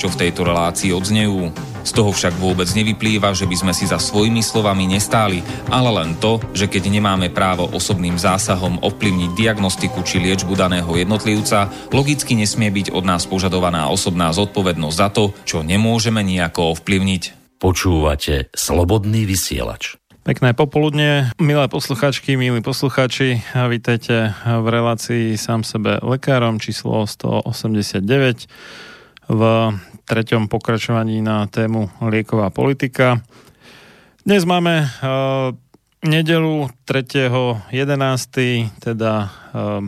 čo v tejto relácii odznejú. Z toho však vôbec nevyplýva, že by sme si za svojimi slovami nestáli, ale len to, že keď nemáme právo osobným zásahom ovplyvniť diagnostiku či liečbu daného jednotlivca, logicky nesmie byť od nás požadovaná osobná zodpovednosť za to, čo nemôžeme nejako ovplyvniť. Počúvate Slobodný vysielač. Pekné popoludne, milé posluchačky, milí posluchači, vítajte v relácii sám sebe lekárom číslo 189 v treťom pokračovaní na tému lieková politika. Dnes máme uh, nedelu 3.11., teda uh,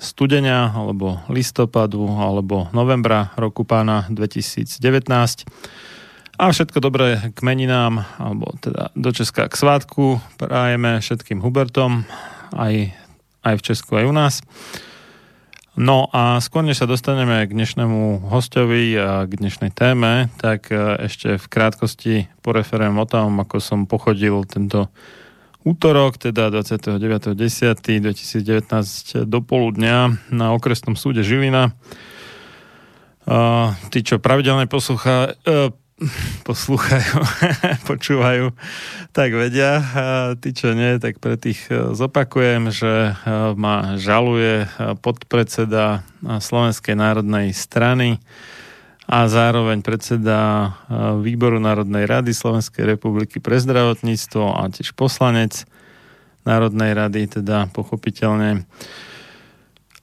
studenia alebo listopadu alebo novembra roku pána 2019. A všetko dobré k meninám, alebo teda do Česka k svátku prajeme všetkým Hubertom, aj, aj v Česku, aj u nás. No a skôr než sa dostaneme k dnešnému hostovi a k dnešnej téme, tak e, ešte v krátkosti poreferujem o tom, ako som pochodil tento útorok, teda 29.10.2019 do poludnia na okresnom súde Žilina. Tí, čo pravidelne poslúcha, e, poslúchajú, počúvajú, tak vedia. A tí, čo nie, tak pre tých e, zopakujem, že e, ma žaluje e, podpredseda Slovenskej národnej strany a zároveň predseda Výboru Národnej rady Slovenskej republiky pre zdravotníctvo a tiež poslanec Národnej rady, teda pochopiteľne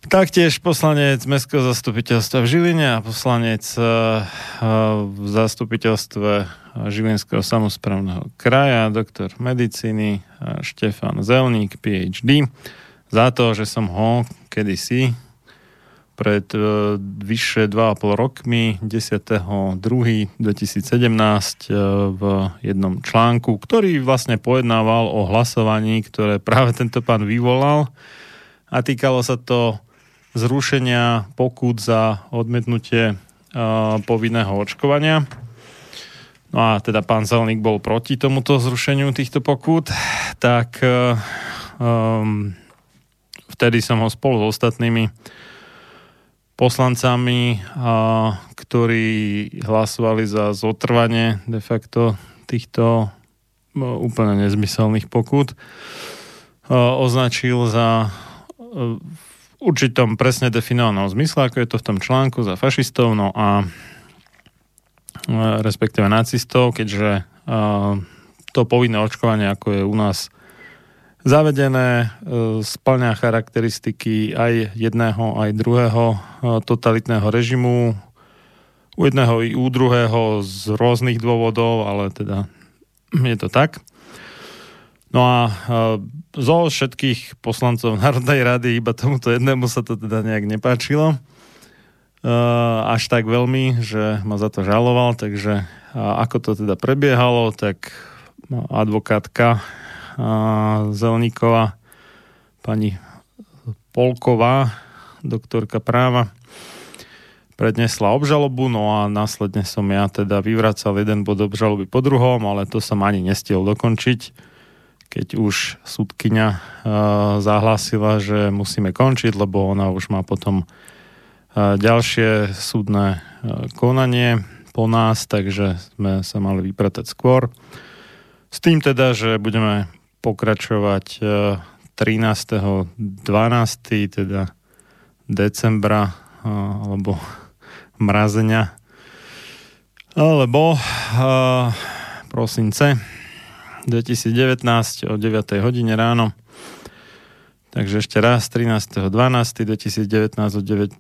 Taktiež poslanec Mestského zastupiteľstva v Žiline a poslanec eh, eh, v zastupiteľstve Žilinského samozprávneho kraja, doktor medicíny eh, Štefan Zelník, PhD, za to, že som ho kedysi pred vyše 2,5 rokmi 10.2.2017 v jednom článku, ktorý vlastne pojednával o hlasovaní, ktoré práve tento pán vyvolal. A týkalo sa to zrušenia pokút za odmetnutie uh, povinného očkovania. No a teda pán Zelník bol proti tomuto zrušeniu týchto pokút, tak um, vtedy som ho spolu s ostatnými poslancami, uh, ktorí hlasovali za zotrvanie de facto týchto úplne nezmyselných pokút, označil za určitom presne definovanom zmysle, ako je to v tom článku za fašistov, no a e, respektíve nacistov, keďže to povinné očkovanie, ako je u nás zavedené, splňa charakteristiky aj jedného, aj druhého totalitného režimu, u jedného i u druhého z rôznych dôvodov, ale teda je to tak. No a zo všetkých poslancov Národnej rady iba tomuto jednému sa to teda nejak nepáčilo. Až tak veľmi, že ma za to žaloval, takže ako to teda prebiehalo, tak advokátka Zelníková, pani Polková, doktorka práva, prednesla obžalobu, no a následne som ja teda vyvracal jeden bod obžaloby po druhom, ale to som ani nestiel dokončiť, keď už súdkyňa uh, zahlásila, že musíme končiť, lebo ona už má potom uh, ďalšie súdne uh, konanie po nás, takže sme sa mali vypratať skôr. S tým teda, že budeme pokračovať 13.12. teda decembra alebo mrazenia alebo prosince 2019 o 9. hodine ráno. Takže ešte raz 13.12.2019 o 9.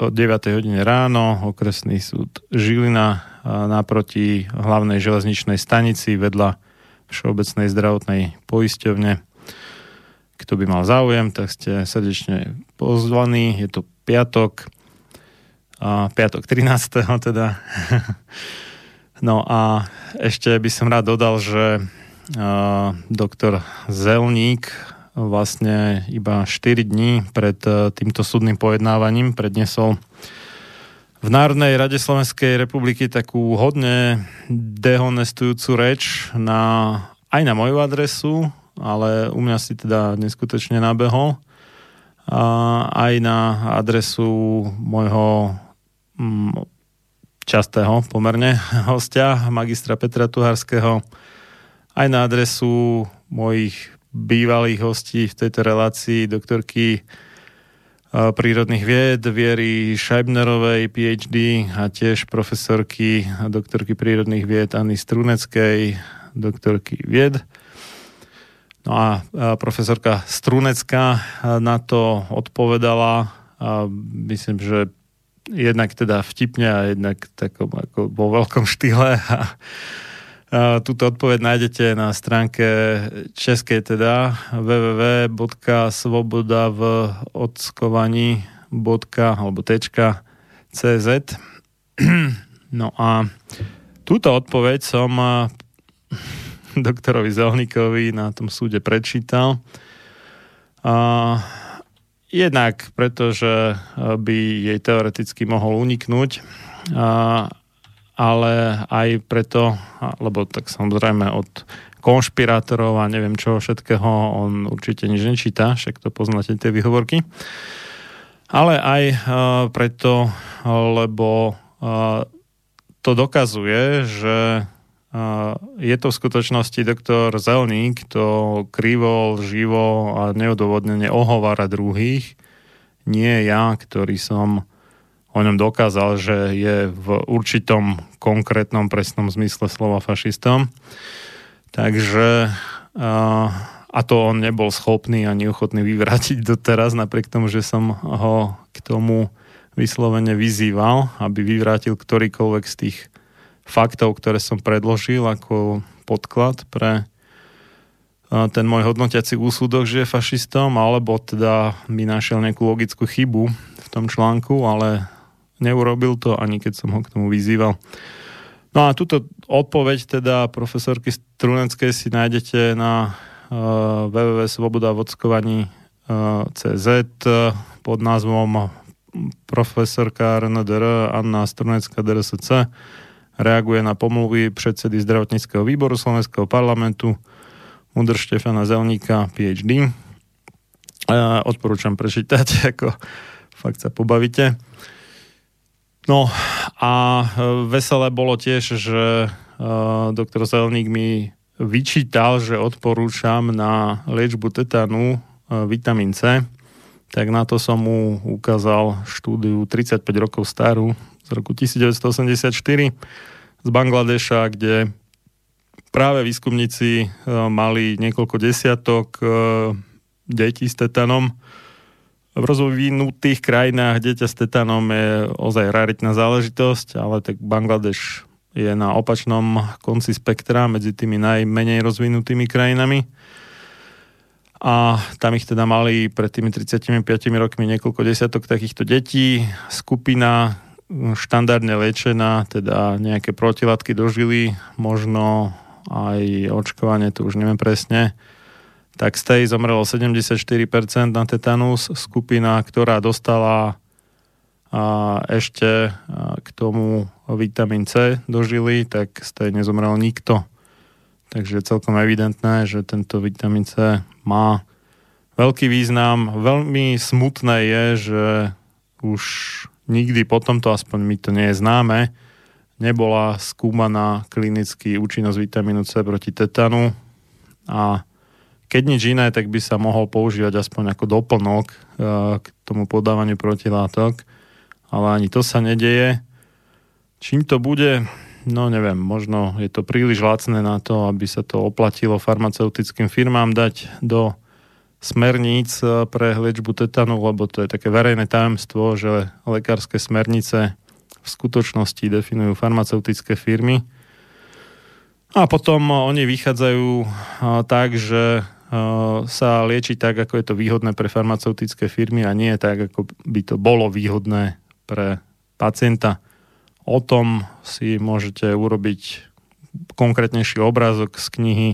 o 9. hodine ráno okresný súd Žilina naproti hlavnej železničnej stanici vedľa Všeobecnej zdravotnej poisťovne. Kto by mal záujem, tak ste srdečne pozvaní. Je to piatok a piatok 13. teda. no a ešte by som rád dodal, že doktor Zelník vlastne iba 4 dní pred uh, týmto súdnym pojednávaním prednesol v Národnej rade Slovenskej republiky takú hodne dehonestujúcu reč na, aj na moju adresu, ale u mňa si teda neskutočne nabehol. A aj na adresu môjho Mm, častého pomerne hostia, magistra Petra Tuharského, aj na adresu mojich bývalých hostí v tejto relácii, doktorky prírodných vied Viery Šajbnerovej, PhD a tiež profesorky a doktorky prírodných vied Anny Struneckej, doktorky vied. No a profesorka Strunecká na to odpovedala a myslím, že jednak teda vtipne a jednak takom ako vo veľkom štýle a túto odpoveď nájdete na stránke českej teda www.svoboda v odskovaní alebo .cz No a túto odpoveď som doktorovi Zelníkovi na tom súde prečítal. Jednak preto, že eh, by jej teoreticky mohol uniknúť, ale aj preto, lebo tak samozrejme od konšpirátorov a neviem čo všetkého on určite nič nečíta, však to poznáte tie výhovorky. Ale aj eh, preto, lebo eh, to dokazuje, že je to v skutočnosti doktor Zelník, to krivo, živo a neodôvodnene ohovára druhých. Nie ja, ktorý som o ňom dokázal, že je v určitom konkrétnom presnom zmysle slova fašistom. Takže a to on nebol schopný ani ochotný vyvrátiť doteraz, napriek tomu, že som ho k tomu vyslovene vyzýval, aby vyvrátil ktorýkoľvek z tých faktov, ktoré som predložil ako podklad pre ten môj hodnotiaci úsudok, že je fašistom, alebo teda mi našiel nejakú logickú chybu v tom článku, ale neurobil to, ani keď som ho k tomu vyzýval. No a túto odpoveď teda profesorky Struneckej si nájdete na uh, www.svobodavodskovaní.cz pod názvom profesorka RNDR Anna Strunecká DRSC reaguje na pomluvy predsedy zdravotníckého výboru Slovenského parlamentu Mudr Štefana Zelníka, PhD. Ja odporúčam prečítať, ako fakt sa pobavíte. No a e, veselé bolo tiež, že e, doktor Zelník mi vyčítal, že odporúčam na liečbu tetanu e, vitamín C, tak na to som mu ukázal štúdiu 35 rokov starú z roku 1984 z Bangladeša, kde práve výskumníci mali niekoľko desiatok detí s tetanom. V rozvinutých krajinách dieťa s tetanom je ozaj raritná záležitosť, ale tak Bangladeš je na opačnom konci spektra medzi tými najmenej rozvinutými krajinami a tam ich teda mali pred tými 35 rokmi niekoľko desiatok takýchto detí. Skupina štandardne liečená, teda nejaké protilátky dožili, možno aj očkovanie, to už neviem presne. Tak z tej zomrelo 74% na tetanus. Skupina, ktorá dostala a ešte k tomu vitamín C dožili, tak z tej nezomrel nikto. Takže je celkom evidentné, že tento vitamín C má veľký význam. Veľmi smutné je, že už nikdy potom to, aspoň mi to nie je známe, nebola skúmaná klinicky účinnosť vitamínu C proti tetanu a keď nič iné, tak by sa mohol používať aspoň ako doplnok eh, k tomu podávaniu protilátok, ale ani to sa nedeje. Čím to bude, no neviem, možno je to príliš lacné na to, aby sa to oplatilo farmaceutickým firmám dať do smerníc eh, pre liečbu tetanu, lebo to je také verejné tajomstvo, že lekárske smernice v skutočnosti definujú farmaceutické firmy. A potom oni vychádzajú eh, tak, že sa lieči tak, ako je to výhodné pre farmaceutické firmy a nie tak, ako by to bolo výhodné pre pacienta. O tom si môžete urobiť konkrétnejší obrázok z knihy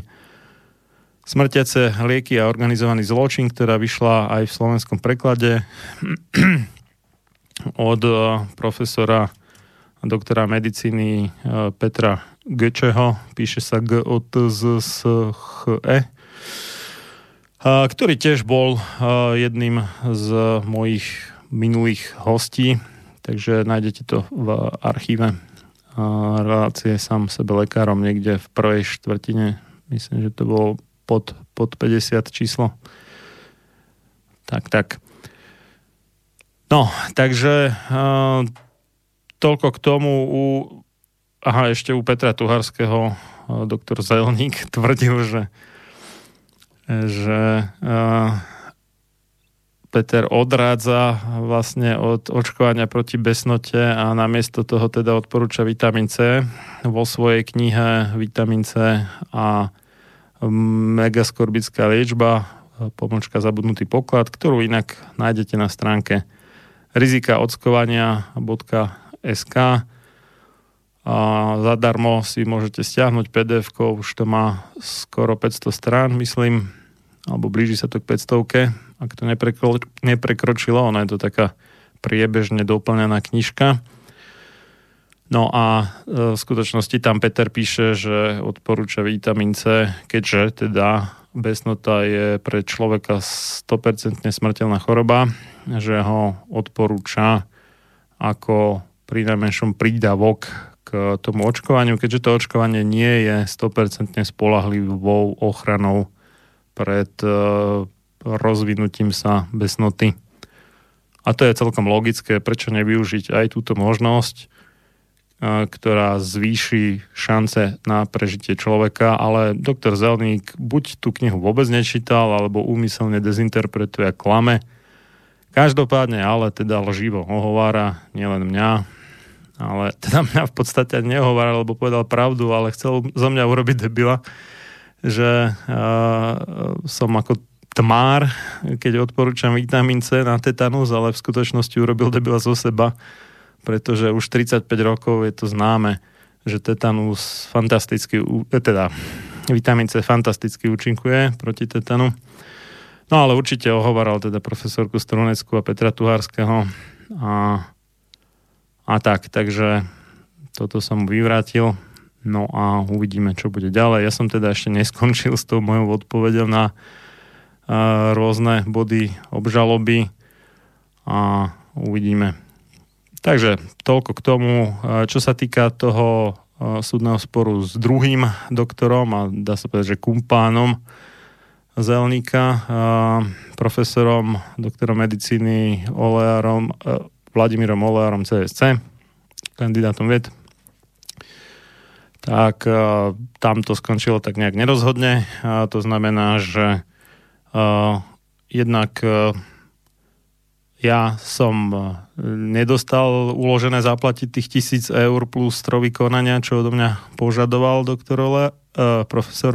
Smrtiace lieky a organizovaný zločin, ktorá vyšla aj v slovenskom preklade od eh, profesora doktora medicíny eh, Petra Gečeho, píše sa G o T Z S H E, ktorý tiež bol jedným z mojich minulých hostí Takže nájdete to v archíve relácie sám sebe lekárom niekde v prvej štvrtine. Myslím, že to bolo pod, pod 50 číslo. Tak, tak. No, takže uh, toľko k tomu u, aha, ešte u Petra Tuharského uh, doktor Zelník tvrdil, že že uh, Peter odrádza vlastne od očkovania proti besnote a namiesto toho teda odporúča vitamín C. Vo svojej knihe Vitamín C a megaskorbická liečba pomočka zabudnutý poklad, ktorú inak nájdete na stránke rizikaodskovania.sk a zadarmo si môžete stiahnuť pdf už to má skoro 500 strán, myslím, alebo blíži sa to k 500 ak to neprekro, neprekročilo, ona je to taká priebežne doplnená knižka. No a e, v skutočnosti tam Peter píše, že odporúča vitamín C, keďže teda besnota je pre človeka 100% smrteľná choroba, že ho odporúča ako pri najmenšom prídavok k tomu očkovaniu, keďže to očkovanie nie je 100% spolahlivou ochranou pred e, rozvinutím sa besnoty. A to je celkom logické, prečo nevyužiť aj túto možnosť, ktorá zvýši šance na prežitie človeka, ale doktor Zelník buď tú knihu vôbec nečítal, alebo úmyselne dezinterpretuje a klame. Každopádne ale teda lživo ohovára nielen mňa, ale teda mňa v podstate neohovára, lebo povedal pravdu, ale chcel zo mňa urobiť debila, že uh, som ako tmár, keď odporúčam vitamín C na tetanus, ale v skutočnosti urobil debila zo seba, pretože už 35 rokov je to známe, že tetanus fantasticky, e, teda vitamín C fantasticky účinkuje proti tetanu. No ale určite ohovaral teda profesorku Strunecku a Petra Tuhárskeho a, a tak, takže toto som vyvrátil. No a uvidíme, čo bude ďalej. Ja som teda ešte neskončil s tou mojou odpovedou na rôzne body obžaloby a uvidíme. Takže toľko k tomu, čo sa týka toho súdneho sporu s druhým doktorom a dá sa povedať, že kumpánom Zelníka, profesorom, doktorom medicíny Oleárom, Vladimírom Oleárom CSC, kandidátom ved. tak tam to skončilo tak nejak nerozhodne. To znamená, že jednak ja som nedostal uložené zaplatiť tých tisíc eur plus strovy konania, čo odo mňa požadoval doktor Ole, profesor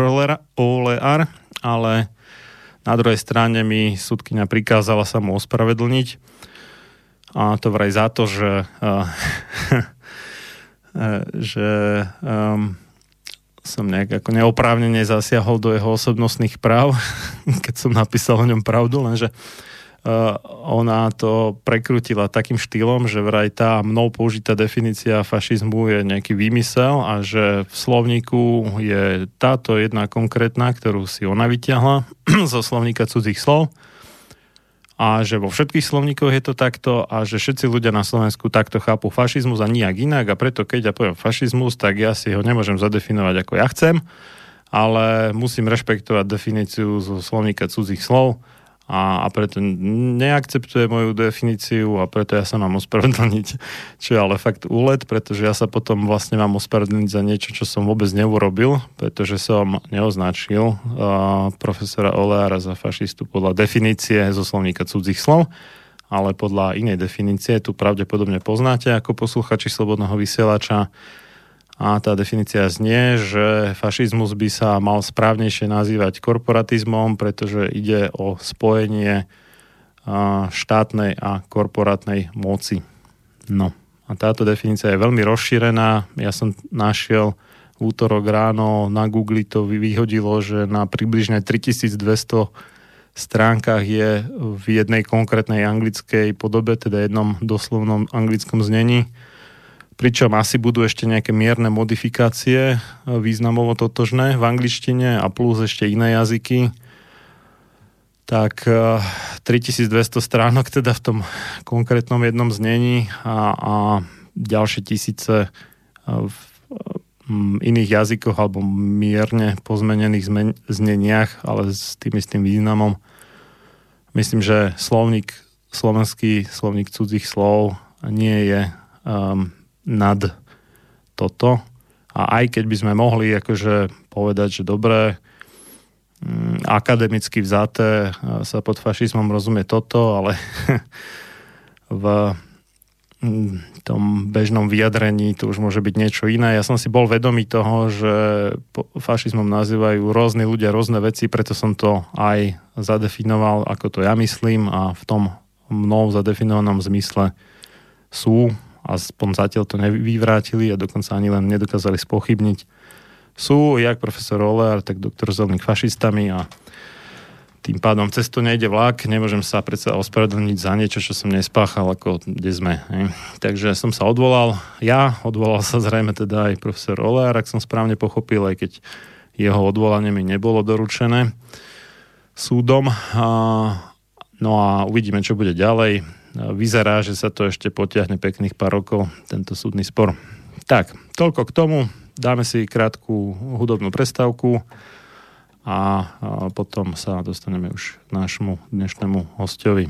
Olear, ale na druhej strane mi súdkynia prikázala sa mu ospravedlniť a to vraj za to, že, že um, som nejak ako neoprávnene zasiahol do jeho osobnostných práv, keď som napísal o ňom pravdu, lenže ona to prekrutila takým štýlom, že vraj tá mnou použitá definícia fašizmu je nejaký výmysel a že v slovníku je táto jedna konkrétna, ktorú si ona vyťahla zo slovníka cudzích slov a že vo všetkých slovníkoch je to takto a že všetci ľudia na Slovensku takto chápu fašizmus a nijak inak a preto keď ja poviem fašizmus, tak ja si ho nemôžem zadefinovať ako ja chcem, ale musím rešpektovať definíciu zo slovníka cudzích slov a, a preto neakceptuje moju definíciu a preto ja sa mám ospravedlniť, čo je ale fakt úlet, pretože ja sa potom vlastne mám ospravedlniť za niečo, čo som vôbec neurobil, pretože som neoznačil uh, profesora Oleára za fašistu podľa definície zo slovníka cudzích slov, ale podľa inej definície, tu pravdepodobne poznáte ako posluchači Slobodného vysielača, a tá definícia znie, že fašizmus by sa mal správnejšie nazývať korporatizmom, pretože ide o spojenie štátnej a korporátnej moci. No a táto definícia je veľmi rozšírená. Ja som našiel v útorok ráno na Google to vyhodilo, že na približne 3200 stránkach je v jednej konkrétnej anglickej podobe, teda jednom doslovnom anglickom znení pričom asi budú ešte nejaké mierne modifikácie e, významovo totožné v angličtine a plus ešte iné jazyky. Tak 3200 e, stránok teda v tom konkrétnom jednom znení a, a ďalšie tisíce e, v iných jazykoch alebo mierne pozmenených zmen- zneniach, ale s tým istým významom. Myslím, že slovník, slovenský slovník cudzích slov nie je um, nad toto. A aj keď by sme mohli akože povedať, že dobré, mm, akademicky vzaté sa pod fašizmom rozumie toto, ale v mm, tom bežnom vyjadrení to už môže byť niečo iné. Ja som si bol vedomý toho, že fašizmom nazývajú rôzni ľudia rôzne veci, preto som to aj zadefinoval, ako to ja myslím a v tom mnou zadefinovanom zmysle sú aspoň zatiaľ to nevyvrátili a dokonca ani len nedokázali spochybniť. Sú jak profesor Olear, tak doktor Zelník fašistami a tým pádom cez to nejde vlak, nemôžem sa predsa ospravedlniť za niečo, čo som nespáchal, ako kde sme. Ne? Takže som sa odvolal, ja, odvolal sa zrejme teda aj profesor Olear, ak som správne pochopil, aj keď jeho odvolanie mi nebolo doručené súdom. No a uvidíme, čo bude ďalej vyzerá, že sa to ešte potiahne pekných pár rokov, tento súdny spor. Tak, toľko k tomu. Dáme si krátku hudobnú prestávku a potom sa dostaneme už k nášmu dnešnému hostovi.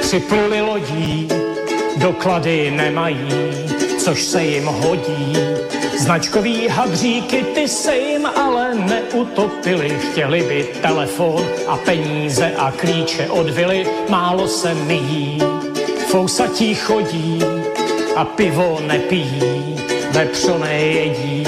Připluli lodí, doklady nemají, což se jim hodí. Značkový hadříky ty se jim ale neutopili, chtěli by telefon a peníze a klíče od vily, málo se míjí. fousatí chodí a pivo nepijí, vepřo nejedí.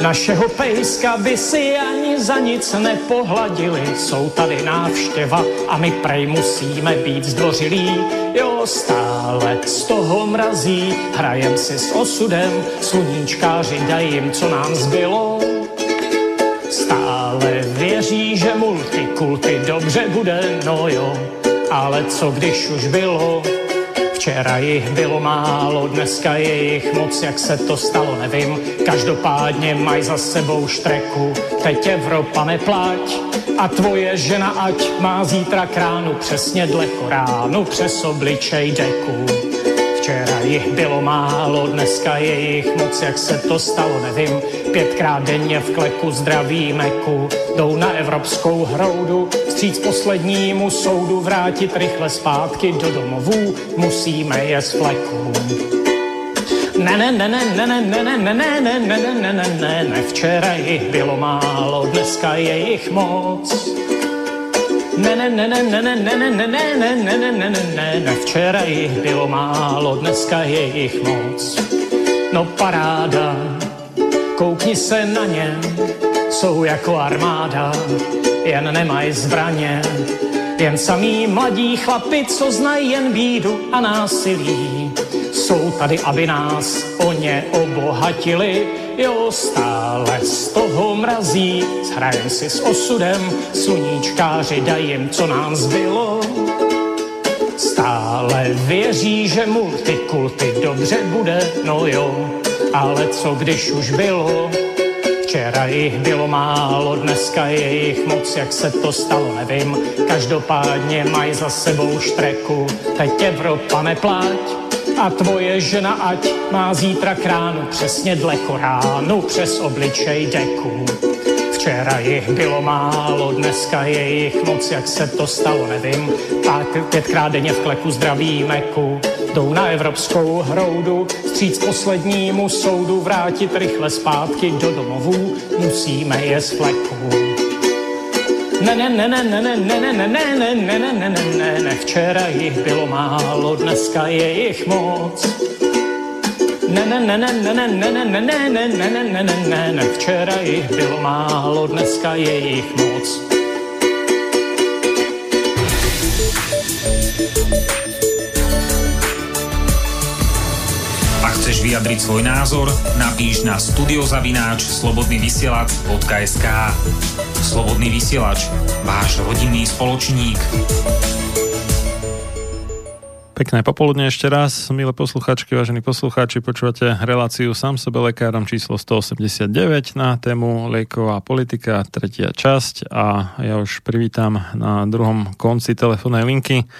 Našeho pejska by si ani za nic nepohladili, jsou tady návštěva a my prej musíme být zdvořilí. Jo, stále z toho mrazí, hrajem si s osudem, sluníčkáři dají co nám zbylo. Stále věří, že multikulty dobře bude, no jo, ale co když už bylo, Včera jich bylo málo, dneska je jich moc, jak se to stalo, nevím. Každopádně mají za sebou štreku, teď Evropa neplať. A tvoje žena ať má zítra kránu přesně dle Koránu přes obličej deku. Včera jich bylo málo, dneska je jich moc, jak se to stalo, nevím. Pětkrát denně v kleku zdraví meku, jdou na evropskou hroudu, vstříc poslednímu soudu vrátit rychle zpátky do domovů, musíme je z fleku. Ne, ne, ne, ne, ne, ne, ne, ne, ne, ne, ne, ne, ne, ne, ne, ne, včera jich bylo málo, dneska je jich moc. Včera jich bylo málo, dneska je jich moc. No paráda, koukni se na ně, jsou jako armáda, jen nemají zbraně, jen samý mladí chlapi, co znají jen bídu a násilí. Jsou tady, aby nás o ně obohatili, jo, stále z toho mrazí. Hrajem si s osudem, sluníčkáři dají jim, co nám zbylo. Stále věří, že multikulty dobře bude, no jo, ale co když už bylo, Včera jich bylo málo, dneska je jich moc, jak se to stalo, nevím. Každopádně mají za sebou štreku, teď Evropa neplať. A tvoje žena ať má zítra kránu přesně dle Koránu přes obličej deku. Včera jich bylo málo, dneska je jich moc, jak se to stalo, nevím. Tak pětkrát denně v kleku zdraví meku, jdou na evropskou hroudu, stříc poslednímu soudu, vrátit rychle zpátky do domovů, musíme je z fleku. Ne, ne, ne, ne, ne, ne, ne, ne, ne, ne, ne, ne, ne, ne, ne, ne, včera jich bylo málo, dneska je jich moc. Ne, ne, ne, ne, ne, ne, ne, ne, ne, ne, ne, ne, ne, ne, ne, ne, ne, včera jich bylo málo, dneska je jich moc. Chceš vyjadriť svoj názor, napíš na studiozavináč slobodnyvysielac.sk Slobodný vysielač, váš rodinný spoločník. Pekné popoludne ešte raz, milé posluchačky, vážení poslucháči, počúvate reláciu sám sebe lekárom číslo 189 na tému lieková politika, tretia časť a ja už privítam na druhom konci telefónnej linky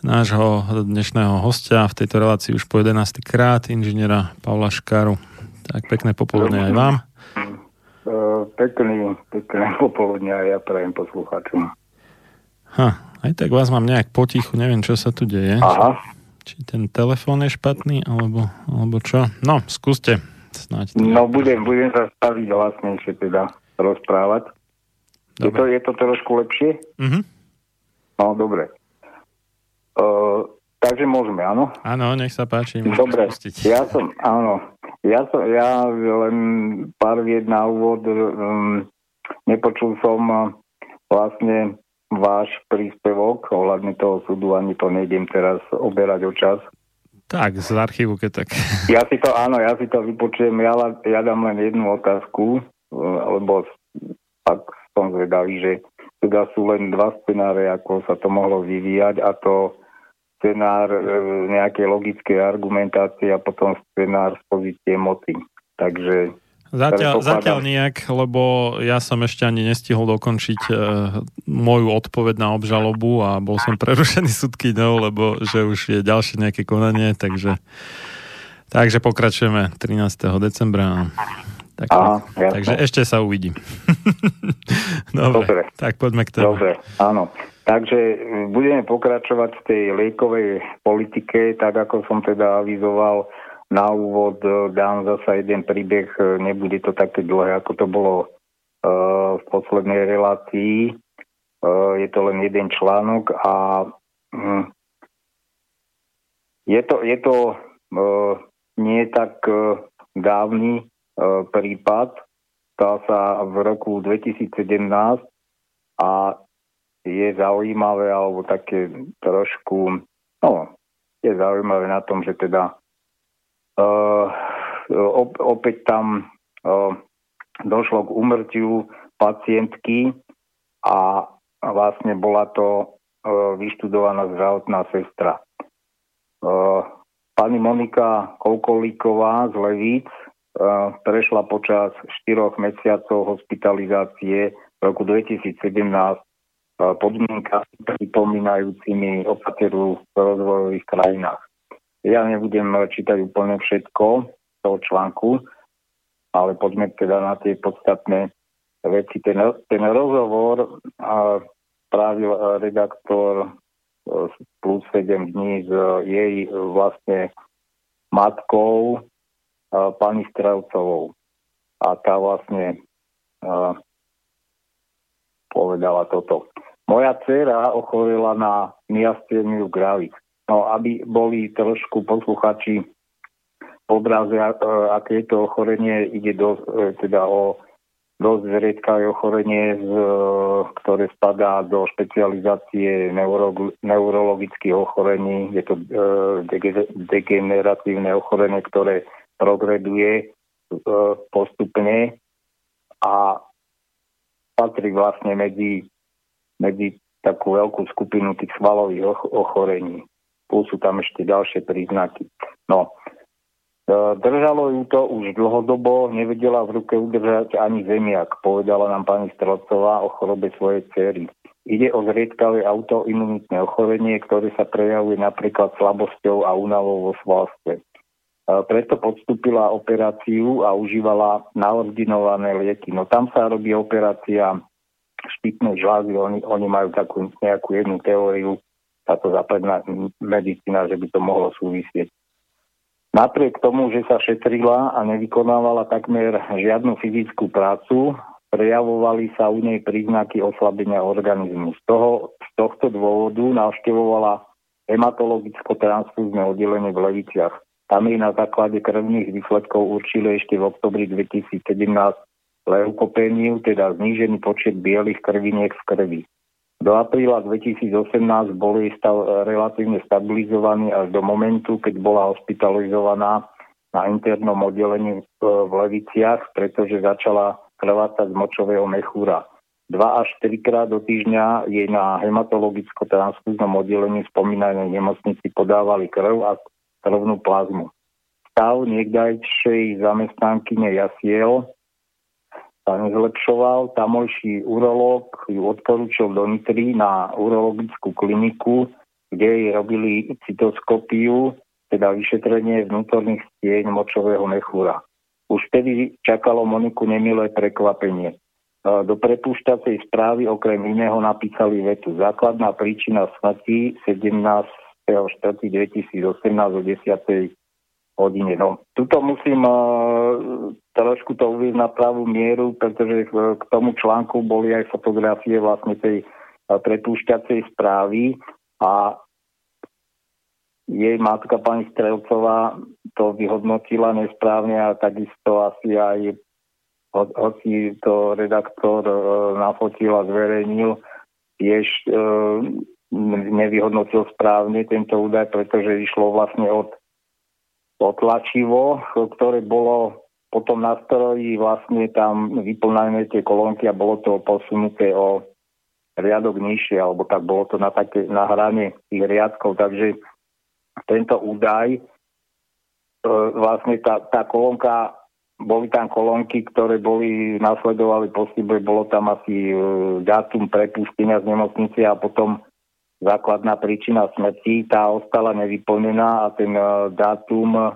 nášho dnešného hostia v tejto relácii už po 11. krát, inžiniera Pavla Škáru. Tak pekné popoludne aj vám. Pekný, pekné popoludne aj ja prajem poslucháčom. Ha, aj tak vás mám nejak potichu, neviem, čo sa tu deje. Aha. Či ten telefón je špatný, alebo, alebo čo. No, skúste snáď. To. No, budem, budem sa staviť hlasnejšie teda rozprávať. Je to, je to trošku lepšie? Mhm. No, dobre. Uh, takže môžeme, áno? Áno, nech sa páči. Dobre, spustiť. ja som, áno, ja som, ja len pár vied na úvod, um, nepočul som uh, vlastne váš príspevok ohľadne toho súdu, ani to nejdem teraz oberať o čas. Tak, z archívu, keď tak. Ja si to, áno, ja si to vypočujem, ja, ja dám len jednu otázku, uh, lebo tak som zvedavý, že teda sú len dva scenáre, ako sa to mohlo vyvíjať a to scenár e, nejakej logickej argumentácie a potom scenár z pozície moci. Takže Zatiaľ, zatiaľ nejak, lebo ja som ešte ani nestihol dokončiť e, moju odpoveď na obžalobu a bol som prerušený sudkyňou, lebo že už je ďalšie nejaké konanie, takže, takže pokračujeme 13. decembra. Tak, Aha, takže ešte sa uvidí. Dobre, Dobre. tak poďme k téme. Dobre, áno. Takže mm, budeme pokračovať v tej liekovej politike, tak ako som teda avizoval na úvod, e, dám zasa jeden príbeh, e, nebude to také dlhé, ako to bolo e, v poslednej relácii. Je to len jeden článok a mm, Je to, je to nie tak dávny prípad, stal sa v roku 2017 a je zaujímavé, alebo také trošku, no, je zaujímavé na tom, že teda uh, op, opäť tam uh, došlo k umrtiu pacientky a vlastne bola to uh, vyštudovaná zdravotná sestra. Uh, pani Monika Koukolíková z Levíc uh, prešla počas 4 mesiacov hospitalizácie v roku 2017 podmienkami pripomínajúcimi opateru v rozvojových krajinách. Ja nebudem čítať úplne všetko toho článku, ale poďme teda na tie podstatné veci. Ten, ten rozhovor a právil redaktor plus 7 dní s jej vlastne matkou pani Strelcovou. A tá vlastne povedala toto. Moja dcera ochorela na miasteniu gravis. No, aby boli trošku posluchači obraze, aké je to ochorenie, ide do, e, teda o dosť zriedkavé ochorenie, z, ktoré spadá do špecializácie neuro, neurologických ochorení. Je to e, degeneratívne ochorenie, ktoré progreduje e, postupne a patrí vlastne medzi medzi takú veľkú skupinu tých svalových ochorení. Plus sú tam ešte ďalšie príznaky. No, e, Držalo ju to už dlhodobo, nevedela v ruke udržať ani zemiak, povedala nám pani Strelcová o chorobe svojej cery. Ide o zriedkavé autoimunitné ochorenie, ktoré sa prejavuje napríklad slabosťou a únavou vo svalstve. E, preto podstúpila operáciu a užívala naordinované lieky. No tam sa robí operácia štítne žlázy, oni, oni majú takú nejakú jednu teóriu, táto západná medicína, že by to mohlo súvisieť. Napriek tomu, že sa šetrila a nevykonávala takmer žiadnu fyzickú prácu, prejavovali sa u nej príznaky oslabenia organizmu. Z, toho, z tohto dôvodu navštevovala hematologicko-transfúzne oddelenie v Leviciach. Tam jej na základe krvných výsledkov určili ešte v oktobri 2017 leukopéniu, teda znížený počet bielých krviniek v krvi. Do apríla 2018 bol jej stav relatívne stabilizovaný až do momentu, keď bola hospitalizovaná na internom oddelení v Leviciach, pretože začala krvácať z močového mechúra. Dva až trikrát do týždňa jej na hematologicko-transfúznom oddelení spomínanej nemocnici podávali krv a krvnú plazmu. Stav niekdajšej zamestnankyne jasiel sa nezlepšoval. Tamojší urológ ju odporúčil do Nitry na urologickú kliniku, kde jej robili cytoskopiu, teda vyšetrenie vnútorných stieň močového mechúra. Už vtedy čakalo Moniku nemilé prekvapenie. Do prepúšťacej správy okrem iného napísali vetu. Základná príčina smrti 17.4.2018 o 10 hodine. No, tuto musím uh, trošku to uvieť na pravú mieru, pretože k tomu článku boli aj fotografie vlastne tej uh, prepúšťacej správy a jej matka pani Strelcová to vyhodnotila nesprávne a takisto asi aj ho, hoci to redaktor uh, nafotil a zverejnil, tiež uh, nevyhodnotil správne tento údaj, pretože išlo vlastne od to tlačivo, ktoré bolo potom na stroji vlastne tam vyplnané tie kolónky a bolo to posunuté o riadok nižšie, alebo tak bolo to na, také, na hrane tých riadkov. Takže tento údaj, e, vlastne tá, tá kolónka, boli tam kolónky, ktoré boli, nasledovali po bolo tam asi e, dátum prepustenia z nemocnice a potom základná príčina smrti, tá ostala nevyplnená a ten uh, dátum,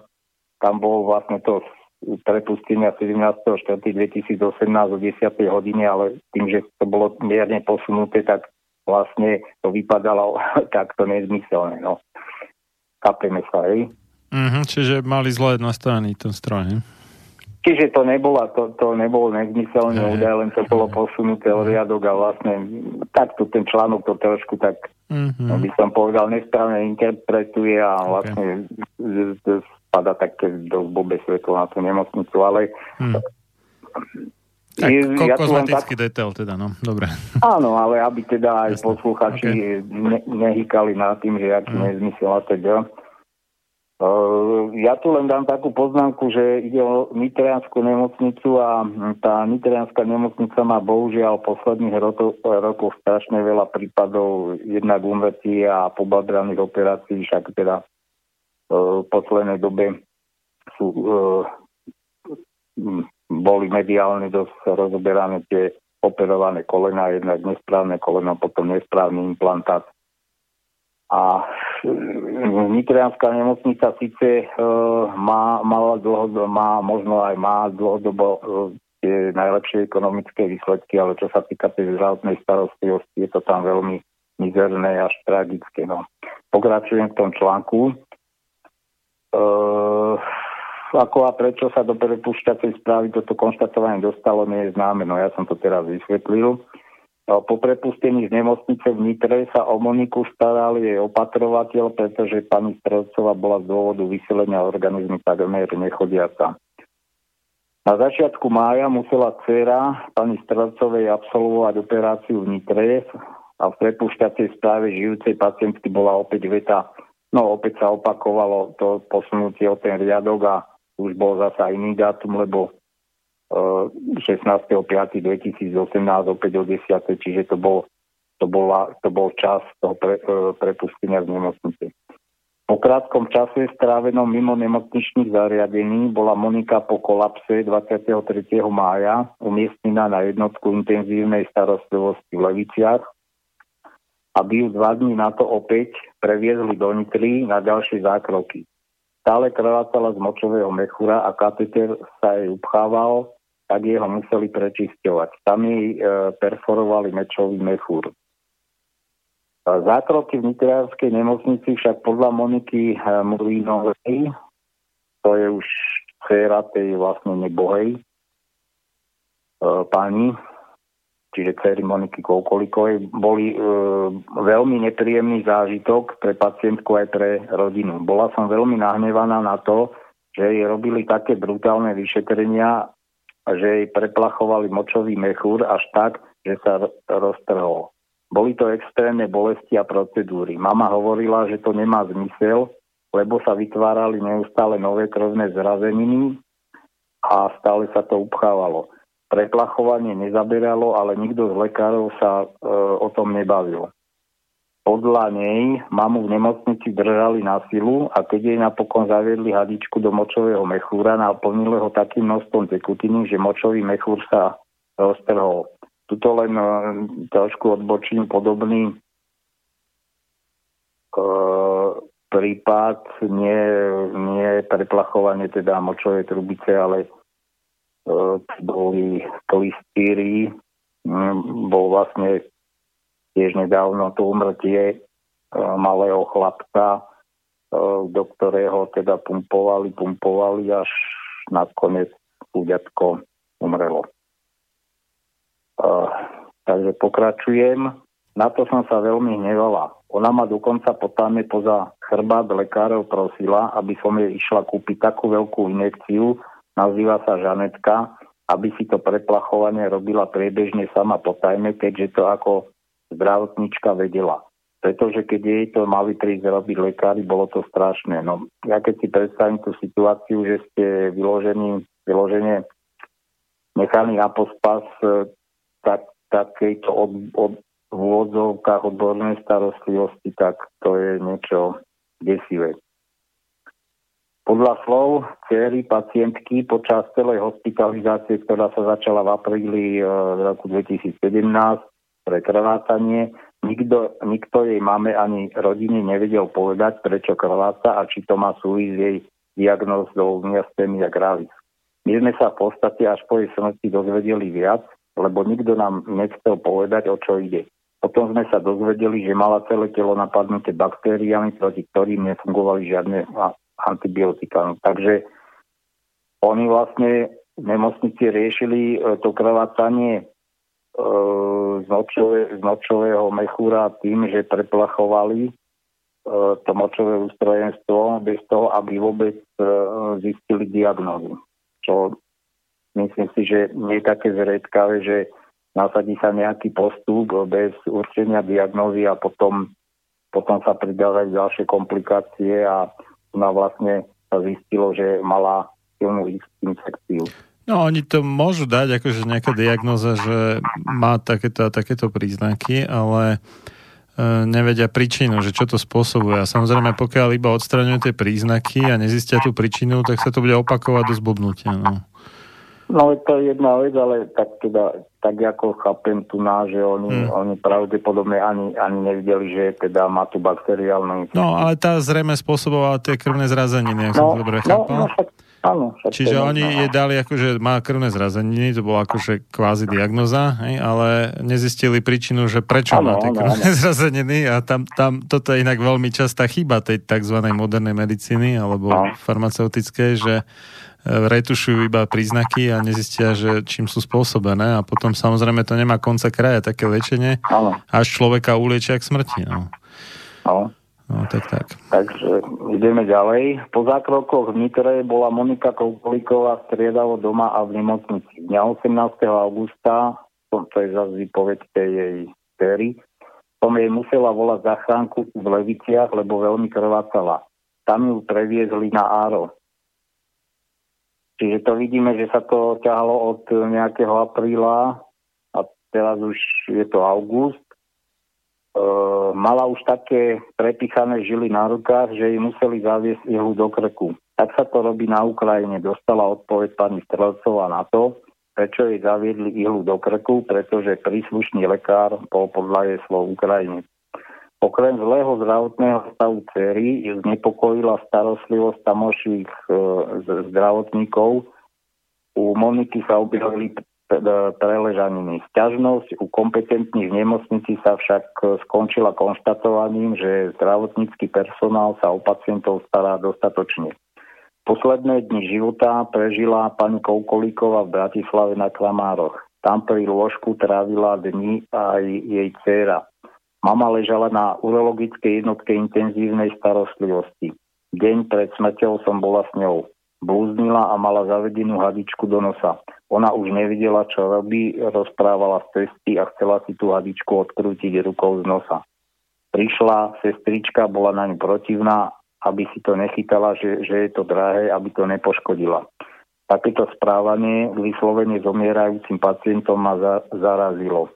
tam bol vlastne to prepustenia 17.4.2018 o 10. hodine, ale tým, že to bolo mierne posunuté, tak vlastne to vypadalo takto nezmyselné. No. Kapeme sa, hej? Mm-hmm, čiže mali zle nastavený ten stroj, ne? Čiže to, nebola, to, to nebolo nezmyselné údaj, len to bolo posunuté o riadok a vlastne takto ten článok to trošku tak mm-hmm. by som povedal, nesprávne interpretuje a okay. vlastne spada také do bobe svetlo na tú nemocnicu, ale mm. Tak, ja kozmetický tak... detail teda, no, dobre. Áno, ale aby teda aj Jasne. posluchači okay. ne, nehýkali nad tým, že aký mm. nezmysel a teda. Uh, ja tu len dám takú poznámku, že ide o Nitrianskú nemocnicu a tá Nitrianská nemocnica má bohužiaľ posledných rokov, rokov strašne veľa prípadov jednak umrtí a pobadraných operácií, však teda uh, v poslednej dobe sú uh, boli mediálne dosť rozoberané tie operované kolena, jednak nesprávne koleno, potom nesprávny implantát. A mm, Nitrianská nemocnica síce e, má, má, dlhodobo, má, možno aj má dlhodobo e, tie najlepšie ekonomické výsledky, ale čo sa týka tej zdravotnej starostlivosti, je to tam veľmi mizerné až tragické. No. Pokračujem v tom článku. E, ako a prečo sa do prepušťacej správy toto konštatovanie dostalo, nie je známe. No ja som to teraz vysvetlil. No, po prepustení z nemocnice v Nitre sa o Moniku staral jej opatrovateľ, pretože pani Strelcová bola z dôvodu vyselenia organizmu takmer nechodiaca. Na začiatku mája musela dcera pani Strelcovej absolvovať operáciu v Nitre a v prepušťacej správe žijúcej pacientky bola opäť veta, no opäť sa opakovalo to posunutie o ten riadok a už bol zasa iný dátum, lebo 16.5.2018 opäť o 10. Čiže to bol, to, bola, to bol čas toho pre, e, prepustenia z nemocnice. Po krátkom čase strávenom mimo nemocničných zariadení bola Monika po kolapse 23. mája umiestnená na jednotku intenzívnej starostlivosti v Leviciach, aby ju dva dní na to opäť previezli do Nitry na ďalšie zákroky. Stále krvácala z močového mechúra a kateter sa jej upchával tak jeho museli prečisťovať. Tam e, perforovali mečový mechúr. Zákroky v Nitrianskej nemocnici však podľa Moniky e, Murvínovej, to je už dcera tej vlastne nebohej e, pani, čiže dcery Moniky Koukolikovej, boli e, veľmi nepríjemný zážitok pre pacientku aj pre rodinu. Bola som veľmi nahnevaná na to, že jej robili také brutálne vyšetrenia a že jej preplachovali močový mechúr až tak, že sa roztrhol. Boli to extrémne bolesti a procedúry. Mama hovorila, že to nemá zmysel, lebo sa vytvárali neustále nové krvné zrazeniny a stále sa to upchávalo. Preplachovanie nezaberalo, ale nikto z lekárov sa e, o tom nebavil. Podľa nej mamu v nemocnici držali na silu a keď jej napokon zaviedli hadičku do močového mechúra, naplnili ho takým množstvom tekutiny, že močový mechúr sa roztrhol. Tuto len uh, trošku odbočím podobný uh, prípad, nie, nie preplachovanie teda močovej trubice, ale uh, boli klistýry, bol vlastne tiež nedávno to umrtie e, malého chlapca, e, do ktorého teda pumpovali, pumpovali, až nakoniec súďatko umrelo. E, takže pokračujem. Na to som sa veľmi hnevala. Ona ma dokonca potáme poza chrbát lekárov prosila, aby som jej išla kúpiť takú veľkú injekciu, nazýva sa Žanetka, aby si to preplachovanie robila priebežne sama potajme, keďže to ako zdravotníčka vedela. Pretože keď jej to mali prísť robiť lekári, bolo to strašné. No, ja keď si predstavím tú situáciu, že ste vyložení, vyloženie nechaní na pospas, e, tak takejto od, od, v úvodzovkách odbornej starostlivosti, tak to je niečo desivé. Podľa slov cery pacientky počas celej hospitalizácie, ktorá sa začala v apríli e, roku 2017, pre krvácanie. Nikto, nikto jej máme ani rodine nevedel povedať, prečo krváca a či to má súvisť jej diagnózou myastémia gravis. My sme sa v podstate až po jej smrti dozvedeli viac, lebo nikto nám nechcel povedať, o čo ide. Potom sme sa dozvedeli, že mala celé telo napadnuté baktériami, proti ktorým nefungovali žiadne antibiotika. Takže oni vlastne v nemocnici riešili e, to krvácanie z, nočové, z nočového mechúra tým, že preplachovali to močové ústrojenstvo bez toho, aby vôbec zistili diagnózu. Čo myslím si, že nie je také zriedkavé, že nasadí sa nejaký postup bez určenia diagnózy a potom, potom sa pridávajú ďalšie komplikácie a ona vlastne sa zistilo, že mala silnú infekciu. No, oni to môžu dať, akože nejaká diagnoza, že má takéto a takéto príznaky, ale e, nevedia príčinu, že čo to spôsobuje. A samozrejme, pokiaľ iba odstraňujú tie príznaky a nezistia tú príčinu, tak sa to bude opakovať do zblbnutia. No. No to je jedna vec, ale tak teda, tak ako chápem tu na, že oni, hmm. oni pravdepodobne ani, ani nevideli, že teda má tu bakteriálnu infekciu. No ale tá zrejme spôsobovala tie krvné zrazeniny, ak no, som dobre no, chápal. No, však Áno, Čiže oni no. jej dali akože má krvné zrazeniny, to bola akože kvázi diagnoza, hej, ale nezistili príčinu, že prečo ano, má tie krvné ano. zrazeniny a tam, tam toto je inak veľmi častá chyba tej tzv. modernej medicíny alebo ano. farmaceutickej, že e, retušujú iba príznaky a nezistia, že čím sú spôsobené a potom samozrejme to nemá konca kraja také liečenie, ano. až človeka uliečia k smrti. No. Ano. No, tak, tak. Takže ideme ďalej. Po zákrokoch v Nitre bola Monika Kokolíková striedavo doma a v nemocnici. Dňa 18. augusta, to je zase tej jej tery, som jej musela volať zachránku v Leviciach, lebo veľmi krvácala. Tam ju previezli na Áro. Čiže to vidíme, že sa to ťahalo od nejakého apríla a teraz už je to august mala už také prepichané žily na rukách, že jej museli zaviesť ihlu do krku. Tak sa to robí na Ukrajine. Dostala odpoveď pani Strelcová na to, prečo jej zaviedli ihlu do krku, pretože príslušný lekár bol podľa jej slov Ukrajine. Okrem zlého zdravotného stavu cery ju znepokojila starostlivosť tamoších e, zdravotníkov. U Moniky sa objavili preležaniny. Sťažnosť u kompetentných nemocnici sa však skončila konštatovaním, že zdravotnícky personál sa o pacientov stará dostatočne. Posledné dni života prežila pani Koukolíková v Bratislave na Klamároch. Tam pri lôžku trávila dni aj jej dcéra. Mama ležala na urologickej jednotke intenzívnej starostlivosti. Deň pred smrťou som bola s ňou. Blúznila a mala zavedenú hadičku do nosa. Ona už nevidela, čo robí, rozprávala z cesty a chcela si tú hadičku odkrútiť rukou z nosa. Prišla sestrička, bola na ňu protivná, aby si to nechytala, že, že je to drahé, aby to nepoškodila. Takéto správanie vyslovene zomierajúcim pacientom ma za, zarazilo.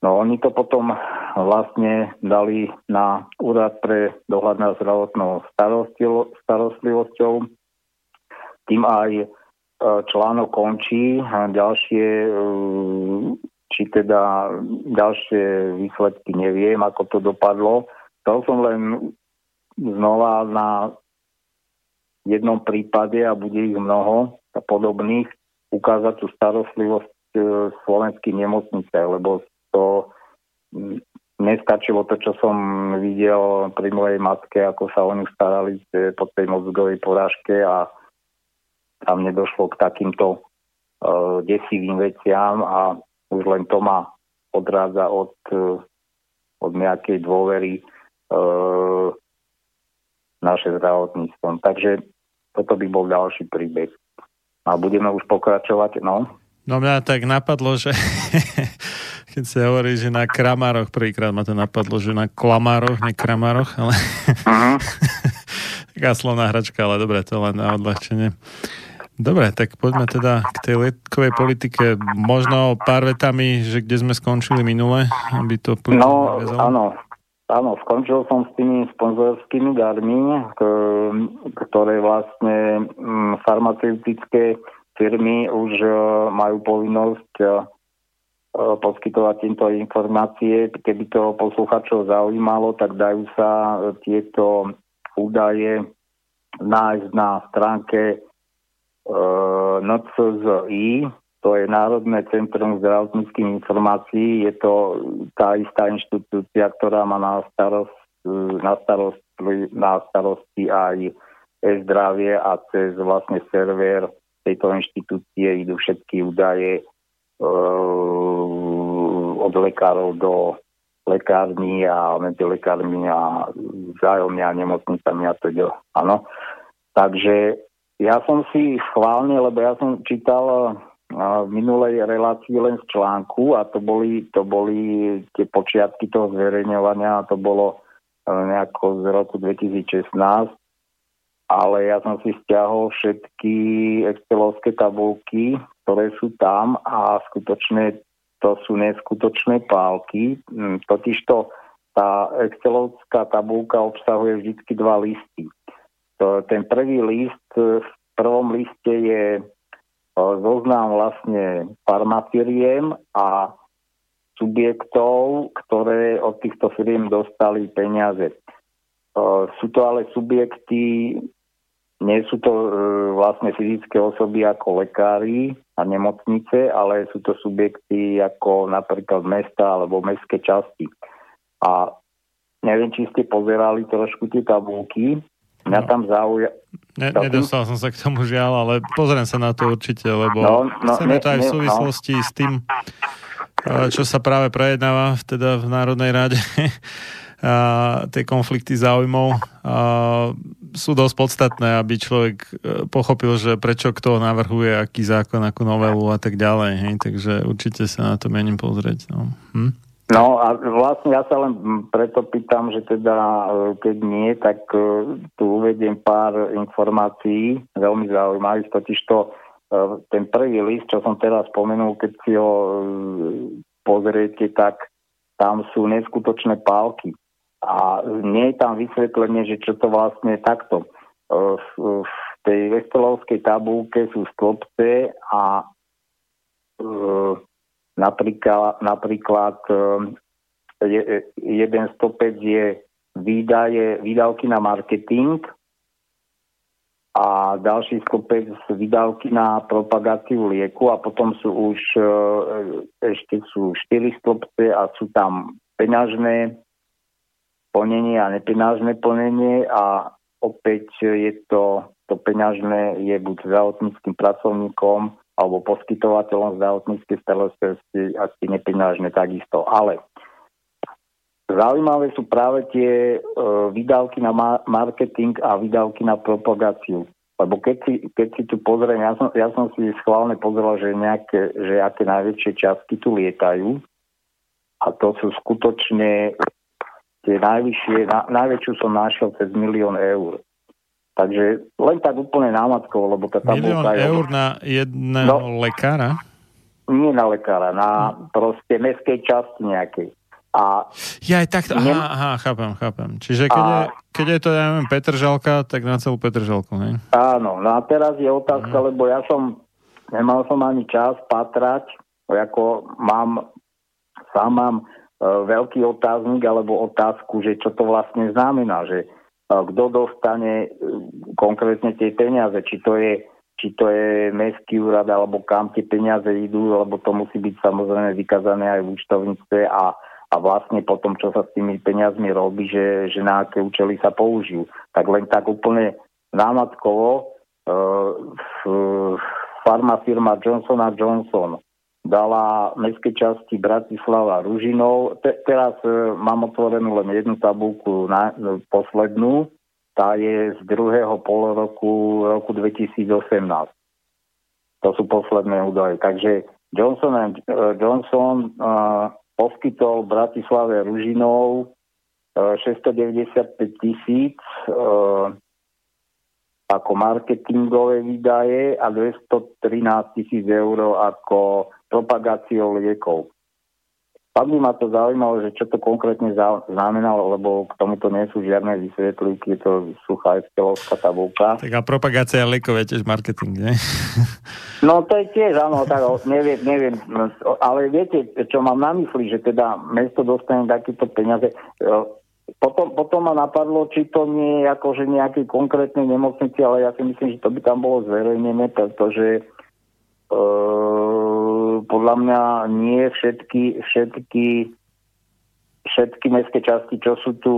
No oni to potom vlastne dali na úrad pre dohľad nad zdravotnou starostlivosťou tým aj e, článok končí ďalšie e, či teda ďalšie výsledky neviem, ako to dopadlo. Chcel som len znova na jednom prípade, a bude ich mnoho podobných, ukázať tú starostlivosť e, slovenských nemocnice, lebo to nestačilo to, čo som videl pri mojej matke, ako sa o ňu starali po tej mozgovej porážke a tam nedošlo k takýmto uh, desivým veciam a už len to ma odrádza od, uh, od nejakej dôvery uh, naše zdravotníctvom. Takže toto by bol ďalší príbeh. A budeme už pokračovať, no. No mňa tak napadlo, že keď sa hovorí, že na kramároch, prvýkrát ma to napadlo, že na klamároch, ne kramároch, ale uh-huh. taká slovná hračka, ale dobre, to len na odľahčenie. Dobre, tak poďme teda k tej letkovej politike. Možno pár vetami, že kde sme skončili minule, aby to... No, áno, áno, skončil som s tými sponzorskými darmi, ktoré vlastne mm, farmaceutické firmy už e, majú povinnosť e, e, poskytovať týmto informácie. Keby to posluchačov zaujímalo, tak dajú sa tieto údaje nájsť na stránke NCZI, to je Národné centrum zdravotníckých informácií, je to tá istá inštitúcia, ktorá má na starost, na starosti, na starosti aj e-zdravie a cez vlastne server tejto inštitúcie idú všetky údaje e, od lekárov do lekární a medzi lekármi a vzájomne a nemocnicami a teda. Áno. Takže ja som si schválne, lebo ja som čítal v minulej relácii len z článku a to boli, to boli tie počiatky toho zverejňovania a to bolo e, nejako z roku 2016 ale ja som si stiahol všetky excelovské tabulky, ktoré sú tam a skutočne to sú neskutočné pálky. Mm, totižto tá excelovská tabulka obsahuje vždy dva listy. Ten prvý list, v prvom liste je zoznam vlastne farmafiriem a subjektov, ktoré od týchto firiem dostali peniaze. Sú to ale subjekty, nie sú to e, vlastne fyzické osoby ako lekári a nemocnice, ale sú to subjekty ako napríklad mesta alebo mestské časti. A neviem, či ste pozerali trošku tie tabulky, Mňa no. tam zauja... Ne, nedostal som sa k tomu žiaľ, ale pozriem sa na to určite, lebo no, no, chceme ne, to aj v no. súvislosti no. s tým, čo sa práve prejednáva teda v Národnej rade, a tie konflikty záujmov a sú dosť podstatné, aby človek e, pochopil, že prečo kto navrhuje aký zákon, akú novelu a tak ďalej. Hej? Takže určite sa na to mením pozrieť. No. Hm? No a vlastne ja sa len preto pýtam, že teda e, keď nie, tak e, tu uvediem pár informácií veľmi zaujímavých, totiž to e, ten prvý list, čo som teraz spomenul, keď si ho pozriete, tak tam sú neskutočné pálky. A nie je tam vysvetlenie, že čo to vlastne takto. V tej vestelovskej tabulke sú stĺpce a Napríklad, napríklad ehm, je, jeden stopec je výdaje, výdavky na marketing a ďalší stopec výdavky na propagáciu lieku a potom sú už e, ešte sú štyri stopce a sú tam peňažné plnenie a nepeňažné plnenie a opäť je to, to peňažné je buď zdravotníckým pracovníkom alebo poskytovateľom zdravotníckej starostlivosti asi nepeňažné takisto. Ale zaujímavé sú práve tie e, výdavky na ma- marketing a výdavky na propagáciu. Lebo keď si, keď si tu pozriem, ja som, ja som si schválne pozrel, že, nejaké, že aké najväčšie časti tu lietajú a to sú skutočne tie najvyššie, na, najväčšiu som našiel cez milión eur. Takže len tak úplne námatkovo, lebo tá tabulka Milión je... eur na jedného no, lekára? Nie na lekára, na no. proste mestskej časti nejakej. A ja aj takto, aha, aha, chápem, chápem. Čiže keď, a, je, keď je to, ja neviem, Petržalka, tak na celú Petržalku, ne? Áno, no a teraz je otázka, mm. lebo ja som, nemal som ani čas patrať, ako mám, sám mám e, veľký otáznik alebo otázku, že čo to vlastne znamená, že kto dostane e, konkrétne tie peniaze, či to je či to je mestský úrad, alebo kam tie peniaze idú, lebo to musí byť samozrejme vykazané aj v účtovníctve a, a vlastne potom, čo sa s tými peniazmi robí, že, že na aké účely sa použijú. Tak len tak úplne námatkovo e, farma firma Johnson Johnson dala mestskej časti Bratislava Ružinov. Te, teraz e, mám otvorenú len jednu tabulku, na, e, poslednú. Tá je z druhého pol roku, roku 2018. To sú posledné údaje. Takže Johnson, e, Johnson e, poskytol Bratislave Ružinov e, 695 tisíc e, ako marketingové výdaje a 213 tisíc eur ako propagáciou liekov. Pak by ma to zaujímalo, že čo to konkrétne znamenalo, lebo k tomuto nie sú žiadne vysvetlíky, je to suchá excelovská tabulka. Tak a propagácia liekov je tiež marketing, nie? No to je tiež, áno, tak neviem, neviem, ale viete, čo mám na mysli, že teda mesto dostane takéto peniaze. Potom, potom ma napadlo, či to nie je akože nejaké konkrétnej nemocnici, ale ja si myslím, že to by tam bolo zverejnené, pretože e, podľa mňa nie všetky, všetky všetky mestské časti, čo sú tu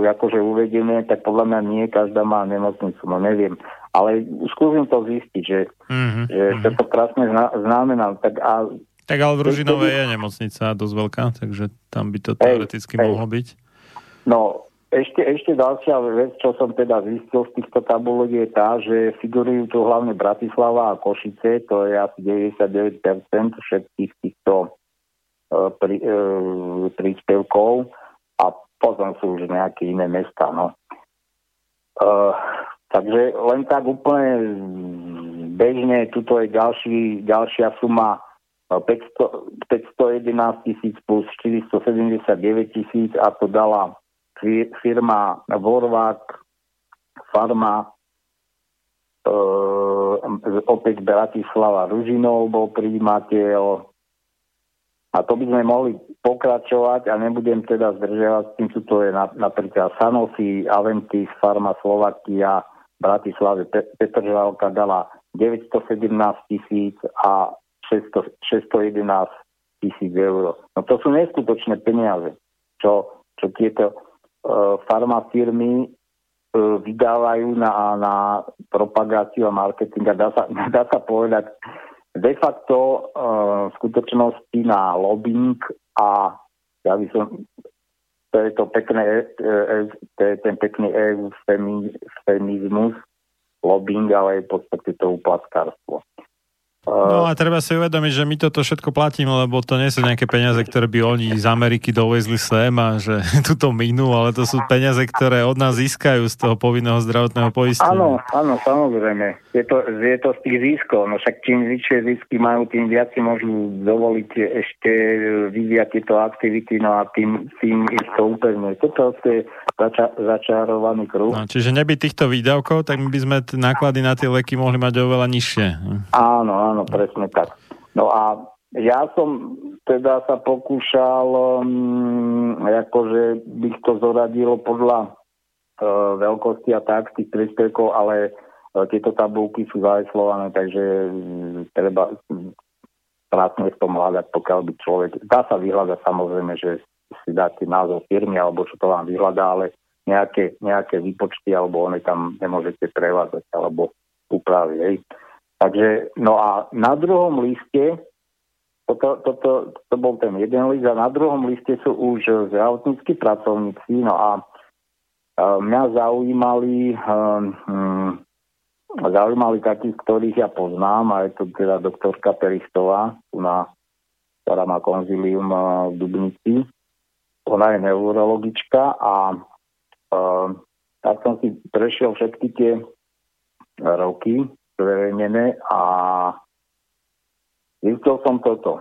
akože uvedené, tak podľa mňa nie každá má nemocnicu, no neviem. Ale skúsim to zistiť, že, mm-hmm. že čo to krásne znamená. Tak a Tak ale v Ružinove je nemocnica dosť veľká, takže tam by to teoreticky hej, mohlo byť. No, ešte, ešte ďalšia vec, čo som teda zistil z týchto tabulok je tá, že figurujú tu hlavne Bratislava a Košice, to je asi 99% všetkých týchto uh, pri, uh, príspevkov a potom sú už nejaké iné mesta. No. Uh, takže len tak úplne bežne, tuto je ďalší, ďalšia suma 500, 511 tisíc plus 479 tisíc a to dala firma Vorvák, Farma, e, opäť Bratislava Ružinov bol príjimateľ a to by sme mohli pokračovať a nebudem teda zdržiavať s tým, čo to je napríklad Sanofi, Aventis, Farma Slovakia, Bratislave Petržalka dala 917 tisíc a 600, 611 tisíc eur. No to sú neskutočné peniaze, čo, čo tieto farmafirmy uh, vydávajú na, na propagáciu a marketing a dá sa, dá sa povedať de facto uh, v skutočnosti na lobbying a ja by som to je to pekné, to je ten pekný eufemizmus, lobbying, ale v podstate to uplatkárstvo. No a treba si uvedomiť, že my toto všetko platíme, lebo to nie sú nejaké peniaze, ktoré by oni z Ameriky dovezli sem a že tuto minú, ale to sú peniaze, ktoré od nás získajú z toho povinného zdravotného poistenia. Áno, áno, samozrejme. Je to, je to z tých získov, no však čím vyššie zisky majú, tým viac si môžu dovoliť ešte vyvíjať tieto aktivity, no a tým, tým ich to úplne. Toto je zača- začarovaný kruh. No, čiže neby týchto výdavkov, tak my by sme náklady na tie leky mohli mať oveľa nižšie. Áno, áno, presne tak. No a ja som teda sa pokúšal, um, akože bych to zoradil podľa uh, veľkosti a tak tých príspevkov, ale uh, tieto tabulky sú zaveslované, takže um, treba um, pracne v tom hľadať, pokiaľ by človek... Dá sa vyhľadať samozrejme, že si dáte názov firmy alebo čo to vám vyhľadá, ale nejaké, nejaké výpočty alebo one tam nemôžete prevázať alebo upraviť. Takže, no a na druhom liste, toto, toto, to bol ten jeden list a na druhom liste sú už zdravotníckí pracovníci, no a, mňa zaujímali um, zaujímali takých, ktorých ja poznám, a je to teda doktorka Peristová, ktorá má konzilium v Dubnici. Ona je neurologička a uh, tak som si prešiel všetky tie roky zverejnené a zistil som toto.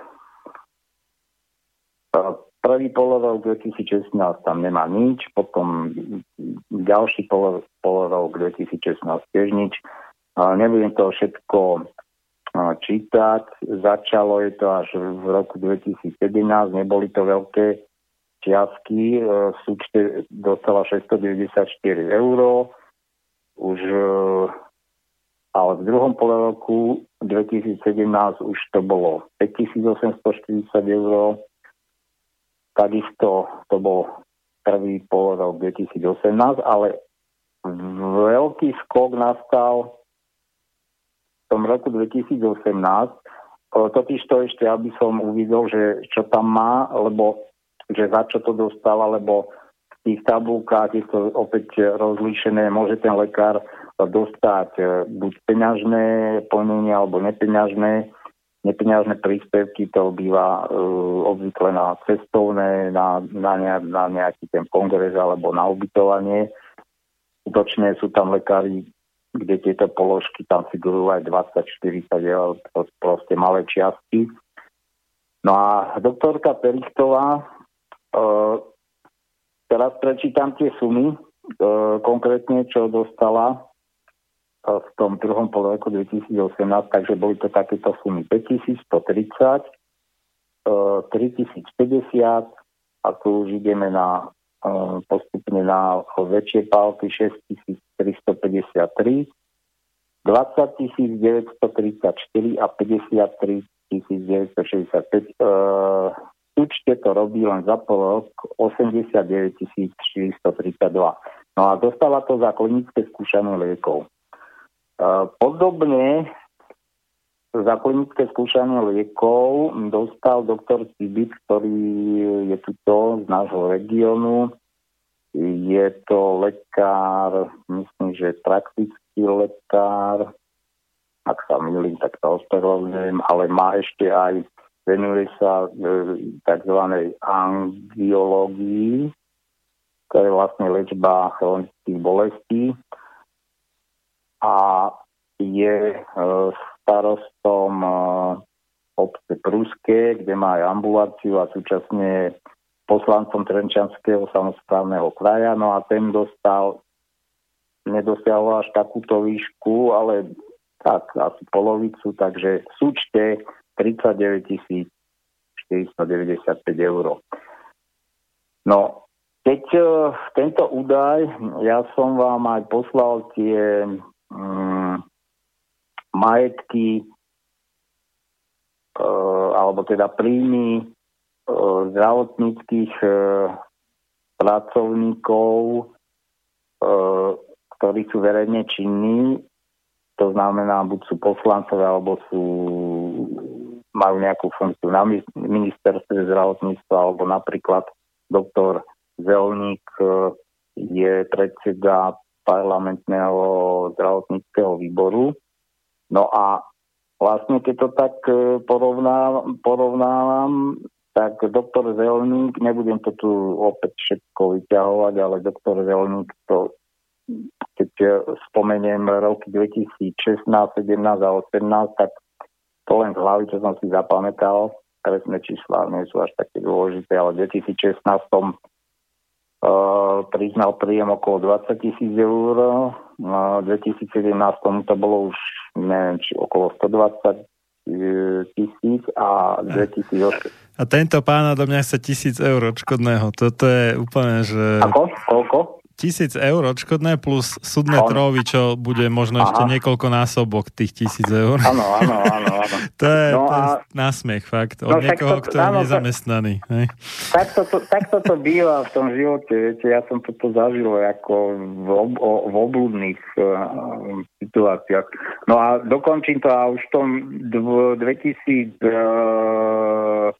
Prvý polorok 2016 tam nemá nič, potom ďalší polorok 2016 tiež nič. Nebudem to všetko čítať. Začalo je to až v roku 2017, neboli to veľké čiastky, e, súčte dostala 694 eur, už e, ale v druhom pole roku 2017 už to bolo 5840 eur, takisto to bol prvý pol rok 2018, ale veľký skok nastal v tom roku 2018, totiž to ešte, aby som uvidel, že čo tam má, lebo že za čo to dostal, alebo v tých tabulkách je to opäť rozlíšené, môže ten lekár dostať e, buď peňažné plnenie alebo nepeňažné. Nepeňažné príspevky to býva uh, obvykle na cestovné, na, na, ne, na nejaký ten kongres alebo na ubytovanie. Skutočne sú tam lekári, kde tieto položky tam figurujú aj 20-40 eur, proste malé čiastky. No a doktorka Perichtová Uh, teraz prečítam tie sumy, uh, konkrétne čo dostala v tom druhom polroku 2018, takže boli to takéto sumy 5130, 3050 a tu už ideme na postupne na väčšie palky 6353, 20 934 a 53 965 účte to robí len za pol rok 89 432. No a dostala to za klinické skúšanie liekov. Podobne za klinické skúšanie liekov dostal doktor Sibit, ktorý je tuto z nášho regiónu. Je to lekár, myslím, že praktický lekár, ak sa milím, tak sa ospravedlňujem, ale má ešte aj, venuje sa e, tzv. angiológii, to je vlastne liečba chronických bolestí je e, starostom e, obce Pruské, kde má aj ambuláciu a súčasne poslancom Trenčanského samozprávneho kraja. No a ten dostal, nedosiahol až takúto výšku, ale tak asi polovicu, takže v súčte 39 495 eur. No, keď uh, tento údaj, ja som vám aj poslal tie um, majetky uh, alebo teda príjmy uh, zdravotníckých uh, pracovníkov, ktorí sú verejne činní, to znamená, buď sú poslancov, alebo sú, majú nejakú funkciu na ministerstve zdravotníctva, alebo napríklad doktor Zelník e, je predseda parlamentného zdravotníckého výboru. No a vlastne keď to tak e, porovnávam, porovnávam tak doktor Zelník, nebudem to tu opäť všetko vyťahovať, ale doktor Zelník to keď spomeniem roky 2016, 17 a 18, tak to len z hlavy, čo som si zapamätal, presné čísla nie sú až také dôležité, ale v 2016 som uh, priznal príjem okolo 20 tisíc eur, v 2017 to bolo už neviem, či okolo 120 eh, tisíc a 2008. A tento pán do mňa chce tisíc eur odškodného. Toto je úplne, že... Ako? Koľko? Tisíc eur odškodné plus súdne trovy, čo bude možno Aha. ešte niekoľko násobok tých tisíc eur. Áno, áno, áno. áno. to je, no to a... je násmiech fakt od no, niekoho, to, kto áno, je nezamestnaný. Tak, to, tak to býva v tom živote, viete, ja som toto zažil ako v, ob, v oblúdnych uh, situáciách. No a dokončím to a už v tom 2000 uh,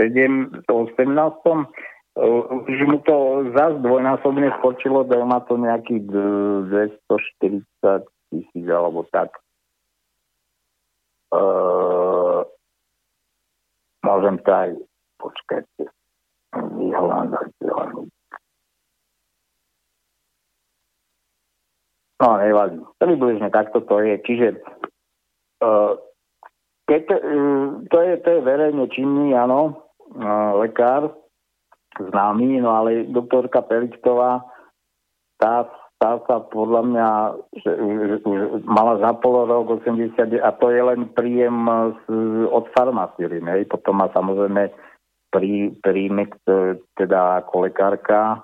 7, 18 že mu to zase dvojnásobne skočilo, da má to nejakých 240 tisíc alebo tak. Uh, môžem to aj počkajte. No, nevadí. Približne takto to je. Čiže uh, keď, uh, to, je, to je verejne činný, áno, uh, lekár, známy, no ale doktorka Peličková, tá, tá sa podľa mňa že, že, že mala za pol rok 80 a to je len príjem z, od farmafíry, hej. Potom má samozrejme prí, príjmy teda ako lekárka e,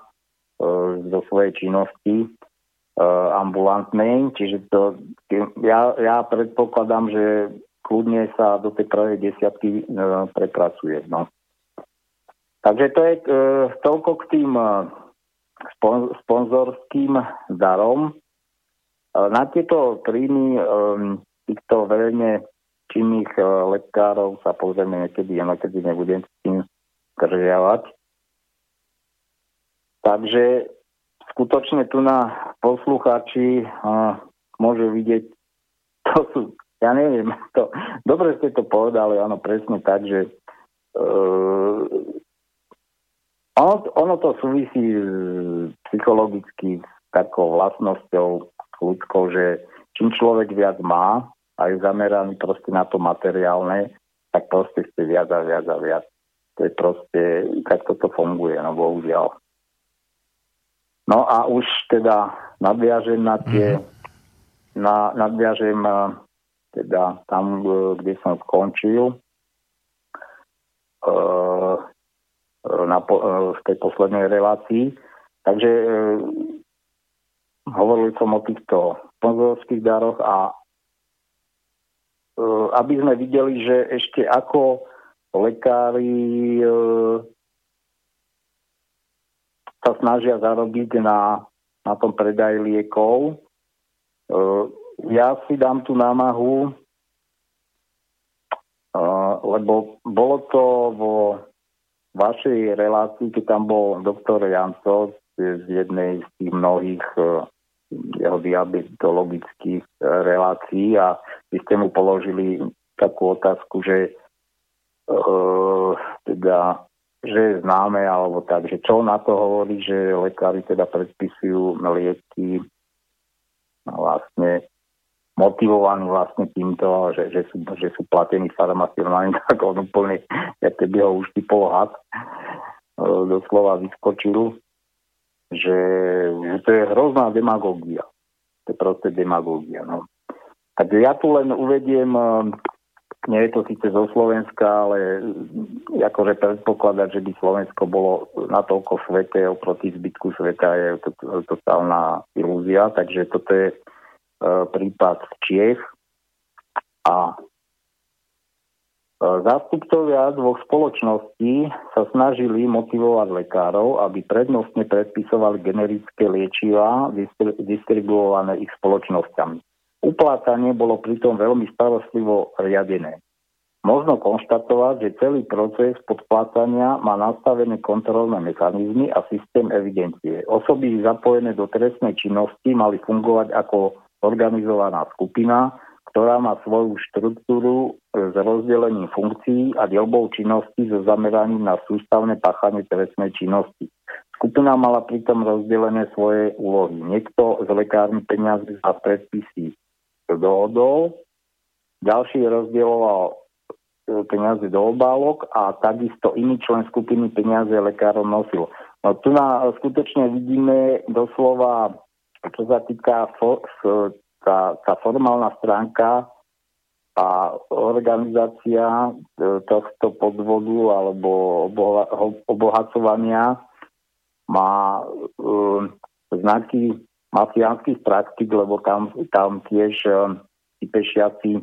zo svojej činnosti e, ambulantnej, čiže to, ja, ja predpokladám, že kľudne sa do tej prvej desiatky e, prepracuje. No. Takže to je e, toľko k tým e, spon, sponzorským darom. E, na tieto príjmy e, týchto verejne činných e, lekárov sa pozrieme niekedy, a niekedy nebudem s tým zdržiavať. Takže skutočne tu na poslucháči e, môžu vidieť, to sú, ja neviem, to, dobre ste to povedali, áno, presne tak, že e, ono, ono to súvisí psychologicky s takou vlastnosťou ľudskou, že čím človek viac má a je zameraný proste na to materiálne, tak proste chce viac a viac a viac. To je proste, tak toto funguje, no bohužiaľ. No a už teda nadviažem na tie, mm-hmm. na, nadviažem teda tam, kde som skončil. Uh, na, e, v tej poslednej relácii. Takže e, hovorili som o týchto sponzorských daroch a e, aby sme videli, že ešte ako lekári e, sa snažia zarobiť na, na tom predaji liekov. Ja si dám tú námahu lebo bolo to vo vašej relácii, keď tam bol doktor Janco z jednej z tých mnohých uh, jeho diabetologických uh, relácií a vy ste mu položili takú otázku, že uh, teda že je známe, alebo tak, že čo na to hovorí, že lekári teda predpisujú lieky vlastne motivovaní vlastne týmto, že, že, sú, že sú platení farmafirmami, tak on úplne, jak keby ho už typol had, e, doslova vyskočil, že, že to je hrozná demagógia. To je proste demagógia. No. Takže ja tu len uvediem e, nie je to síce zo Slovenska, ale akože predpokladať, že by Slovensko bolo na toľko svete oproti zbytku sveta je to, totálna ilúzia, takže toto je prípad Čiech a e, Zástupcovia dvoch spoločností sa snažili motivovať lekárov, aby prednostne predpisovali generické liečivá distribuované ich spoločnosťami. Uplácanie bolo pritom veľmi starostlivo riadené. Možno konštatovať, že celý proces podplácania má nastavené kontrolné mechanizmy a systém evidencie. Osoby zapojené do trestnej činnosti mali fungovať ako organizovaná skupina, ktorá má svoju štruktúru s rozdelením funkcií a dielbou činnosti so zameraním na sústavné páchanie trestnej činnosti. Skupina mala pritom rozdelené svoje úlohy. Niekto z lekárny peniazy za predpisy dohodol, ďalší rozdieloval e, peniaze do obálok a takisto iný člen skupiny peniaze lekárom nosil. No tu na, skutočne vidíme doslova, čo sa týka for, tá, tá formálna stránka a organizácia e, tohto podvodu alebo obohacovania má um, znaky mafiánskych praktik, lebo tam, tam tiež uh, tí pešiaci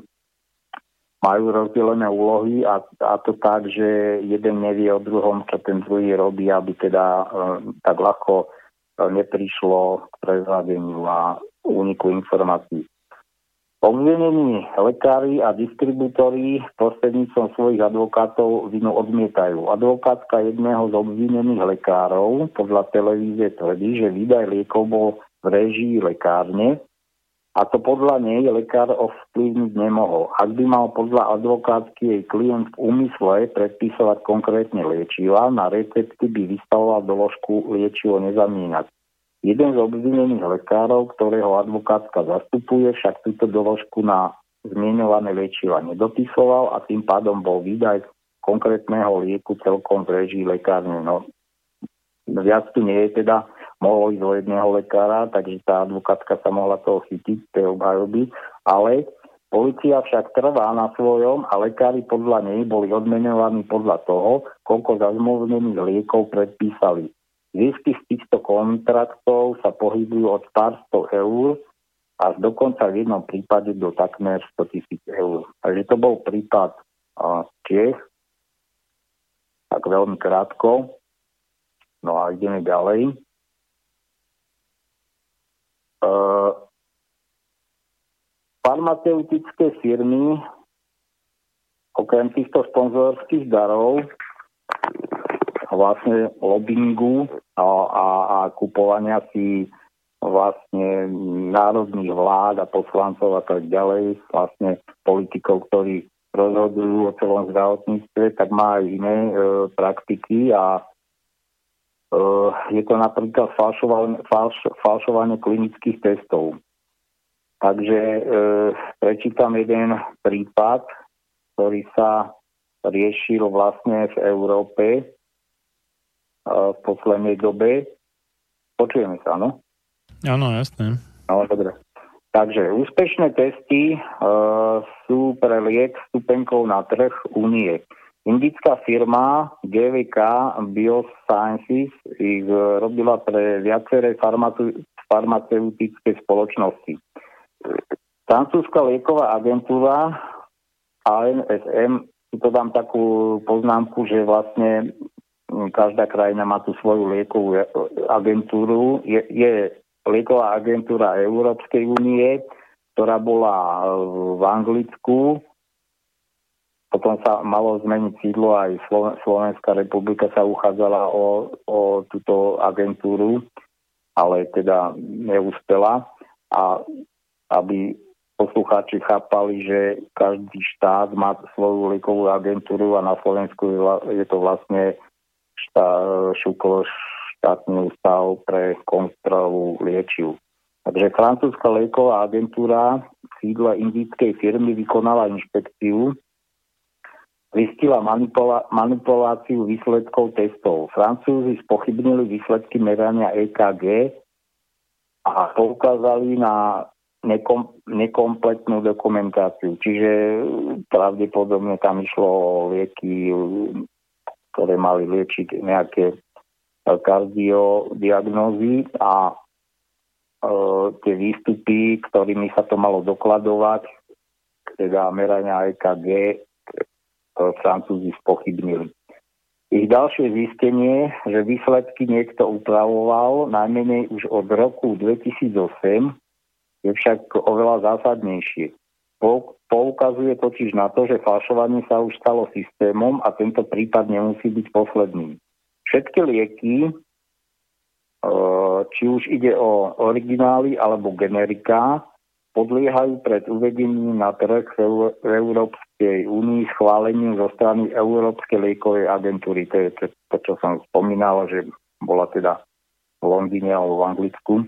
majú rozdelené úlohy a, a to tak, že jeden nevie o druhom, čo ten druhý robí, aby teda uh, tak ľahko uh, neprišlo k prezradeniu a úniku informácií. Obvinení lekári a distribútory prostredníctvom svojich advokátov vinu odmietajú. Advokátka jedného z obvinených lekárov podľa televízie tvrdí, že výdaj liekov bol v režii lekárne a to podľa nej lekár ovplyvniť nemohol. Ak by mal podľa advokátky jej klient v úmysle predpísovať konkrétne liečiva, na recepty by vystavoval doložku liečivo nezamínať. Jeden z obvinených lekárov, ktorého advokátka zastupuje, však túto doložku na zmienované liečiva nedopisoval a tým pádom bol výdaj konkrétneho lieku celkom v režii lekárne. No, viac tu nie je teda mohlo ísť do jedného lekára, takže tá advokátka sa mohla toho chytiť, tej obhajoby, ale policia však trvá na svojom a lekári podľa nej boli odmenovaní podľa toho, koľko zazmluvnených liekov predpísali. Zisky z týchto kontraktov sa pohybujú od pár sto eur až dokonca v jednom prípade do takmer 100 tisíc eur. Takže to bol prípad z Čech, tak veľmi krátko. No a ideme ďalej. Uh, farmaceutické firmy okrem týchto sponzorských darov vlastne lobbingu a, a, a kupovania si vlastne národných vlád a poslancov a tak ďalej, vlastne politikov, ktorí rozhodujú o celom zdravotníctve, tak má aj iné e, praktiky a Eh, je to napríklad falšovanie, falš, falšovanie klinických testov. Takže e, prečítam jeden prípad, ktorý sa riešil vlastne v Európe e, v poslednej dobe. Počujeme sa, no? Áno, jasné. No, dobre. Takže úspešné testy e, sú pre liek stupenkov na trh únie. Indická firma GVK Biosciences ich robila pre viaceré farmaceutické spoločnosti. Francúzska lieková agentúra ANSM, to dám takú poznámku, že vlastne každá krajina má tú svoju liekovú agentúru. Je, je lieková agentúra Európskej únie, ktorá bola v Anglicku, potom sa malo zmeniť sídlo, aj Slovenská republika sa uchádzala o, o túto agentúru, ale teda neúspela. A aby poslucháči chápali, že každý štát má svoju liekovú agentúru a na Slovensku je to vlastne štá, štátny ústav pre kontrolu liečiv. Takže francúzska lieková agentúra sídla indickej firmy vykonala inšpekciu zistila manipula- manipuláciu výsledkov testov. Francúzi spochybnili výsledky merania EKG a poukázali na nekom- nekompletnú dokumentáciu. Čiže pravdepodobne tam išlo o lieky, ktoré mali liečiť nejaké kardiodiagnózy a e, tie výstupy, ktorými sa to malo dokladovať, teda merania EKG, Francúzi spochybnili. Ich ďalšie zistenie, že výsledky niekto upravoval najmenej už od roku 2008, je však oveľa zásadnejšie. Poukazuje totiž na to, že falšovanie sa už stalo systémom a tento prípad nemusí byť posledným. Všetky lieky, e, či už ide o originály alebo generika, podliehajú pred uvedením na trh v Európskej únii schváleniu zo strany Európskej liekovej agentúry. To je to, čo som spomínal, že bola teda v Londýne alebo v Anglicku e,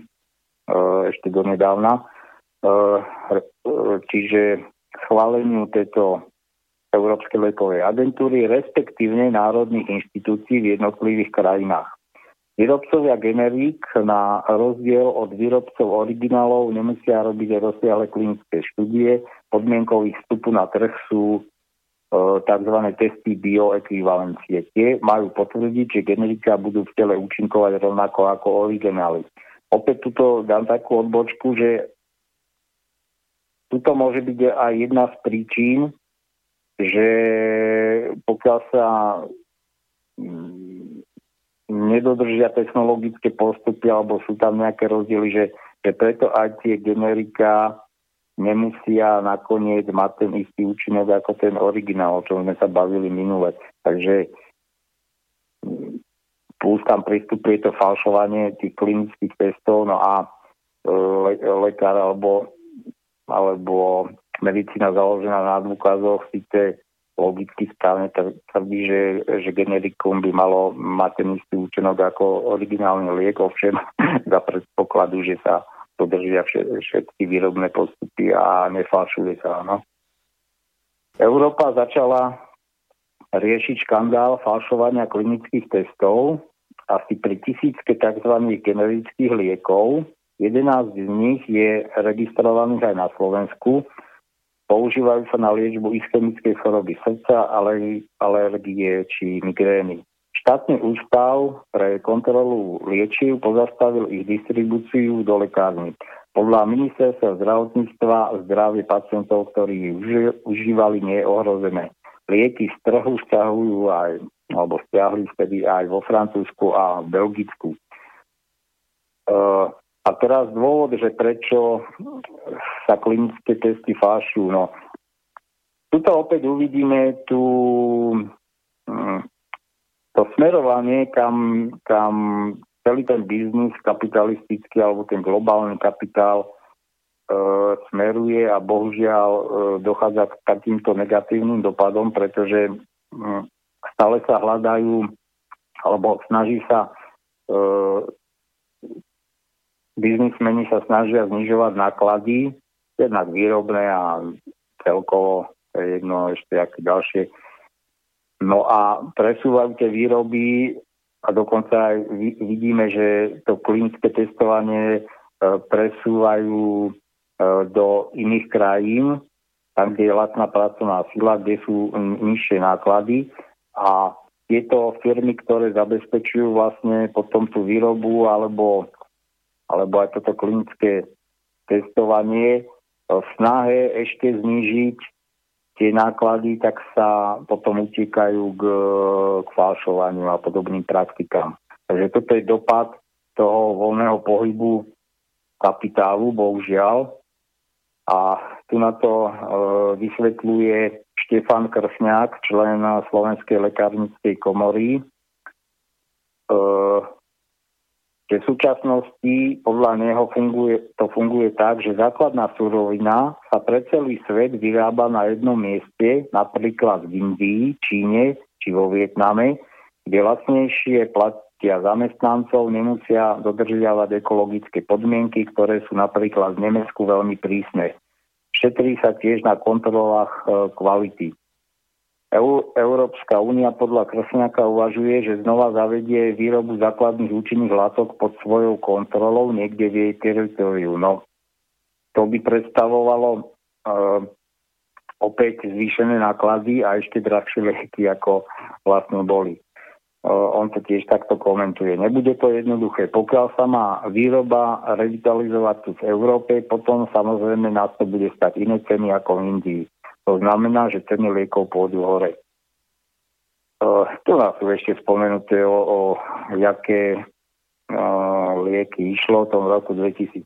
ešte donedávna. E, čiže schváleniu tejto Európskej liekovej agentúry, respektívne národných inštitúcií v jednotlivých krajinách. Výrobcovia generík na rozdiel od výrobcov originálov nemusia robiť rozsiahle klinické štúdie. Podmienkou ich vstupu na trh sú e, tzv. testy bioekvivalencie. Tie majú potvrdiť, že generika budú v tele účinkovať rovnako ako originály. Opäť tuto dám takú odbočku, že tuto môže byť aj jedna z príčin, že pokiaľ sa nedodržia technologické postupy alebo sú tam nejaké rozdiely, že, že preto aj tie generika nemusia nakoniec mať ten istý účinok ako ten originál, o čom sme sa bavili minule. Takže plus tam pristupuje to falšovanie tých klinických testov, no a e, le, lekár alebo, alebo medicína založená na dôkazoch síce logicky správne tvrdí, že, že generikum by malo mať ten istý účinok ako originálny liek, ovšem za predpokladu, že sa dodržia všetky výrobné postupy a nefalšuje sa. No. Európa začala riešiť škandál falšovania klinických testov asi pri tisícke tzv. generických liekov. 11 z nich je registrovaných aj na Slovensku Používajú sa na liečbu ischemickej choroby srdca, alergie či migrény. Štátny ústav pre kontrolu liečiv pozastavil ich distribúciu do lekárny. Podľa ministerstva zdravotníctva zdravie pacientov, ktorí užívali, nie je ohrozené. Lieky z trhu stiahujú aj, alebo stiahli vtedy aj vo Francúzsku a v Belgicku. Uh, a teraz dôvod, že prečo sa klinické testy fášu. No, tuto opäť uvidíme tu hm, to smerovanie, kam, kam celý ten biznis kapitalistický alebo ten globálny kapitál e, smeruje a bohužiaľ e, dochádza k takýmto negatívnym dopadom, pretože hm, stále sa hľadajú alebo snaží sa e, biznismeni sa snažia znižovať náklady, jednak výrobné a celkovo jedno ešte aké ďalšie. No a presúvajú tie výroby a dokonca aj vidíme, že to klinické testovanie e, presúvajú e, do iných krajín, tam, kde je lacná pracovná sila, kde sú nižšie náklady. A tieto firmy, ktoré zabezpečujú vlastne potom tú výrobu alebo alebo aj toto klinické testovanie v snahe ešte znížiť tie náklady, tak sa potom utekajú k, k falšovaniu a podobným praktikám. Takže toto je dopad toho voľného pohybu kapitálu, bohužiaľ. A tu na to e, vysvetľuje Štefan Krsňák, člen Slovenskej lekárnickej komory, že v súčasnosti podľa neho funguje, to funguje tak, že základná surovina sa pre celý svet vyrába na jednom mieste, napríklad v Indii, Číne či vo Vietname, kde lacnejšie platia zamestnancov, nemusia dodržiavať ekologické podmienky, ktoré sú napríklad v Nemecku veľmi prísne. Šetrí sa tiež na kontrolách e, kvality. Európska únia podľa Kresňaka uvažuje, že znova zavedie výrobu základných účinných látok pod svojou kontrolou niekde v jej teritoriu. No, to by predstavovalo e, opäť zvýšené náklady a ešte drahšie leky, ako vlastne boli. E, on to tiež takto komentuje. Nebude to jednoduché. Pokiaľ sa má výroba revitalizovať tu v Európe, potom samozrejme nás to bude stať iné ceny ako v Indii. To znamená, že ceny liekov pôjdu hore. Uh, tu nás sú ešte spomenuté o, o jaké lieky išlo v tom roku 2015,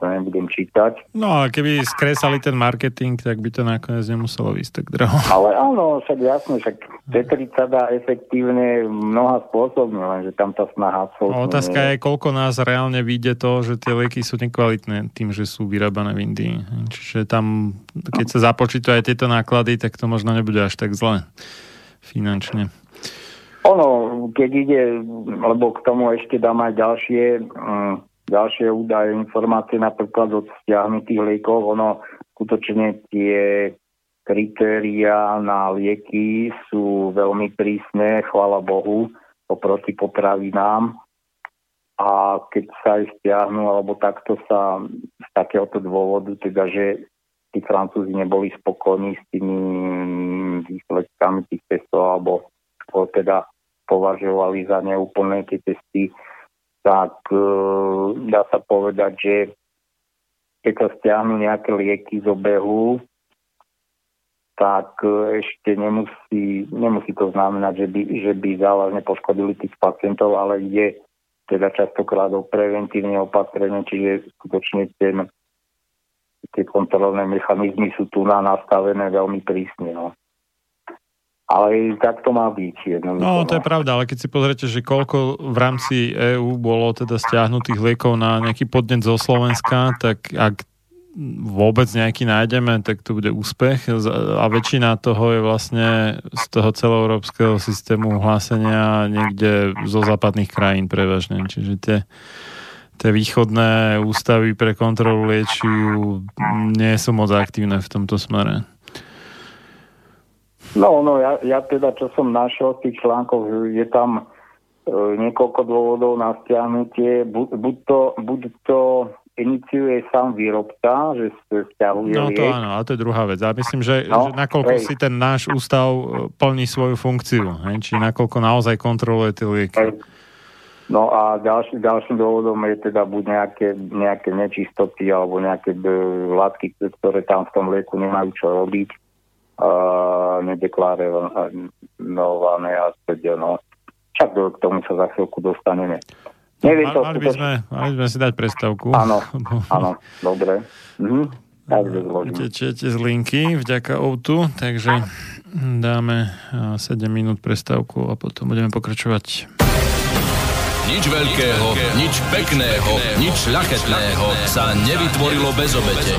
to nebudem čítať. No a keby skresali ten marketing, tak by to nakoniec nemuselo ísť tak draho. Ale áno, však jasne, však Tetri sa dá efektívne mnoha spôsobne, lenže tam tá snaha absolútne... No, otázka je, koľko nás reálne vyjde to, že tie lieky sú nekvalitné tým, že sú vyrábané v Indii. Čiže tam, keď sa započítajú aj tieto náklady, tak to možno nebude až tak zle finančne. Ono, keď ide, lebo k tomu ešte dám aj ďalšie, um, ďalšie údaje, informácie napríklad od stiahnutých liekov, ono skutočne tie kritéria na lieky sú veľmi prísne, chvala Bohu, oproti potravinám. A keď sa aj stiahnu, alebo takto sa z takéhoto dôvodu, teda, že tí Francúzi neboli spokojní s tými výsledkami tých testov, alebo teda považovali za neúplné tie testy, tak e, dá sa povedať, že keď sa stiahnu nejaké lieky z obehu, tak e, ešte nemusí, nemusí to znamenať, že by, že by závažne poškodili tých pacientov, ale ide teda častokrát o preventívne opatrenie, čiže skutočne ten, tie kontrolné mechanizmy sú tu na nastavené veľmi prísne. No. Ale tak to má byť. No, to je pravda, ale keď si pozrite, že koľko v rámci EÚ bolo teda stiahnutých liekov na nejaký podnet zo Slovenska, tak ak vôbec nejaký nájdeme, tak to bude úspech a väčšina toho je vlastne z toho celoeurópskeho systému hlásenia niekde zo západných krajín prevažne. Čiže tie, tie východné ústavy pre kontrolu liečiv nie sú moc aktívne v tomto smere. No, no, ja, ja teda, čo som našiel v tých článkoch, je tam e, niekoľko dôvodov na stiahnutie. Bu, buď, to, buď to iniciuje sám výrobca, že stiahuje No to liek. áno, a to je druhá vec. A myslím, že, no, že nakoľko hej. si ten náš ústav e, plní svoju funkciu, hej? či nakoľko naozaj kontroluje tie lieky. Hej. No a ďalší, ďalším dôvodom je teda buď nejaké, nejaké nečistoty alebo nejaké e, látky, ktoré tam v tom lieku nemajú čo robiť nedeklarované a no. Však k tomu sa za chvíľku dostaneme. Neviem to, mali, by sme, mali by sme si dať predstavku. Áno, áno, dobre. Mhm. Tečete z linky vďaka Outu, takže dáme 7 minút prestávku a potom budeme pokračovať. Nič veľkého, nič pekného, nič ľachetného sa nevytvorilo bez obete.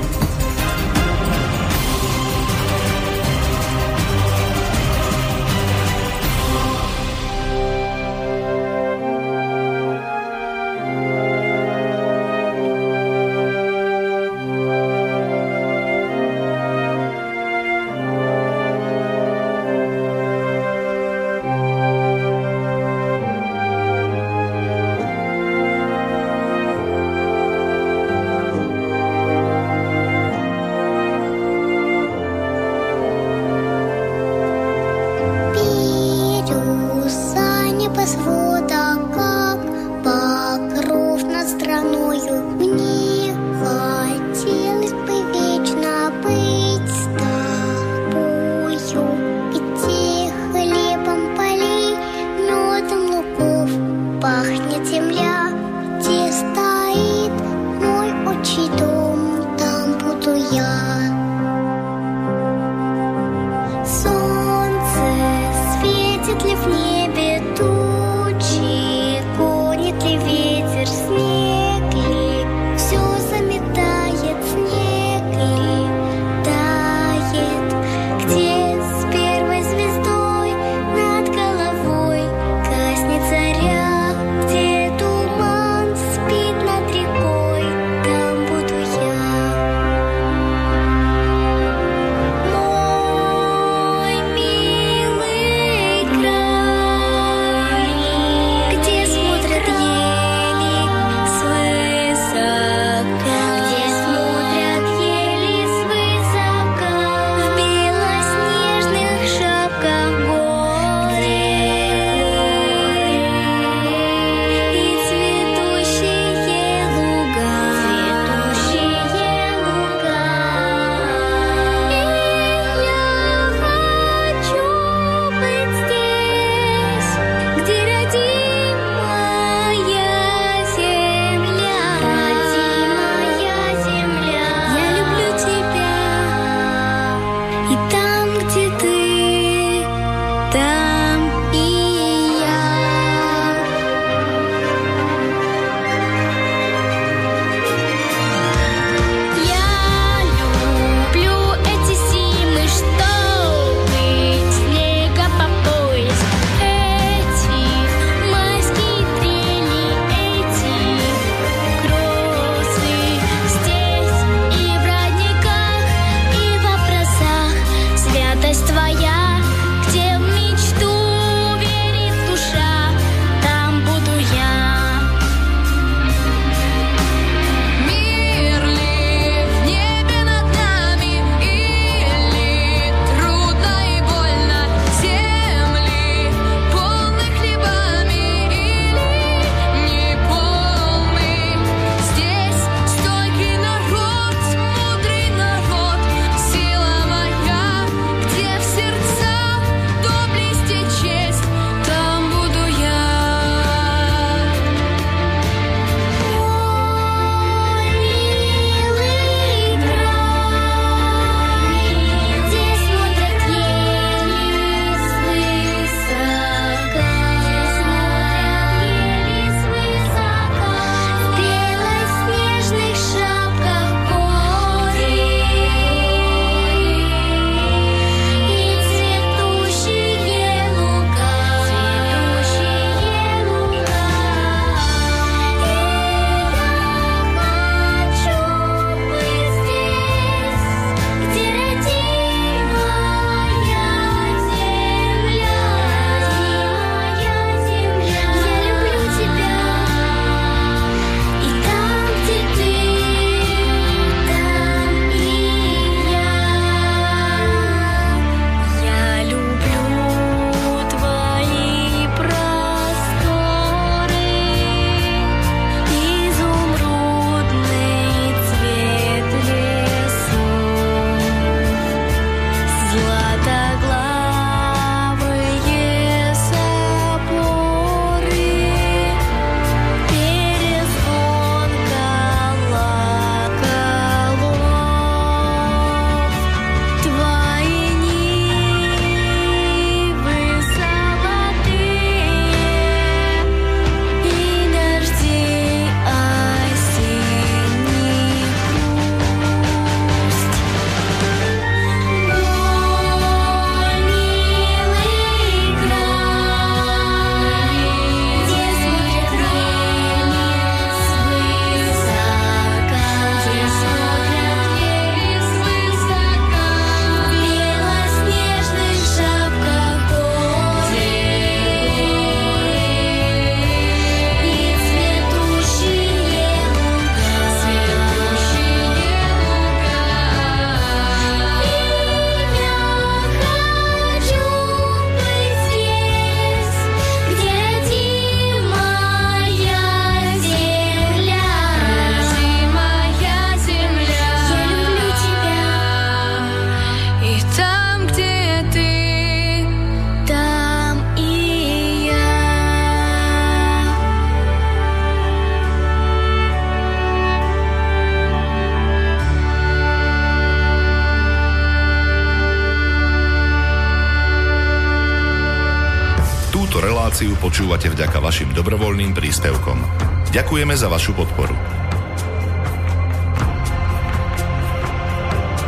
Dobrovoľným príspevkom. Ďakujeme za vašu podporu.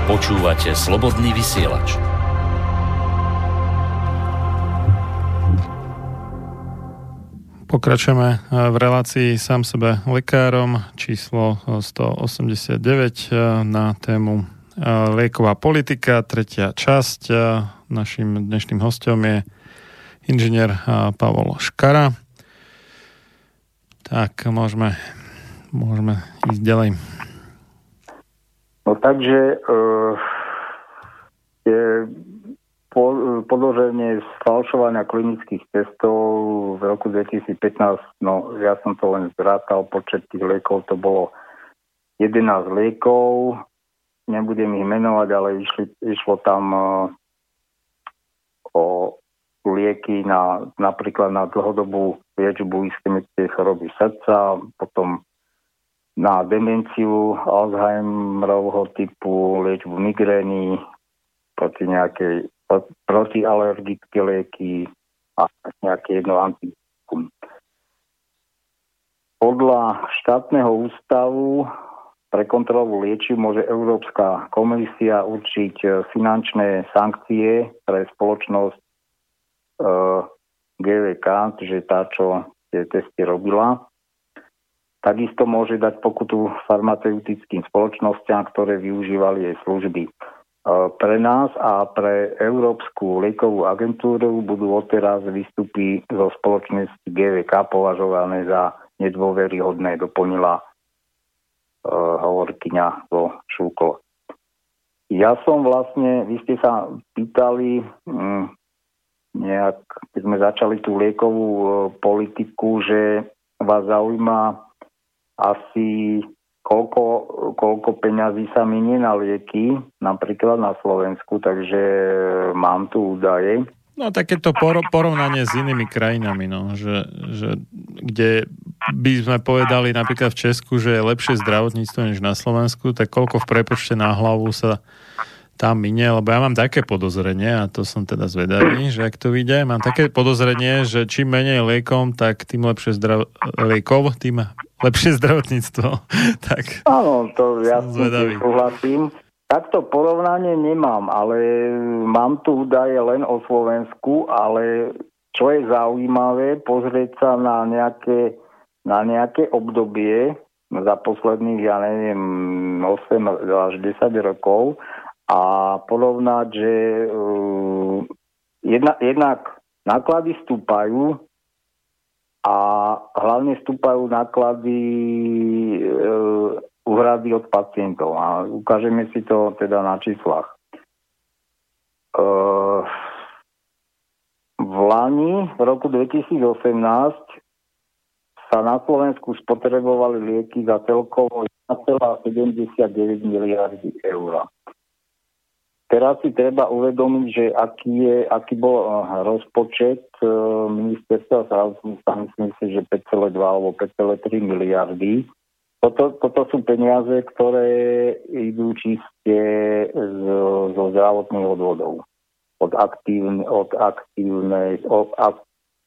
Počúvate slobodný vysielač. Pokračujeme eh, v relácii sám sebe lekárom číslo 189 eh, na tému eh, lieková politika, tretia časť. Našim dnešným hostom je inžinier Pavol Škara. Tak, môžeme, môžeme ísť ďalej. No takže uh, je podloženie sfalšovania klinických testov v roku 2015, no ja som to len zrátal, počet tých liekov to bolo 11 liekov, nebudem ich menovať, ale išli, išlo tam uh, o lieky na, napríklad na dlhodobú liečbu ischemickej choroby srdca, potom na demenciu Alzheimerovho typu, liečbu migrény, proti nejakej protialergické lieky a nejaké jedno antibiotikum. Podľa štátneho ústavu pre kontrolu liečiv môže Európska komisia určiť finančné sankcie pre spoločnosť GVK, čiže tá, čo tie testy robila. Takisto môže dať pokutu farmaceutickým spoločnosťam, ktoré využívali jej služby. Pre nás a pre Európsku liekovú agentúru budú odteraz výstupy zo spoločnosti GVK považované za nedôveryhodné, doplnila uh, hovorkyňa zo Šúko. Ja som vlastne, vy ste sa pýtali, um, nejak, keď sme začali tú liekovú uh, politiku, že vás zaujíma asi koľko, koľko peňazí sa minie na lieky, napríklad na Slovensku, takže mám tu údaje. No takéto porovnanie s inými krajinami, no, že, že kde by sme povedali napríklad v Česku, že je lepšie zdravotníctvo než na Slovensku, tak koľko v prepočte na hlavu sa tam minie, lebo ja mám také podozrenie, a to som teda zvedavý, že ak to vyjde, mám také podozrenie, že čím menej liekom, tak tým lepšie zdrav... liekov, tým lepšie zdravotníctvo. tak, Áno, to ja súhlasím. Takto porovnanie nemám, ale mám tu údaje len o Slovensku, ale čo je zaujímavé, pozrieť sa na nejaké, na nejaké obdobie za posledných, ja neviem, 8 až 10 rokov a porovnať, že uh, jedna, jednak náklady stúpajú a hlavne stúpajú náklady e, úhrady od pacientov. A ukážeme si to teda na číslach. E, v Lani, v roku 2018, sa na Slovensku spotrebovali lieky za celkovo 1,79 miliardy eur. Teraz si treba uvedomiť, že aký, je, aký bol eh, rozpočet eh, ministerstva zdravotníctva, myslím si, že 5,2 alebo 5,3 miliardy. Toto, toto sú peniaze, ktoré idú čiste z, zo zdravotných odvodov. Od, aktívne, od aktívnej, od,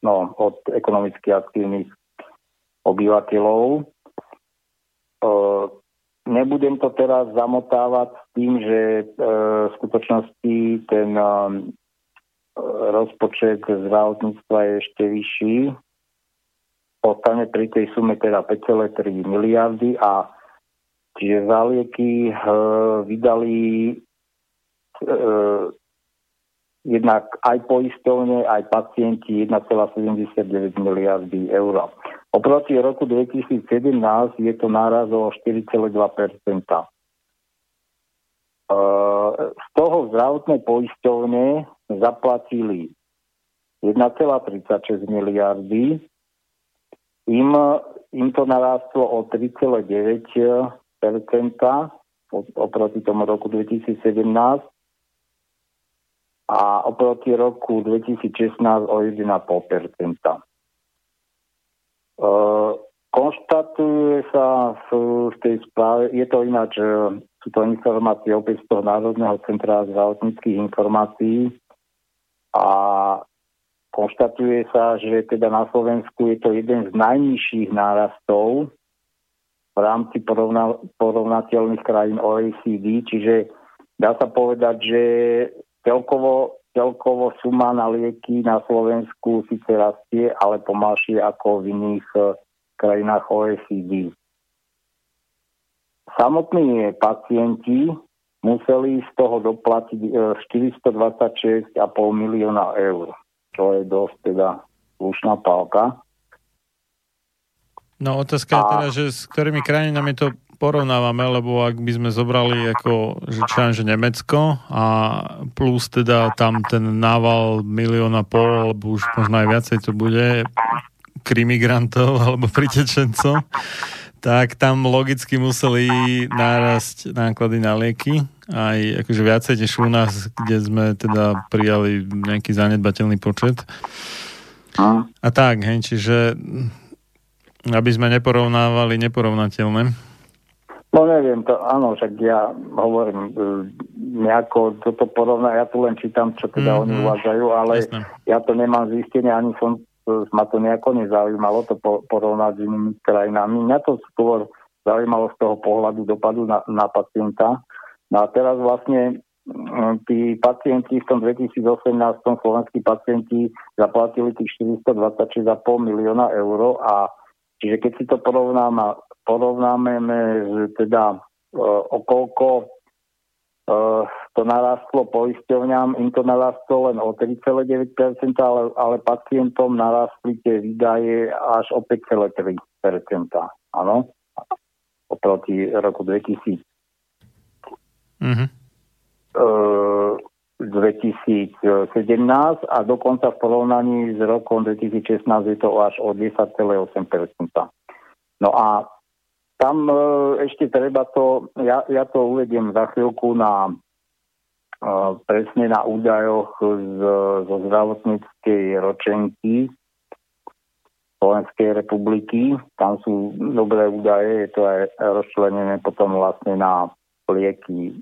no, od ekonomicky aktívnych obyvateľov. Eh, nebudem to teraz zamotávať s tým, že e, v skutočnosti ten e, rozpočet zdravotníctva je ešte vyšší. Ostane pri tej sume teda 5,3 miliardy a čiže za lieky e, vydali e, jednak aj poistovne, aj pacienti 1,79 miliardy eur. Oproti roku 2017 je to náraz o 4,2% Z toho zdravotné poisťovne zaplatili 1,36 miliardy, im, im to narástlo o 3,9% oproti tomu roku 2017 a oproti roku 2016 o 1,5 uh, Konštatuje sa v, tej správe, je to ináč, sú to informácie opäť z toho Národného centra zdravotníckých informácií a konštatuje sa, že teda na Slovensku je to jeden z najnižších nárastov v rámci porovna, porovnateľných krajín OECD, čiže dá sa povedať, že celkovo, celkovo suma na lieky na Slovensku síce rastie, ale pomalšie ako v iných eh, krajinách OECD. Samotní pacienti museli z toho doplatiť 426,5 e, milióna eur, čo je dosť teda slušná pálka. No otázka a... je teda, že s ktorými krajinami to porovnávame, lebo ak by sme zobrali ako, že čo že Nemecko a plus teda tam ten nával milióna pol, alebo už možno aj viacej to bude krimigrantov alebo pritečencov, tak tam logicky museli nárast náklady na lieky, aj akože viacej než u nás, kde sme teda prijali nejaký zanedbateľný počet. A, a tak, hej, čiže aby sme neporovnávali neporovnateľné. No neviem, to áno, však ja hovorím, e, nejako toto porovná, ja tu len čítam, čo teda mm-hmm. oni uvádzajú, ale Jasne. ja to nemám zistenie, ani som ma to nejako nezaujímalo to porovnať s inými krajinami. Mňa to skôr zaujímalo z toho pohľadu dopadu na, na pacienta. No a teraz vlastne mm, tí pacienti v tom 2018 slovenskí pacienti zaplatili tých 426,5 milióna eur a čiže keď si to porovnáme, porovnáme teda e, okolko Eh, to narastlo poisťovňam, im to narastlo len o 3,9%, ale, ale pacientom narastli tie výdaje až o 5,3%. Áno? Oproti roku 2000. Mm-hmm. Uh, 2017 a dokonca v porovnaní s rokom 2016 je to až o 10,8%. No a tam e, ešte treba to, ja, ja to uvediem za chvíľku na e, presne na údajoch z, zo zdravotníckej ročenky Slovenskej republiky. Tam sú dobré údaje, je to aj rozčlenené potom vlastne na lieky,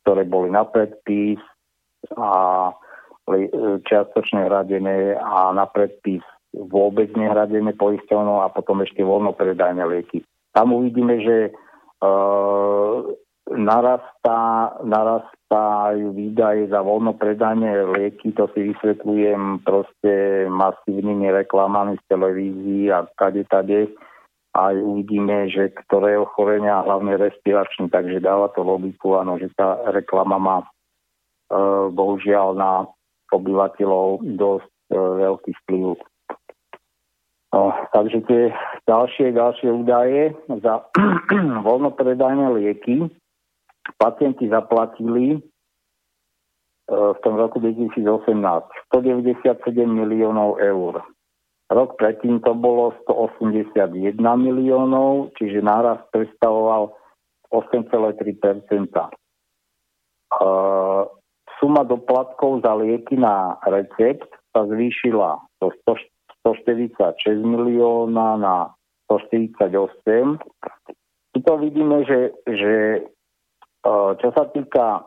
ktoré boli na predpis a čiastočne hradené a na predpis vôbec nehradené poisťovnou a potom ešte voľnopredajné lieky tam uvidíme, že uh, narastá, narastajú výdaje za voľnopredanie lieky, to si vysvetľujem proste masívnymi reklamami z televízií a kade tade. Aj uvidíme, že ktoré ochorenia, hlavne respiračné, takže dáva to logiku, áno, že tá reklama má bohužiaľ na obyvateľov dosť uh, veľký vplyv. No, takže tie ďalšie, ďalšie údaje za voľnopredajné lieky pacienti zaplatili e, v tom roku 2018 197 miliónov eur. Rok predtým to bolo 181 miliónov, čiže náraz predstavoval 8,3 e, Suma doplatkov za lieky na recept sa zvýšila do 146 milióna na 148. Tu to vidíme, že, že e, čo sa týka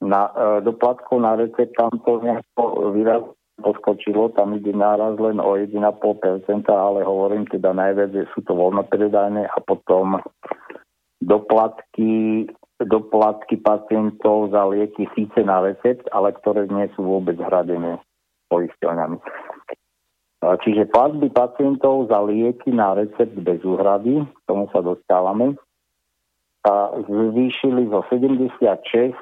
na, e, doplatkov na recept, tam to nejako výraz poskočilo, tam ide náraz len o 1,5%, ale hovorím teda najviac, že sú to voľnopredajné a potom doplatky, doplatky pacientov za lieky síce na recept, ale ktoré nie sú vôbec hradené poisťovňami. Čiže platby pacientov za lieky na recept bez úhrady, tomu sa dostávame, a zvýšili zo 76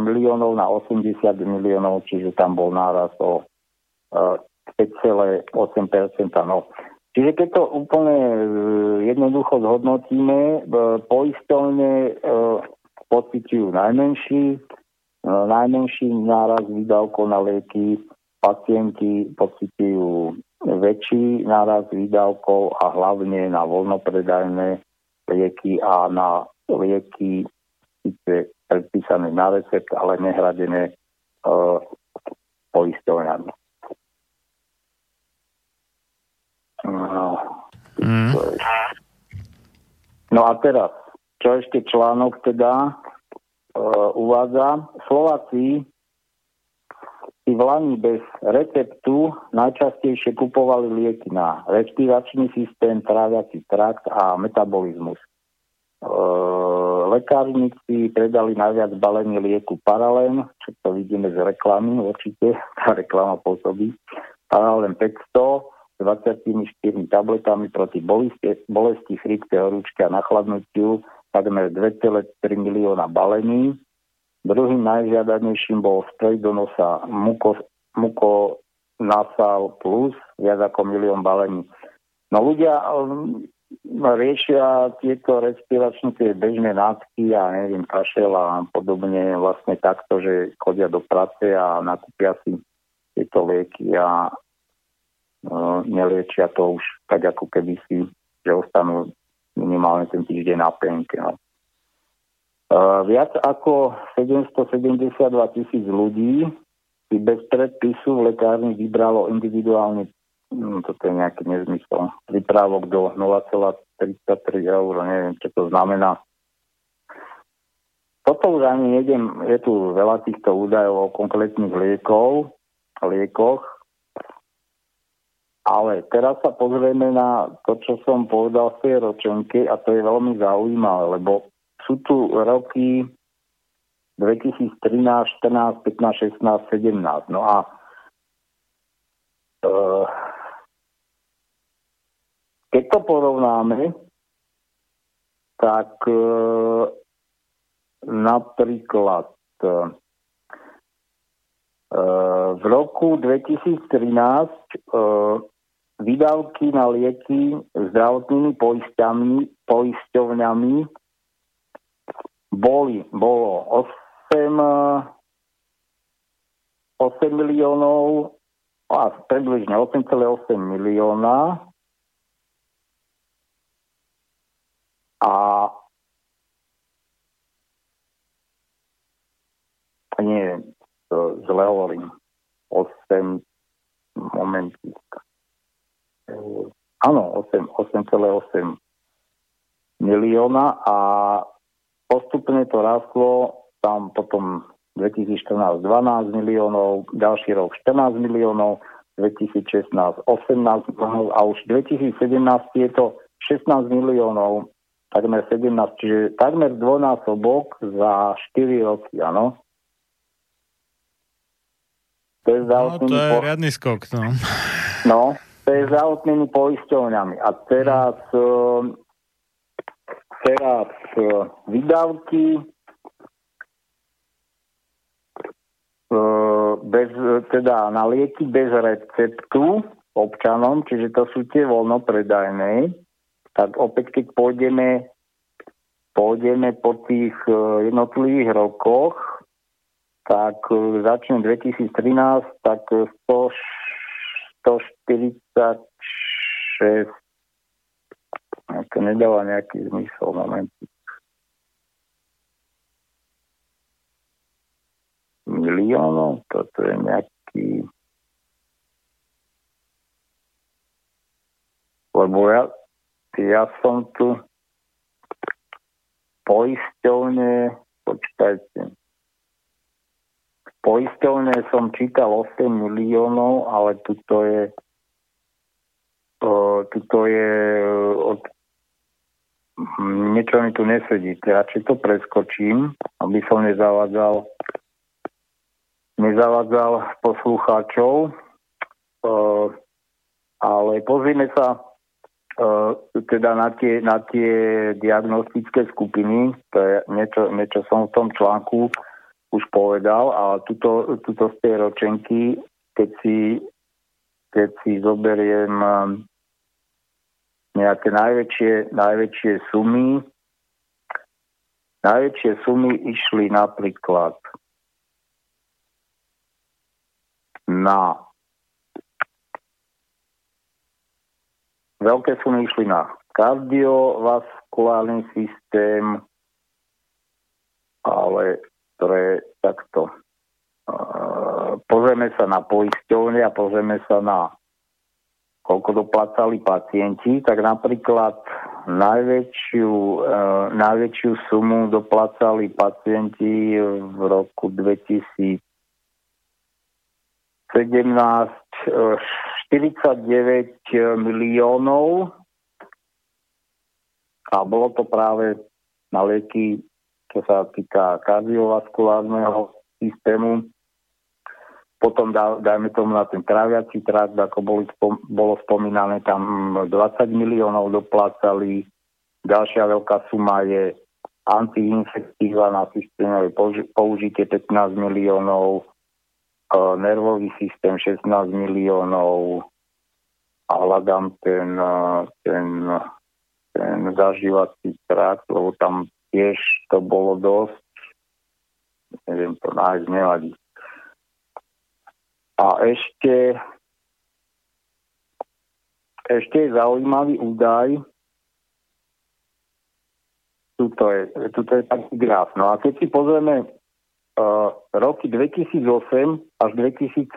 miliónov na 80 miliónov, čiže tam bol náraz o 5,8%. No. Čiže keď to úplne e, jednoducho zhodnotíme, e, poistovne e, pocitujú najmenší, najmenší náraz výdavkov na lieky, pacienti pocitujú väčší náraz výdavkov a hlavne na voľnopredajné lieky a na lieky síce predpísané na recept, ale nehradené uh, poistovňami. No. Mm. no a teraz, čo ešte článok teda uh, uvádza? Slováci si v Lani bez receptu najčastejšie kupovali lieky na respiračný systém, tráviaci trakt a metabolizmus. E, lekárnici predali najviac balení lieku Paralén, čo to vidíme z reklamy určite, tá reklama pôsobí. Paralén 500 24 tabletami proti bolesti, bolesti chrípke, horúčke a nachladnutiu takmer 2,3 milióna balení. Druhým najžiadanejším bol sprej do nosa muko, muko nasal plus, viac ako milión balení. No ľudia um, riešia tieto respiračné tie bežné nátky a neviem, kašel a podobne vlastne takto, že chodia do práce a nakúpia si tieto lieky a uh, neliečia to už tak ako keby si, že ostanú minimálne ten týždeň na penke. No. Uh, viac ako 772 tisíc ľudí si bez predpisu v lekárni vybralo individuálne, no, toto je nejaký nezmysel, vyprávok do 0,33 eur, neviem, čo to znamená. Toto už ani nejdem, je tu veľa týchto údajov o konkrétnych liekov, liekoch, ale teraz sa pozrieme na to, čo som povedal v tej ročenke a to je veľmi zaujímavé, lebo sú tu roky 2013, 14, 15, 16, 17. No a e, keď to porovnáme, tak e, napríklad e, v roku 2013 e, výdavky na lieky zdravotnými poisťovňami, poisťovňami boli, bolo 8, 8 miliónov a približne 8,8 milióna a nie, zle hovorím, 8 momentík. Áno, 8,8 milióna a Postupne to rastlo, tam potom 2014 12 miliónov, ďalší rok 14 miliónov, 2016 18 miliónov a už 2017 je to 16 miliónov, takmer 17, čiže takmer dvojnásobok za 4 roky, áno. To je, no, to je po... riadny skok, no. No, to je zdravotnými poisťovňami. A teraz hmm teraz e, vydávky e, bez, teda na lieky bez receptu občanom, čiže to sú tie voľnopredajné, tak opäť keď pôjdeme, pôjdeme po tých jednotlivých rokoch, tak začne 2013, tak 100, 146 to nedáva nejaký zmysel moment. Miliónov, toto je nejaký... Lebo ja, ja som tu poisťovne, počkajte, poisťovne som čítal 8 miliónov, ale tuto je tuto je od niečo mi tu nesedí. Radšej to preskočím, aby som nezavádzal nezavádzal poslucháčov. Uh, ale pozrime sa uh, teda na tie, na tie diagnostické skupiny. To je niečo, niečo som v tom článku už povedal, ale tuto, tuto z tej ročenky, keď si, keď si zoberiem nejaké najväčšie, najväčšie sumy. Najväčšie sumy išli napríklad na veľké sumy išli na kardiovaskulárny systém, ale pre takto. Pozrieme sa na poisťovne a pozrieme sa na koľko doplácali pacienti, tak napríklad najväčšiu, e, najväčšiu sumu doplácali pacienti v roku 2000 17, 49 miliónov a bolo to práve na lieky, čo sa týka kardiovaskulárneho systému. Potom dá, dajme tomu na ten tráviací trakt, ako boli, spom, bolo spomínané, tam 20 miliónov doplácali. Ďalšia veľká suma je antiinfektíva na systémové použitie 15 miliónov, nervový systém 16 miliónov a hľadám ten, ten, ten zažívací trakt, lebo tam tiež to bolo dosť. Neviem to nájsť, nevadí. A ešte ešte je zaujímavý údaj, tuto je, tuto je taký graf. No a keď si pozrieme uh, roky 2008 až 2017.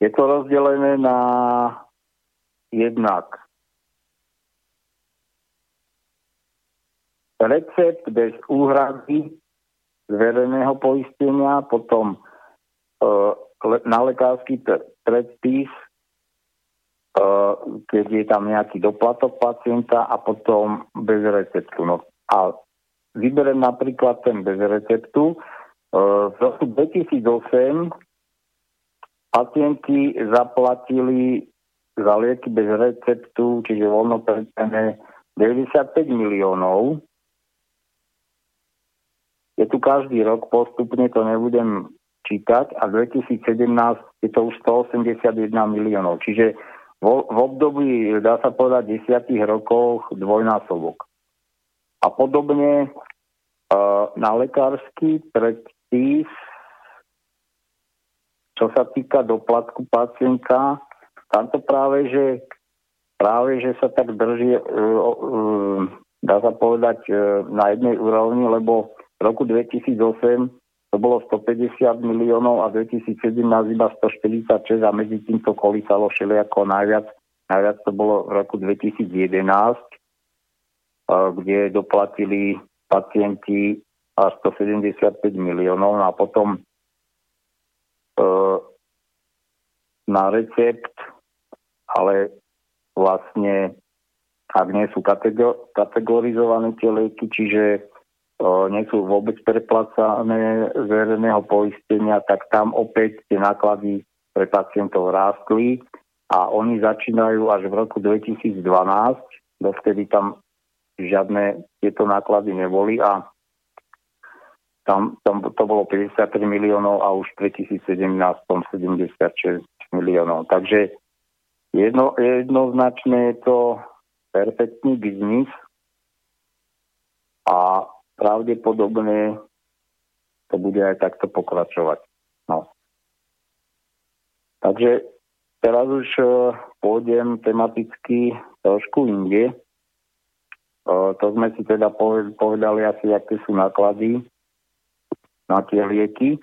Je to rozdelené na jednak recept bez úhrady z verejného poistenia, potom na lekársky predpis, uh, keď je tam nejaký doplatok pacienta a potom bez receptu. No a vyberiem napríklad ten bez receptu. E, v roku 2008 pacienti zaplatili za lieky bez receptu, čiže voľno predstavené 95 miliónov. Je tu každý rok postupne, to nebudem čítať, a 2017 je to už 181 miliónov. Čiže v období, dá sa povedať, desiatých rokoch dvojnásobok. A podobne uh, na lekársky predpis, čo sa týka doplatku pacienta, tam to práve, že práve, že sa tak drží, uh, uh, dá sa povedať, na jednej úrovni, lebo v roku 2008 to bolo 150 miliónov a 2017 iba 146 a medzi tým to kolísalo všelijako najviac. Najviac to bolo v roku 2011 kde doplatili pacienti až 175 miliónov no a potom e, na recept, ale vlastne ak nie sú kategor- kategorizované tie lieky, čiže nie sú vôbec preplacané z verejného poistenia, tak tam opäť tie náklady pre pacientov rástli a oni začínajú až v roku 2012, dovtedy tam žiadne tieto náklady neboli a tam, tam to bolo 53 miliónov a už v 2017 76 miliónov. Takže jedno, jednoznačne je to perfektný biznis a pravdepodobne to bude aj takto pokračovať. No. Takže teraz už uh, pôjdem tematicky trošku inde. To sme si teda povedali asi, aké sú náklady na tie lieky.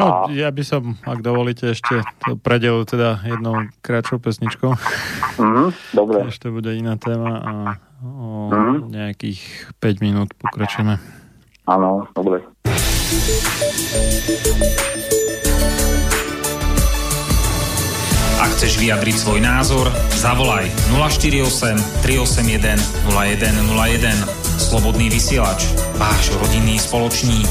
No, ja by som, ak dovolíte, ešte predelil teda jednou kratšou pesničkou. Mm, dobre. Ešte bude iná téma a o mm. nejakých 5 minút pokračujeme. Áno, dobre. Ak chceš vyjadriť svoj názor, zavolaj 048 381 0101. Slobodný vysielač, váš rodinný spoločník.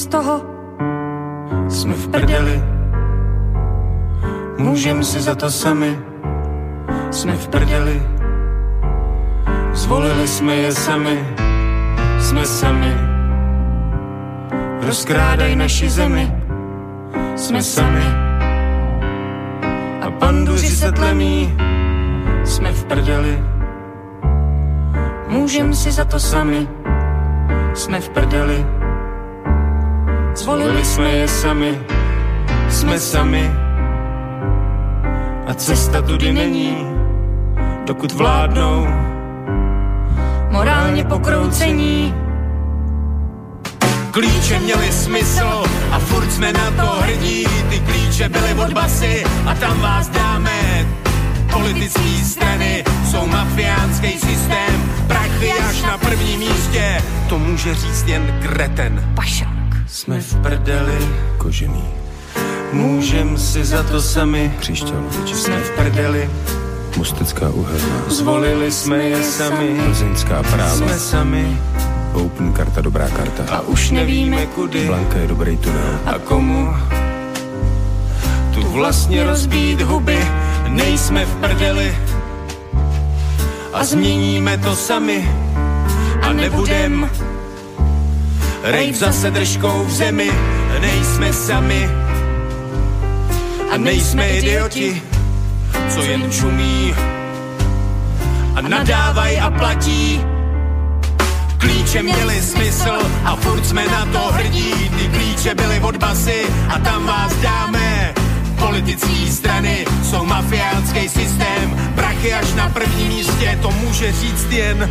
Frustrace je z toho, jsme v prdeli. Můžeme si za to sami, jsme v prdeli. Zvolili jsme je sami, jsme sami. Rozkrádaj naši zemi, jsme sami. A panduři se tlemí, jsme v prdeli. Můžem si za to sami, jsme v prdeli. Zvolili jsme je sami, jsme sami. A cesta tudy není, dokud vládnou morálně pokroucení. Klíče měly smysl a furt jsme na to hrdí. Ty klíče byly od basy a tam vás dáme. Politické strany jsou mafiánský systém. Prachy až na prvním místě, to může říct jen kreten. Pašák. Jsme v prdeli, kožený. Můžem si za to sami, Křišťáloviči. jsme v prdeli. Mostecká uhelná. Zvolili jsme je sami, Plzeňská práva. jsme sami Open karta, dobrá karta. a už nevíme kudy Blanka je dobrý tunel. a komu. Tu vlastně rozbít huby, nejsme v prdeli a změníme to sami a nebudem rejp zase držkou v zemi, nejsme sami a nejsme idioti, co jen čumí a nadávaj a platí. Klíče měly smysl a furt jsme na to hrdí. Ty klíče byly od basy a tam vás dáme. Politické strany jsou mafiánský systém. Prachy až na prvním místě, to může říct jen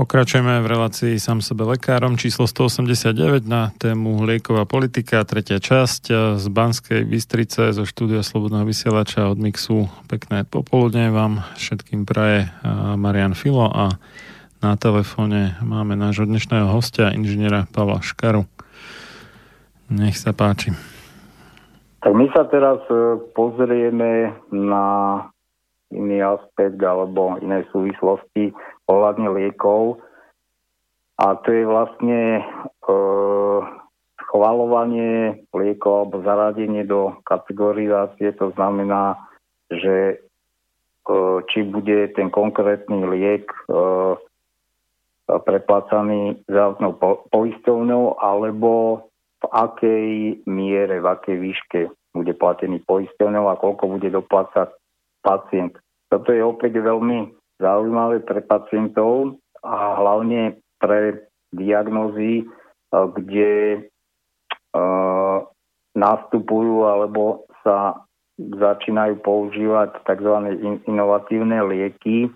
Pokračujeme v relácii sám sebe lekárom číslo 189 na tému lieková politika, tretia časť e, z Banskej Bystrice zo štúdia Slobodného vysielača od Mixu. Pekné popoludne vám všetkým praje e, Marian Filo a na telefóne máme nášho dnešného hostia, inžiniera Pavla Škaru. Nech sa páči. Tak my sa teraz e, pozrieme na iný aspekt alebo iné súvislosti ohľadne liekov. A to je vlastne e, schvalovanie liekov alebo zaradenie do kategorizácie. To znamená, že e, či bude ten konkrétny liek e, preplácaný zdravotnou po- poisťovňou alebo v akej miere, v akej výške bude platený poisťovňou a koľko bude doplácať pacient. Toto je opäť veľmi zaujímavé pre pacientov a hlavne pre diagnózy, eh, kde uh, nastupujú alebo sa začínajú používať tzv. in- inovatívne lieky. E,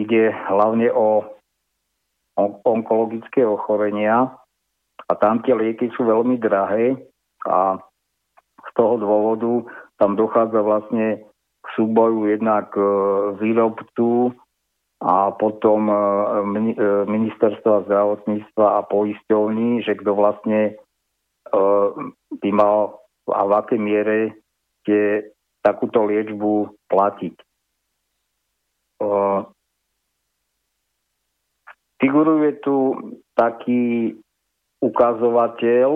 ide hlavne o, onkologické ochorenia a tam tie lieky sú veľmi drahé a z toho dôvodu tam dochádza vlastne súboju jednak e, výrobcu a potom e, e, ministerstva zdravotníctva a poisťovní, že kto vlastne by mal a v akej miere tie, takúto liečbu platiť. Figuruje tu taký ukazovateľ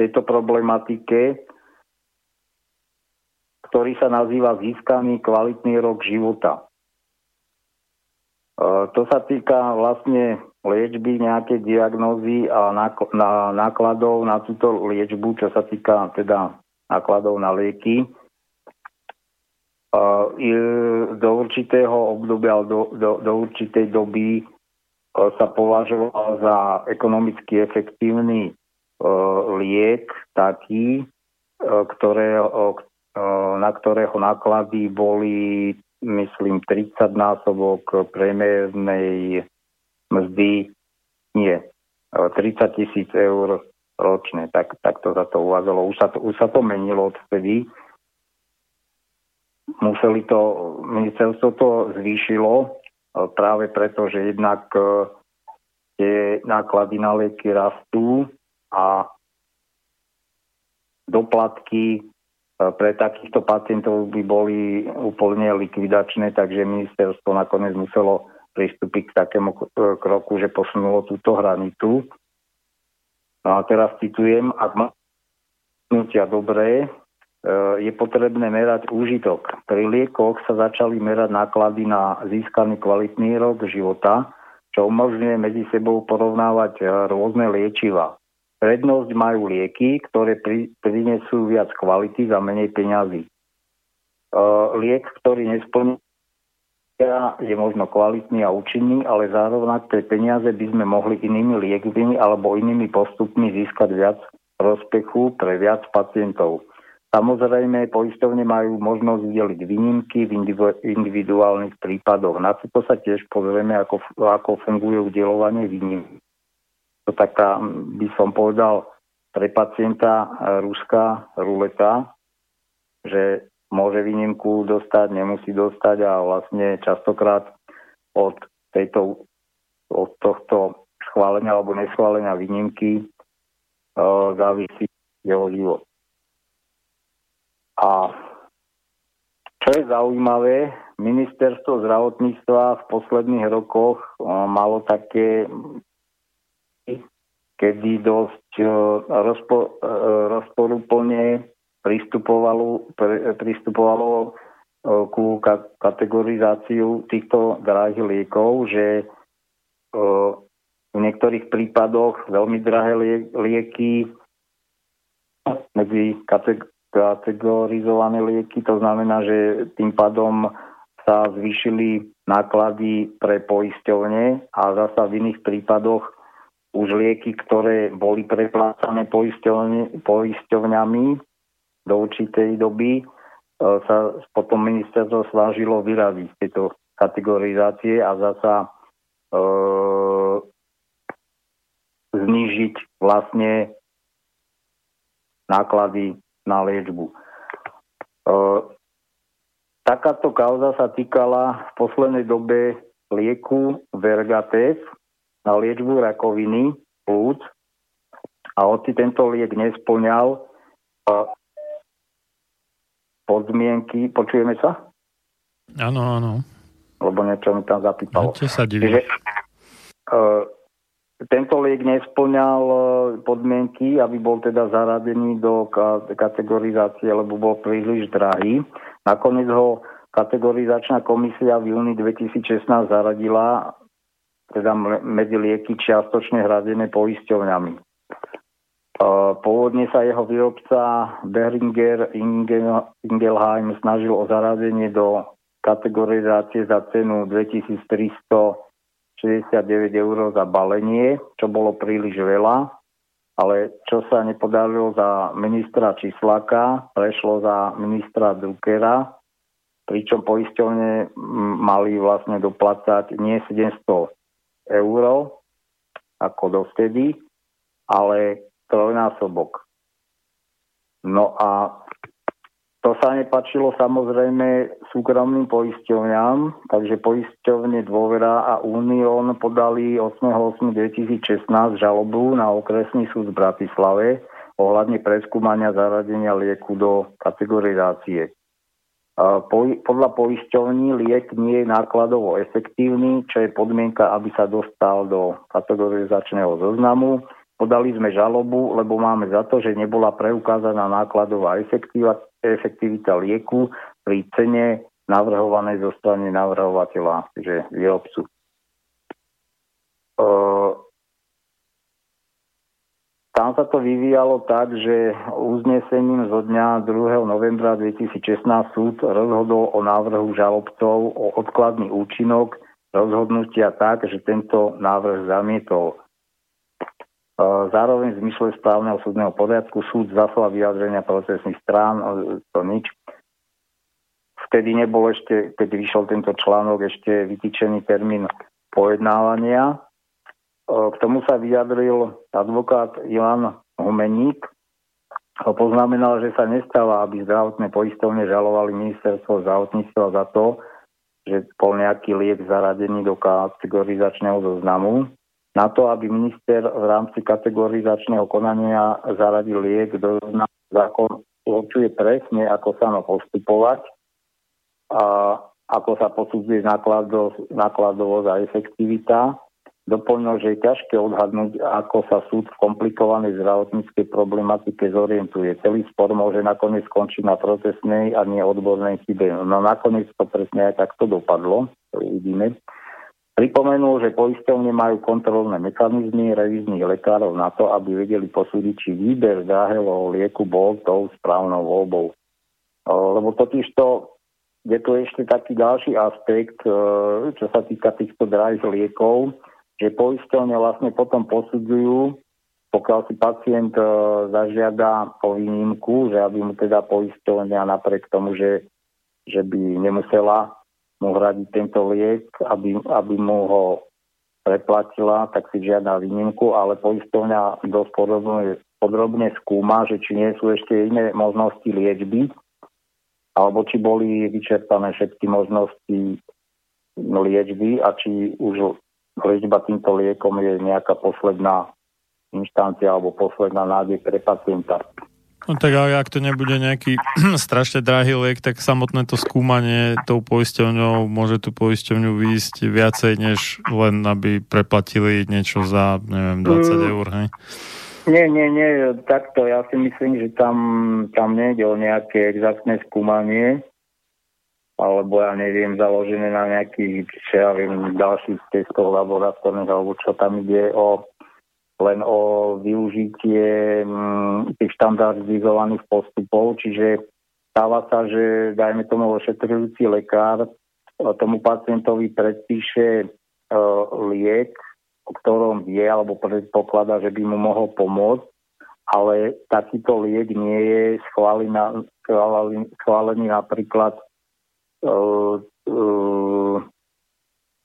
tejto problematike, ktorý sa nazýva získaný kvalitný rok života. E, To sa týka vlastne liečby, nejaké diagnózy a nákladov na túto liečbu, čo sa týka teda nákladov na lieky. E, Do určitého obdobia, do, do, do určitej doby e, sa považoval za ekonomicky efektívny liek taký, ktoré, na ktorého náklady boli myslím 30 násobok priemernej mzdy, nie, 30 tisíc eur ročne, tak, tak to za to uvádzalo. Už sa to, už sa to menilo odvtedy. Museli to, ministerstvo to zvýšilo práve preto, že jednak tie náklady na lieky rastú a doplatky pre takýchto pacientov by boli úplne likvidačné, takže ministerstvo nakoniec muselo pristúpiť k takému kroku, že posunulo túto hranicu. No a teraz citujem, ak má dobré, je potrebné merať úžitok. Pri liekoch sa začali merať náklady na získaný kvalitný rok života, čo umožňuje medzi sebou porovnávať rôzne liečiva. Prednosť majú lieky, ktoré pri, prinesú viac kvality za menej peňazí. E, liek, ktorý nesplní je možno kvalitný a účinný, ale zároveň tie peniaze by sme mohli inými liekmi alebo inými postupmi získať viac rozpechu pre viac pacientov. Samozrejme, poistovne majú možnosť udeliť výnimky v individuálnych prípadoch. Na to sa tiež pozrieme, ako, ako funguje udelovanie výnimky to taká, by som povedal, pre pacienta ruská ruleta, že môže výnimku dostať, nemusí dostať a vlastne častokrát od, tejto, od tohto schválenia alebo neschválenia výnimky e, závisí jeho život. A čo je zaujímavé, ministerstvo zdravotníctva v posledných rokoch e, malo také kedy dosť e, rozpo, e, rozporúplne pristupovalo, pristupovalo e, ku kategorizáciu týchto drahých liekov, že v niektorých prípadoch veľmi drahé lieky medzi kategorizované lieky, to znamená, že tým pádom sa zvýšili náklady pre poisťovne a zasa v iných prípadoch už lieky, ktoré boli preplácané poisťovňami do určitej doby, e, sa potom ministerstvo snažilo vyraziť tieto kategorizácie a zasa e, znížiť vlastne náklady na liečbu. E, takáto kauza sa týkala v poslednej dobe lieku Vergates, na liečbu rakoviny plúc a hoci tento liek nesplňal podmienky, počujeme sa? Áno, áno. Lebo niečo mi tam zapípalo. Čo sa divíš? Čiže, uh, tento liek nesplňal podmienky, aby bol teda zaradený do kategorizácie, lebo bol príliš drahý. Nakoniec ho kategorizačná komisia v júni 2016 zaradila teda medzi lieky čiastočne hradené poisťovňami. Pôvodne sa jeho výrobca Behringer Ingelheim snažil o zaradenie do kategorizácie za cenu 2369 eur za balenie, čo bolo príliš veľa. ale čo sa nepodarilo za ministra Čisláka, prešlo za ministra Druckera, pričom poisťovne mali vlastne doplácať nie 700 eur, ako dovtedy, ale trojnásobok. No a to sa nepačilo samozrejme súkromným poisťovňam, takže poisťovne Dôvera a Unión podali 8.8.2016 žalobu na okresný súd v Bratislave ohľadne preskúmania zaradenia lieku do kategorizácie. Podľa poisťovní liek nie je nákladovo efektívny, čo je podmienka, aby sa dostal do kategorizačného zoznamu. Podali sme žalobu, lebo máme za to, že nebola preukázaná nákladová efektivita lieku pri cene navrhovanej zo strany navrhovateľa, že výrobcu. Tam sa to vyvíjalo tak, že uznesením zo dňa 2. novembra 2016 súd rozhodol o návrhu žalobcov o odkladný účinok rozhodnutia tak, že tento návrh zamietol. E, zároveň v zmysle správneho súdneho poriadku súd zaslal vyjadrenia procesných strán, e, to nič. Vtedy nebol ešte, keď vyšiel tento článok, ešte vytýčený termín pojednávania. K tomu sa vyjadril advokát Ivan Humeník. Poznamenal, že sa nestáva, aby zdravotné poistovne žalovali ministerstvo zdravotníctva za to, že bol nejaký liek zaradený do kategorizačného zoznamu na to, aby minister v rámci kategorizačného konania zaradil liek do zákon určuje presne, ako sa má postupovať a ako sa posudzuje nákladovosť a efektivita. Doplnil, že je ťažké odhadnúť, ako sa súd v komplikovanej zdravotníckej problematike zorientuje. Celý spor môže nakoniec skončiť na procesnej a neodbornej chybe. No nakoniec to presne aj takto dopadlo, to vidíme. Pripomenul, že poisťovne majú kontrolné mechanizmy revíznych lekárov na to, aby vedeli posúdiť, či výber drahého lieku bol tou správnou voľbou. Lebo totiž to je tu ešte taký ďalší aspekt, e, čo sa týka týchto drahých liekov, že poisťovne vlastne potom posudzujú, pokiaľ si pacient e, zažiada o výnimku, že aby mu teda poisťovňa napriek tomu, že, že by nemusela mu hradiť tento liek, aby, aby mu ho preplatila, tak si žiada výnimku, ale poistovňa dosť podrobne, podrobne skúma, že či nie sú ešte iné možnosti liečby, alebo či boli vyčerpané všetky možnosti liečby a či už liečba týmto liekom je nejaká posledná inštancia alebo posledná nádej pre pacienta. No tak ale ak to nebude nejaký strašne drahý liek, tak samotné to skúmanie tou poisťovňou môže tú poisťovňu výjsť viacej, než len aby preplatili niečo za, neviem, 20 mm. eur, hej? Nie, nie, nie, takto. Ja si myslím, že tam, tam nejde o nejaké exaktné skúmanie, alebo ja neviem, založené na nejakých, čo ja viem, ďalších testoch laboratórnych, alebo čo tam ide o len o využitie mm, tých štandardizovaných postupov, čiže stáva sa, že dajme tomu ošetrujúci lekár e, tomu pacientovi predpíše uh, liek, o ktorom vie alebo predpokladá, že by mu mohol pomôcť, ale takýto liek nie je schválený, schválený, napríklad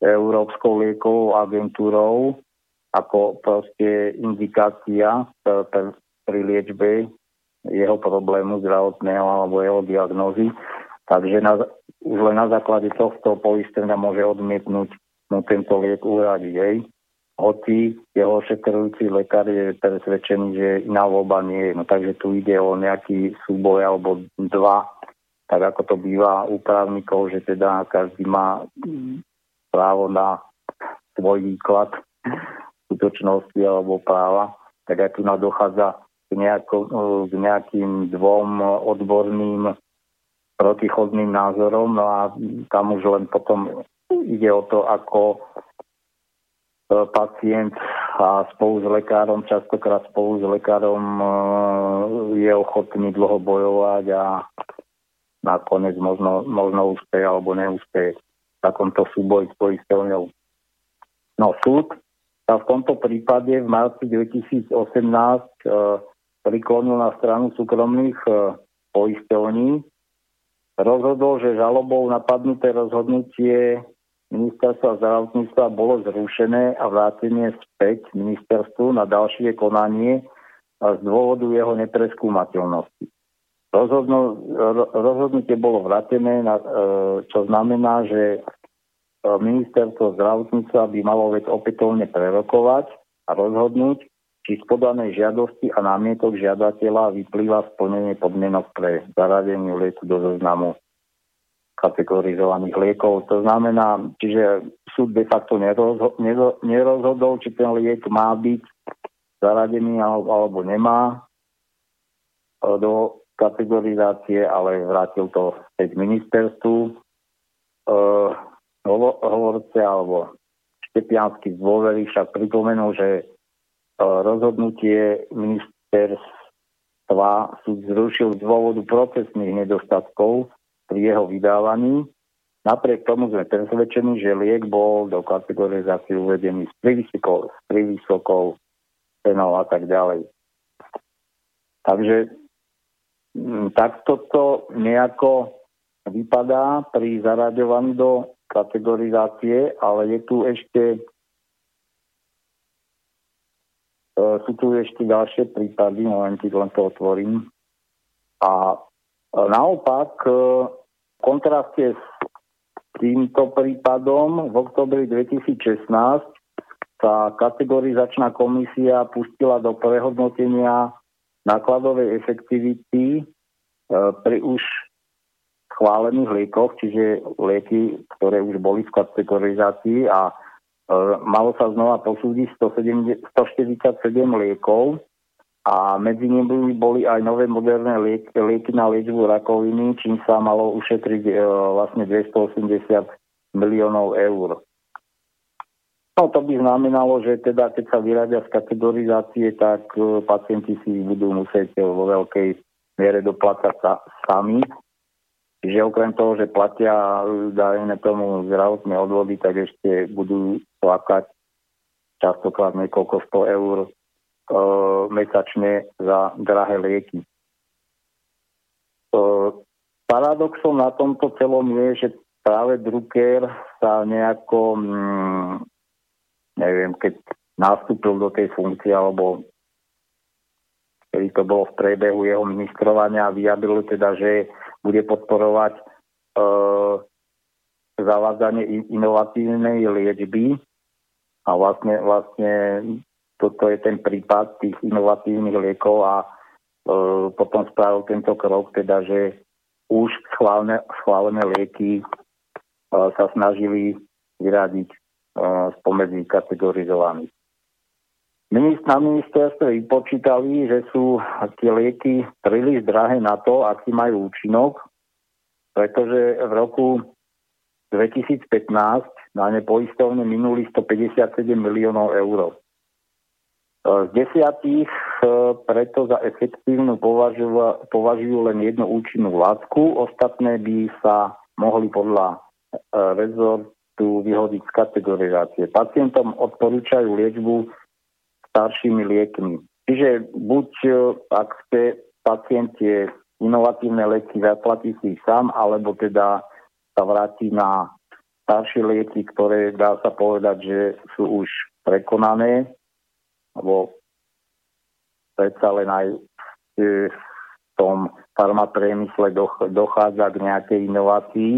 Európskou liekovou agentúrou, ako proste indikácia pri liečbe jeho problému zdravotného alebo jeho diagnózy. Takže na, už len na základe tohto poistenia môže odmietnúť mu tento liek uhradiť jej. Hoci jeho ošetrujúci lekár je presvedčený, že iná voľba nie je. No takže tu ide o nejaký súboj alebo dva, tak ako to býva u právnikov, že teda každý má právo na svoj výklad skutočnosti alebo práva, tak aj tu nás dochádza k, nejako, k nejakým dvom odborným protichodným názorom, no a tam už len potom ide o to, ako pacient a spolu s lekárom, častokrát spolu s lekárom e, je ochotný dlho bojovať a nakoniec možno, možno úspeje alebo neúspeje v takomto súboji s poisťovňou. No súd sa v tomto prípade v marci 2018 e, priklonil na stranu súkromných e, poisťovní. Rozhodol, že žalobou napadnuté rozhodnutie ministerstva zdravotníctva bolo zrušené a vrátenie späť ministerstvu na ďalšie konanie z dôvodu jeho nepreskúmateľnosti. Rozhodnutie bolo vrátené, e, čo znamená, že ministerstvo zdravotníctva by malo vec opätovne prerokovať a rozhodnúť, či z podanej žiadosti a námietok žiadateľa vyplýva splnenie podmienok pre zaradenie lieku do zoznamu kategorizovaných liekov. To znamená, čiže súd de facto nerozho- nerozhodol, či ten liek má byť zaradený alebo nemá e, do kategorizácie, ale vrátil to späť ministerstvu. E, hovorce alebo Štepiansky z dôvery však pripomenul, že E, rozhodnutie ministerstva súd zrušil z dôvodu procesných nedostatkov pri jeho vydávaní. Napriek tomu sme presvedčení, že liek bol do kategorizácie uvedený s privysokou, s privysokou cenou a tak ďalej. Takže takto to nejako vypadá pri zaraďovaní do kategorizácie, ale je tu ešte E, sú tu ešte ďalšie prípady, momenty len to otvorím. A e, naopak, e, v kontraste s týmto prípadom v oktobri 2016 sa kategorizačná komisia pustila do prehodnotenia nákladovej efektivity pri už schválených liekoch, čiže lieky, ktoré už boli v kategorizácii a E, malo sa znova posúdiť 147 liekov a medzi nimi boli aj nové moderné lieky, lieky na liečbu rakoviny, čím sa malo ušetriť e, vlastne 280 miliónov eur. No to by znamenalo, že teda keď sa vyradia z kategorizácie, tak e, pacienti si budú musieť vo veľkej miere doplácať sa, sami Čiže okrem toho, že platia, dajme tomu zdravotné odvody, tak ešte budú plakať častokrát niekoľko 100 eur e, mesačne za drahé lieky. E, paradoxom na tomto celom je, že práve Drucker sa nejako, mm, neviem, keď nastúpil do tej funkcie, alebo kedy to bolo v priebehu jeho ministrovania, vyjadril teda, že bude podporovať e, zavádzanie inovatívnej liečby. A vlastne, vlastne toto je ten prípad tých inovatívnych liekov a e, potom spravil tento krok, teda, že už schválené, schválené lieky e, sa snažili vyradiť spomedzi kategorizovaných. Na ministerstve vypočítali, že sú tie lieky príliš drahé na to, aký majú účinok, pretože v roku 2015 na ne poistovne minuli 157 miliónov eur. Z desiatých e, preto za efektívnu považujú, považujú len jednu účinnú látku, ostatné by sa mohli podľa e, rezortu vyhodiť z kategorizácie. Pacientom odporúčajú liečbu staršími liekmi. Čiže buď e, ak chce pacient inovatívne lieky, zaplatí si sám, alebo teda sa vráti na staršie lieky, ktoré dá sa povedať, že sú už prekonané, alebo predsa len aj v tom farmapriemysle dochádza k nejakej inovácii.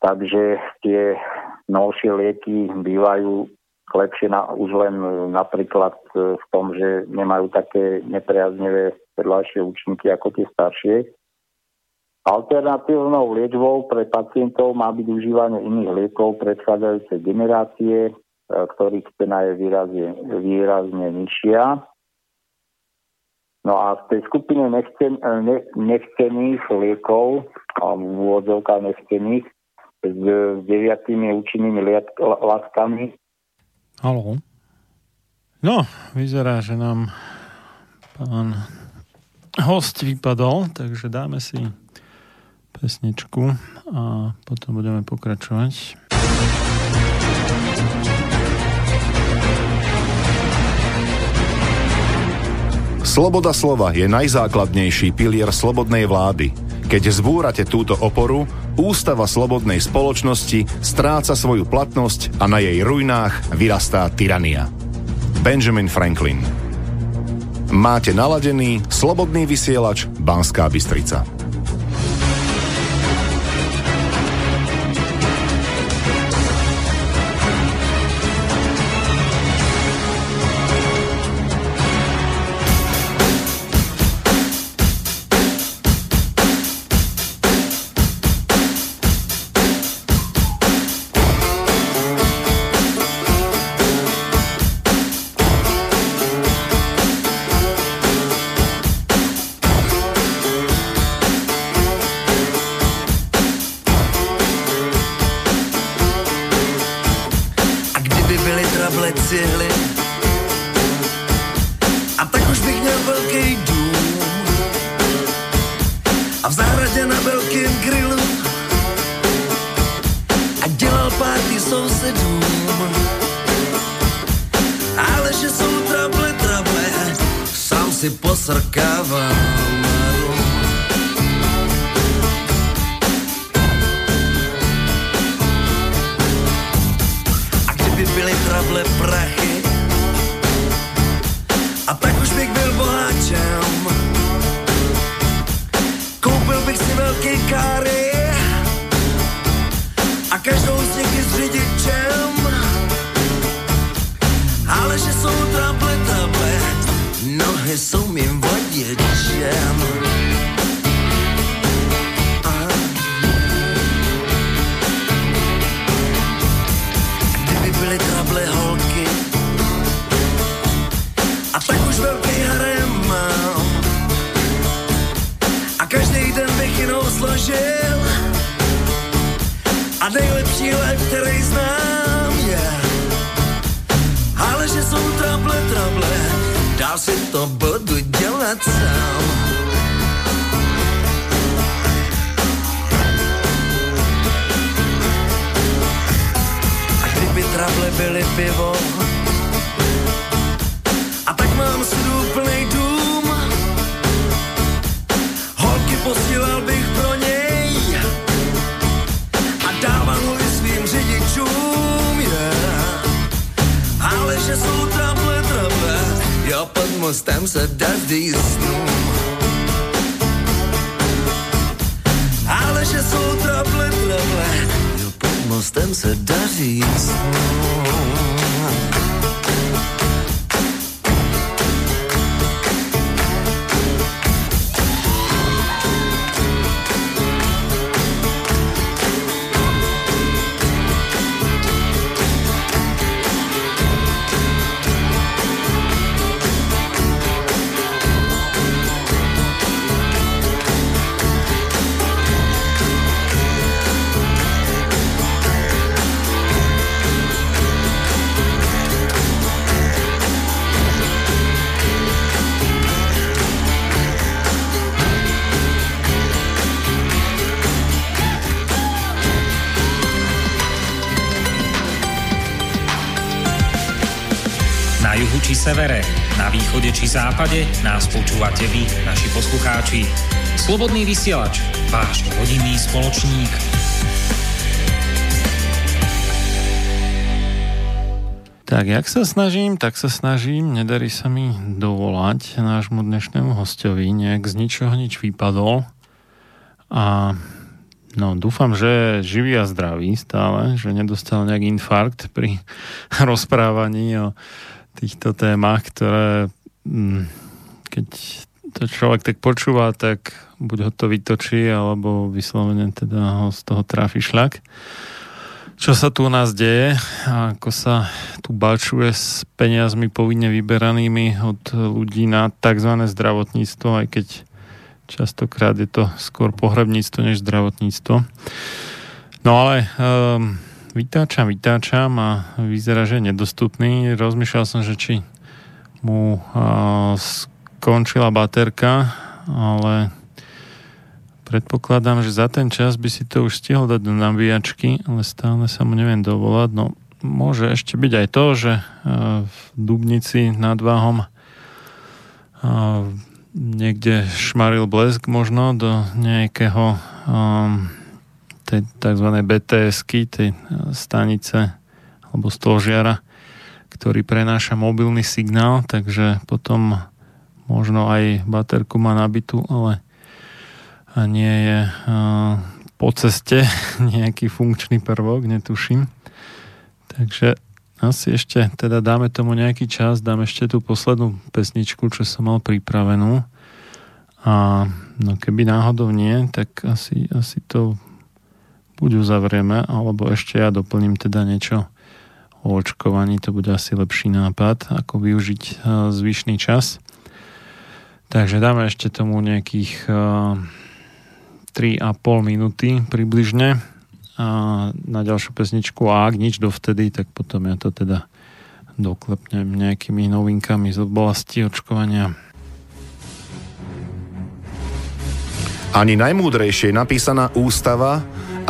Takže tie novšie lieky bývajú lepšie na, už len e, napríklad e, v tom, že nemajú také nepriaznevé vedľajšie účinky ako tie staršie. Alternatívnou liečbou pre pacientov má byť užívanie iných liekov predchádzajúcej generácie, e, ktorých cena je výrazne, výrazne nižšia. No a v tej skupine nechcen, ne, nechcených liekov, v úvodzovkách nechcených, E, s deviatými účinnými látkami. Haló. No, vyzerá, že nám pán host vypadol, takže dáme si pesničku a potom budeme pokračovať. Sloboda slova je najzákladnejší pilier slobodnej vlády. Keď zbúrate túto oporu, ústava slobodnej spoločnosti stráca svoju platnosť a na jej ruinách vyrastá tyrania. Benjamin Franklin Máte naladený slobodný vysielač Banská Bystrica. Severe, na východe či západe nás počúvate vy, naši poslucháči. Slobodný vysielač, váš rodinný spoločník. Tak, jak sa snažím, tak sa snažím. Nedarí sa mi dovolať nášmu dnešnému hostovi. Nejak z ničoho nič vypadol. A no, dúfam, že živý a zdravý stále, že nedostal nejaký infarkt pri rozprávaní o týchto témach, ktoré mm, keď to človek tak počúva, tak buď ho to vytočí, alebo vyslovene teda ho z toho tráfi šľak čo sa tu u nás deje a ako sa tu balčuje s peniazmi povinne vyberanými od ľudí na tzv. zdravotníctvo, aj keď častokrát je to skôr pohrebníctvo než zdravotníctvo. No ale um, vytáčam, vytáčam a vyzerá, že je nedostupný. Rozmýšľal som, že či mu uh, skončila baterka, ale predpokladám, že za ten čas by si to už stihol dať do nabíjačky, ale stále sa mu neviem dovolať. No, môže ešte byť aj to, že v Dubnici nad Váhom a, niekde šmaril blesk možno do nejakého um, tej tzv. BTS-ky, tej stanice alebo stĺžiara, ktorý prenáša mobilný signál, takže potom možno aj baterku má nabitú, ale nie je po ceste nejaký funkčný prvok, netuším. Takže asi ešte, teda dáme tomu nejaký čas, dám ešte tú poslednú pesničku, čo som mal pripravenú. A no keby náhodou nie, tak asi, asi to buď uzavrieme, alebo ešte ja doplním teda niečo o očkovaní, to bude asi lepší nápad, ako využiť e, zvyšný čas. Takže dáme ešte tomu nejakých 3,5 e, minúty približne na ďalšiu pesničku a ak nič dovtedy, tak potom ja to teda doklepnem nejakými novinkami z oblasti očkovania. Ani najmúdrejšie napísaná ústava,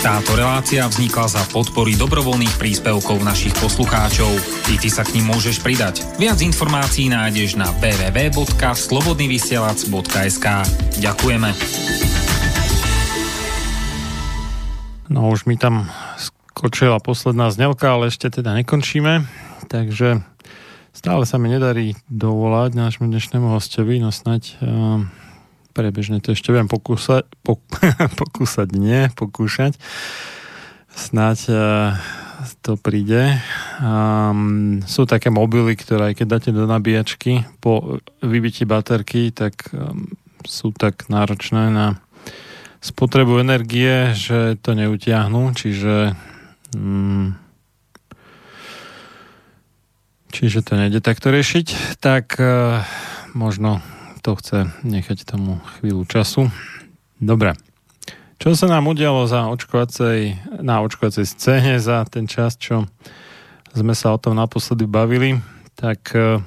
Relácia vznikla za podpory dobrovoľných príspevkov našich poslucháčov. I ty sa k ním môžeš pridať. Viac informácií nájdeš na www.slobodnyvysielac.sk Ďakujeme. No už mi tam skočila posledná znelka, ale ešte teda nekončíme. Takže stále sa mi nedarí dovolať nášmu dnešnému hostovi, no snať uh, prebežne to ešte viem pokúsať, pok, pokúsať, nie, pokúšať snáď uh, to príde. Um, sú také mobily, ktoré aj keď dáte do nabíjačky po vybití baterky, tak um, sú tak náročné na spotrebu energie, že to neutiahnu, čiže um, čiže to nejde takto riešiť, tak uh, možno to chce nechať tomu chvíľu času. Dobre. Čo sa nám udialo za očkovacej, na očkovacej scéne za ten čas, čo sme sa o tom naposledy bavili, tak uh,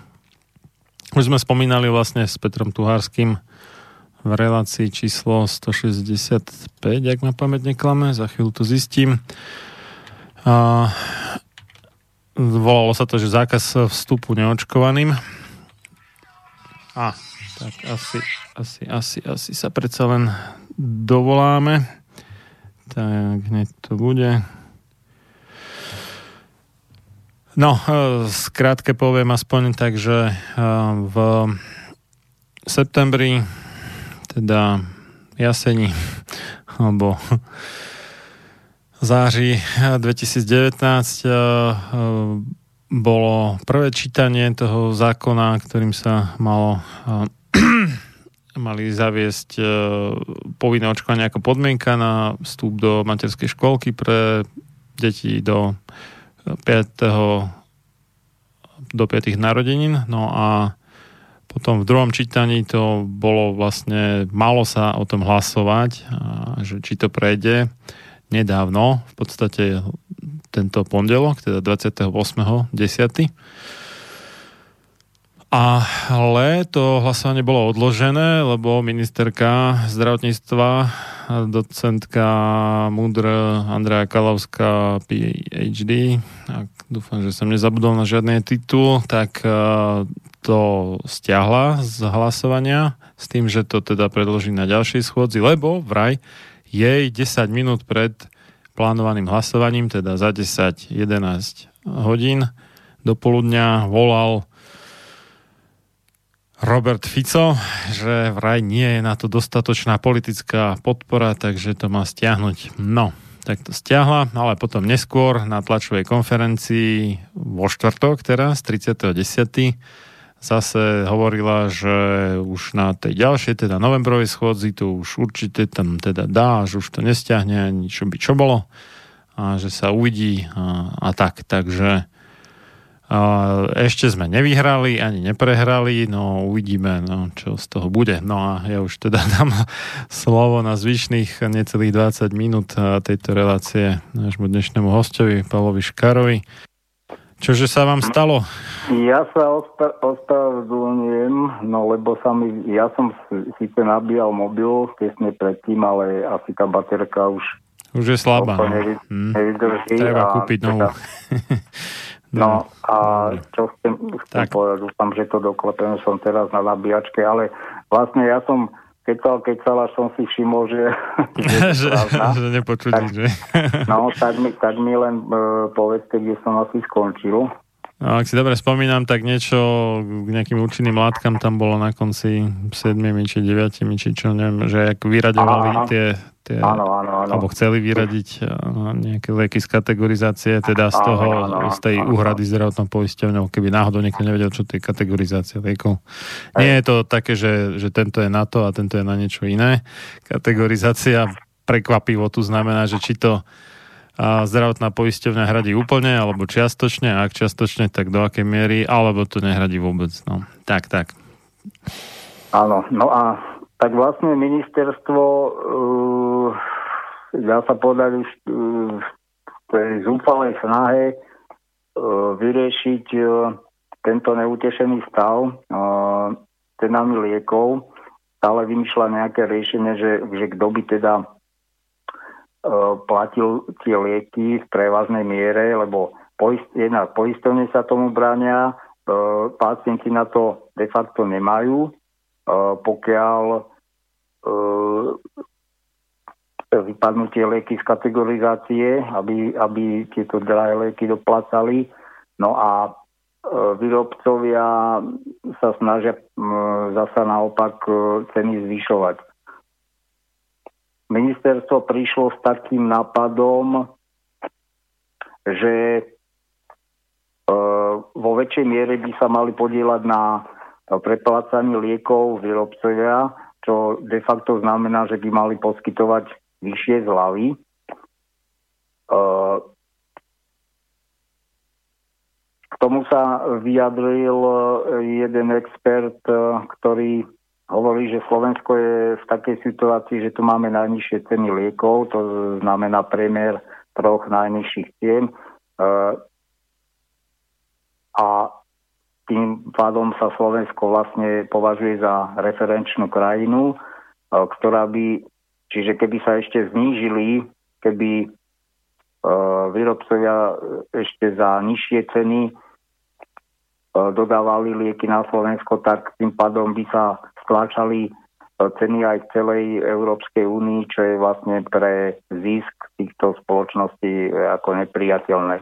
už sme spomínali vlastne s Petrom Tuhárským v relácii číslo 165, ak ma pamäť neklame, za chvíľu to zistím. A volalo sa to, že zákaz vstupu neočkovaným. A, tak asi, asi, asi, asi sa predsa len dovoláme. Tak hneď to bude. No, e, skrátke poviem aspoň tak, že e, v septembri, teda jaseni, alebo září 2019 e, bolo prvé čítanie toho zákona, ktorým sa malo mali zaviesť uh, povinné očkovanie ako podmienka na vstup do materskej školky pre deti do 5. do 5. narodenín. No a potom v druhom čítaní to bolo vlastne, malo sa o tom hlasovať, že či to prejde nedávno, v podstate tento pondelok, teda 28.10. Ale to hlasovanie bolo odložené, lebo ministerka zdravotníctva, docentka Mudr Andrea Kalavská, PhD, ak dúfam, že som nezabudol na žiadny titul, tak e, to stiahla z hlasovania s tým, že to teda predloží na ďalšej schôdzi, lebo vraj jej 10 minút pred plánovaným hlasovaním, teda za 10-11 hodín do poludňa volal Robert Fico, že vraj nie je na to dostatočná politická podpora, takže to má stiahnuť. No, tak to stiahla, ale potom neskôr na tlačovej konferencii vo štvrtok teraz, 30.10. zase hovorila, že už na tej ďalšej, teda novembrovej schôdzi to už určite tam teda dá, že už to nestiahne ani čo by čo bolo a že sa uvidí a, a tak. Takže ešte sme nevyhrali, ani neprehrali, no uvidíme, no, čo z toho bude. No a ja už teda dám slovo na zvyšných necelých 20 minút tejto relácie nášmu dnešnému hostovi, Pavlovi Škarovi. Čože sa vám stalo? Ja sa ospa- ospravedlňujem, no lebo sa mi, ja som síce nabíjal mobil tesne predtým, ale asi tá baterka už už je slabá. No. Nevydrží, hmm. nevydrží Treba kúpiť novú. Teda, No a čo chcem, chcem povedať, dúfam, že to doklepem, som teraz na nabíjačke, ale vlastne ja som kecal, kecal, až som si všimol, že... že, že nepočuť, tak, že? no, tak mi, tak mi len uh, povedzte, kde som asi skončil. No, ak si dobre spomínam, tak niečo k nejakým účinným látkam tam bolo na konci 7 či 9 či čo, neviem, že ak vyraďovali tie, tie áno, áno, áno. alebo chceli vyradiť nejaké lieky z kategorizácie, teda z toho, áno, áno, z tej áno, úhrady zdravotnou poisťovňou, keby náhodou niekto nevedel, čo to je kategorizácia liekov. Nie je to také, že, že tento je na to a tento je na niečo iné. Kategorizácia prekvapivo tu znamená, že či to a zdravotná poisťovňa hradí úplne alebo čiastočne, a ak čiastočne, tak do akej miery, alebo to nehradí vôbec. No, tak, tak. Áno, no a tak vlastne ministerstvo uh, dá sa povedať už v tej zúfalej snahe uh, vyriešiť tento neutešený stav cenami liekov, stále vymýšľa nejaké riešenie, že, že kto by teda platil tie lieky v prevažnej miere, lebo poist, jedna poistovne sa tomu bránia, e, pacienti na to de facto nemajú, pokiaľ vypadnú tie lieky z kategorizácie, aby, aby tieto drahé lieky doplácali. No a výrobcovia sa snažia zasa naopak ceny zvyšovať ministerstvo prišlo s takým nápadom, že e, vo väčšej miere by sa mali podielať na preplácaní liekov výrobcovia, čo de facto znamená, že by mali poskytovať vyššie zľavy. E, k tomu sa vyjadril jeden expert, e, ktorý hovorí, že Slovensko je v takej situácii, že tu máme najnižšie ceny liekov, to znamená priemer troch najnižších cien. E, a tým pádom sa Slovensko vlastne považuje za referenčnú krajinu, e, ktorá by, čiže keby sa ešte znížili, keby e, výrobcovia ešte za nižšie ceny dodávali lieky na Slovensko, tak tým pádom by sa stláčali ceny aj v celej Európskej únii, čo je vlastne pre zisk týchto spoločností ako nepriateľné.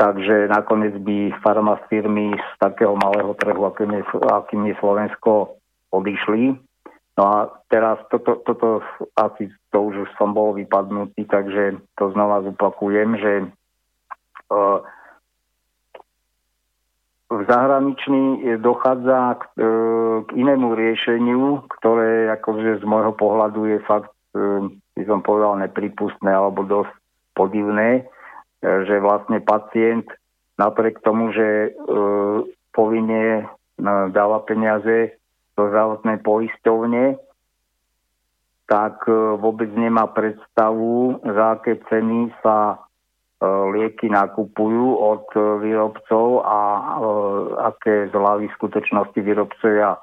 Takže nakoniec by farmafirmy z takého malého trhu, akým je, akým je Slovensko, odišli. No a teraz toto, toto asi to už som bol vypadnutý, takže to znova zopakujem, že uh, v zahraničí dochádza k, e, k inému riešeniu, ktoré akože z môjho pohľadu je fakt, e, by som povedal, nepripustné alebo dosť podivné, že vlastne pacient napriek tomu, že e, povinne e, dáva peniaze do zdravotnej poisťovne, tak e, vôbec nemá predstavu, za aké ceny sa E, lieky nakupujú od výrobcov a aké zľavy skutočnosti výrobcovia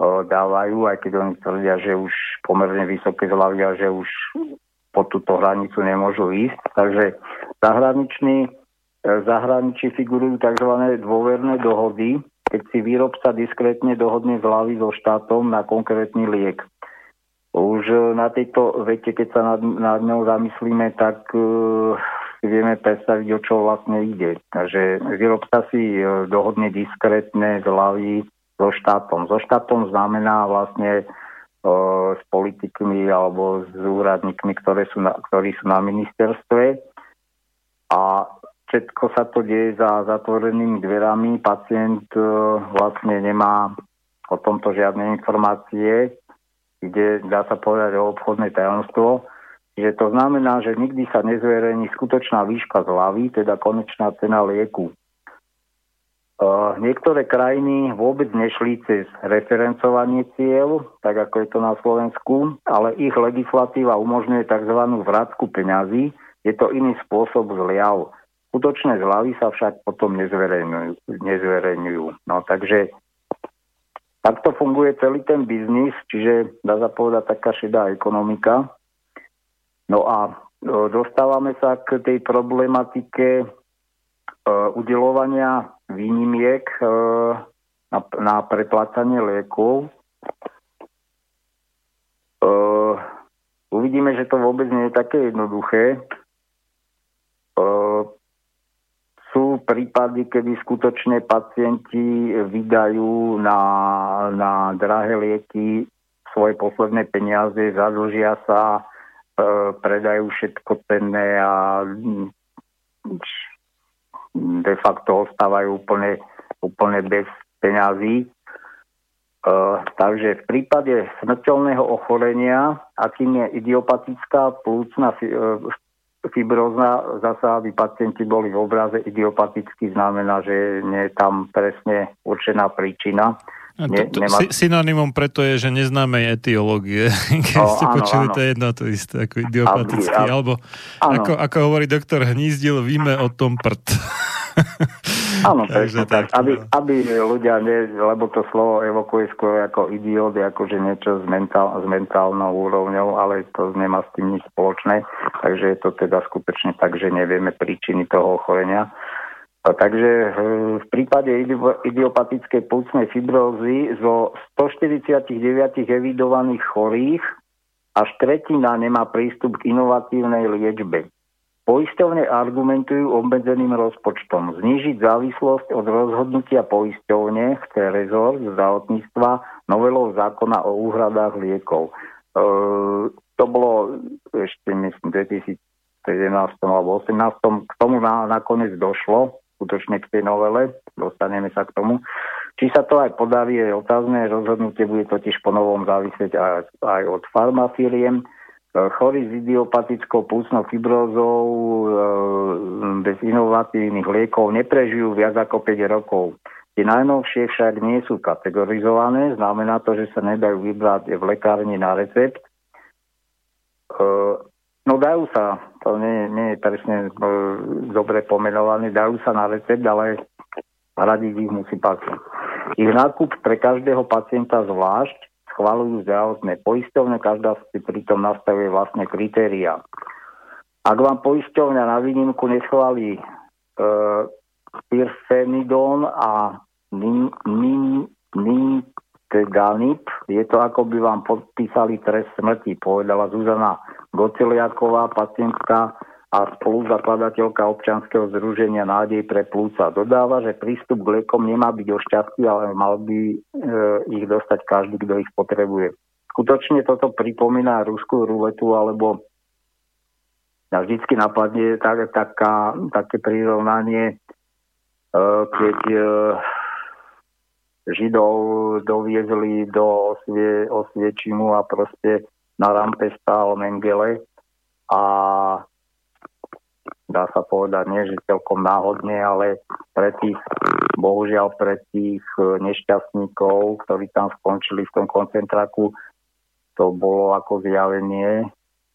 dávajú, aj keď oni tvrdia, že už pomerne vysoké zľavy a že už po túto hranicu nemôžu ísť. Takže zahraniční, zahraničí figurujú tzv. dôverné dohody, keď si výrobca diskrétne dohodne zľavy so štátom na konkrétny liek. Už na tejto vete, keď sa nad, nad ňou zamyslíme, tak si vieme predstaviť, o čo vlastne ide. Takže výrobca si e, dohodne diskrétne zľaví so štátom. So štátom znamená vlastne e, s politikmi alebo s úradníkmi, ktoré sú na, ktorí sú na ministerstve. A všetko sa to deje za zatvorenými dverami. Pacient vlastne nemá o tomto žiadne informácie, kde dá sa povedať o obchodné tajomstvo že to znamená, že nikdy sa nezverejní skutočná výška zľavy, teda konečná cena lieku. Niektoré krajiny vôbec nešli cez referencovanie cieľ, tak ako je to na Slovensku, ale ich legislatíva umožňuje tzv. vrátku peňazí. Je to iný spôsob zliav. Skutočné zľavy sa však potom nezverejňujú. nezverejňujú. No takže takto funguje celý ten biznis, čiže dá sa povedať taká šedá ekonomika. No a e, dostávame sa k tej problematike udelovania výnimiek e, na, na preplácanie liekov. Uvidíme, že to vôbec nie je také jednoduché. Sú prípady, kedy skutočne pacienti vydajú na, na drahé lieky svoje posledné peniaze, zadlžia sa, E, predajú všetko cenné a de facto ostávajú úplne, úplne bez peňazí. Uh, takže v prípade smrteľného ochorenia, akým je idiopatická plúcna fi, uh, fibrózna, zasa aby pacienti boli v obraze idiopaticky, znamená, že nie je tam presne určená príčina. A to, nemá... Synonymom preto je, že neznáme etiológie. Keď ste áno, počuli, áno. to je jedno to isté, ako idiopatický. Aby, alebo ako, ako hovorí doktor Hnízdil, víme o tom prd. Áno, Takže tak, tak, aby, aby ľudia, ne, lebo to slovo evokuje skôr ako idiot, ako že niečo s, mentál, s mentálnou úrovňou, ale to nemá s tým nič spoločné. Takže je to teda skutočne tak, že nevieme príčiny toho ochorenia. Takže e, v prípade idiopatickej plúcnej fibrózy zo 149 evidovaných chorých až tretina nemá prístup k inovatívnej liečbe. Poisťovne argumentujú obmedzeným rozpočtom. Znížiť závislosť od rozhodnutia poisťovne chce rezort zdravotníctva novelou zákona o úhradách liekov. E, to bolo ešte myslím 2013 17. alebo 18. K tomu na, nakoniec došlo, skutočne k tej novele, dostaneme sa k tomu. Či sa to aj podarí, je otázne, rozhodnutie bude totiž po novom závisieť aj, aj od farmafíriem. Chorí s idiopatickou púcnou fibrózou e, bez inovatívnych liekov neprežijú viac ako 5 rokov. Tie najnovšie však nie sú kategorizované, znamená to, že sa nedajú vybrať v lekárni na recept. No dajú sa, to nie, nie je presne e, dobre pomenované, dajú sa na recept, ale radiť ich musí pacient. Ich nákup pre každého pacienta zvlášť schvalujú zdravotné poistovne, každá si pritom nastavuje vlastné kritéria. Ak vám poisťovňa na výnimku neschválí e, Pyrfenidon a Nintedanib. Je to ako by vám podpísali trest smrti, povedala Zuzana Goceliaková, pacientka a spoluzakladateľka občanského združenia Nádej pre plúca. Dodáva, že prístup k liekom nemá byť o šťastí, ale mal by e, ich dostať každý, kto ich potrebuje. Skutočne toto pripomína ruskú ruletu alebo ja vždycky napadne tak, taká, také prirovnanie E, keď e, Židov doviezli do Osvie, Osviečimu a proste na rampe stál Mengele. A dá sa povedať, nie že celkom náhodne, ale pre tých, bohužiaľ pre tých e, nešťastníkov, ktorí tam skončili v tom koncentráku, to bolo ako zjavenie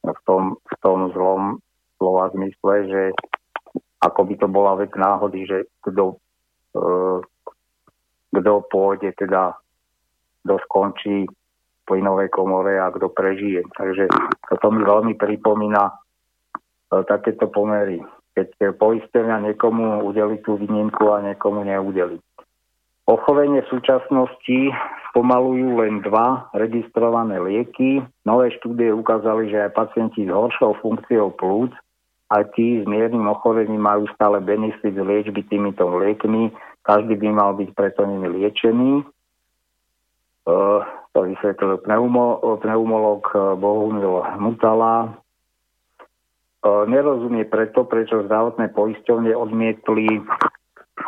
v tom, v tom zlom slova zmysle, že ako by to bola vec náhody, že kto, e, kto pôjde teda, kto skončí v plynovej komore a kto prežije. Takže toto mi veľmi pripomína e, takéto pomery. Keď poistenia niekomu udeli tú výnimku a niekomu neudeli. Ochorenie v súčasnosti spomalujú len dva registrované lieky. Nové štúdie ukázali, že aj pacienti s horšou funkciou plúc a tí s miernym ochorením majú stále benefit z liečby týmito liekmi. Každý by mal byť preto nimi liečený. Uh, to vysvetlil pneumo, pneumolog e, Bohumil Mutala. Uh, nerozumie preto, prečo zdravotné poisťovne odmietli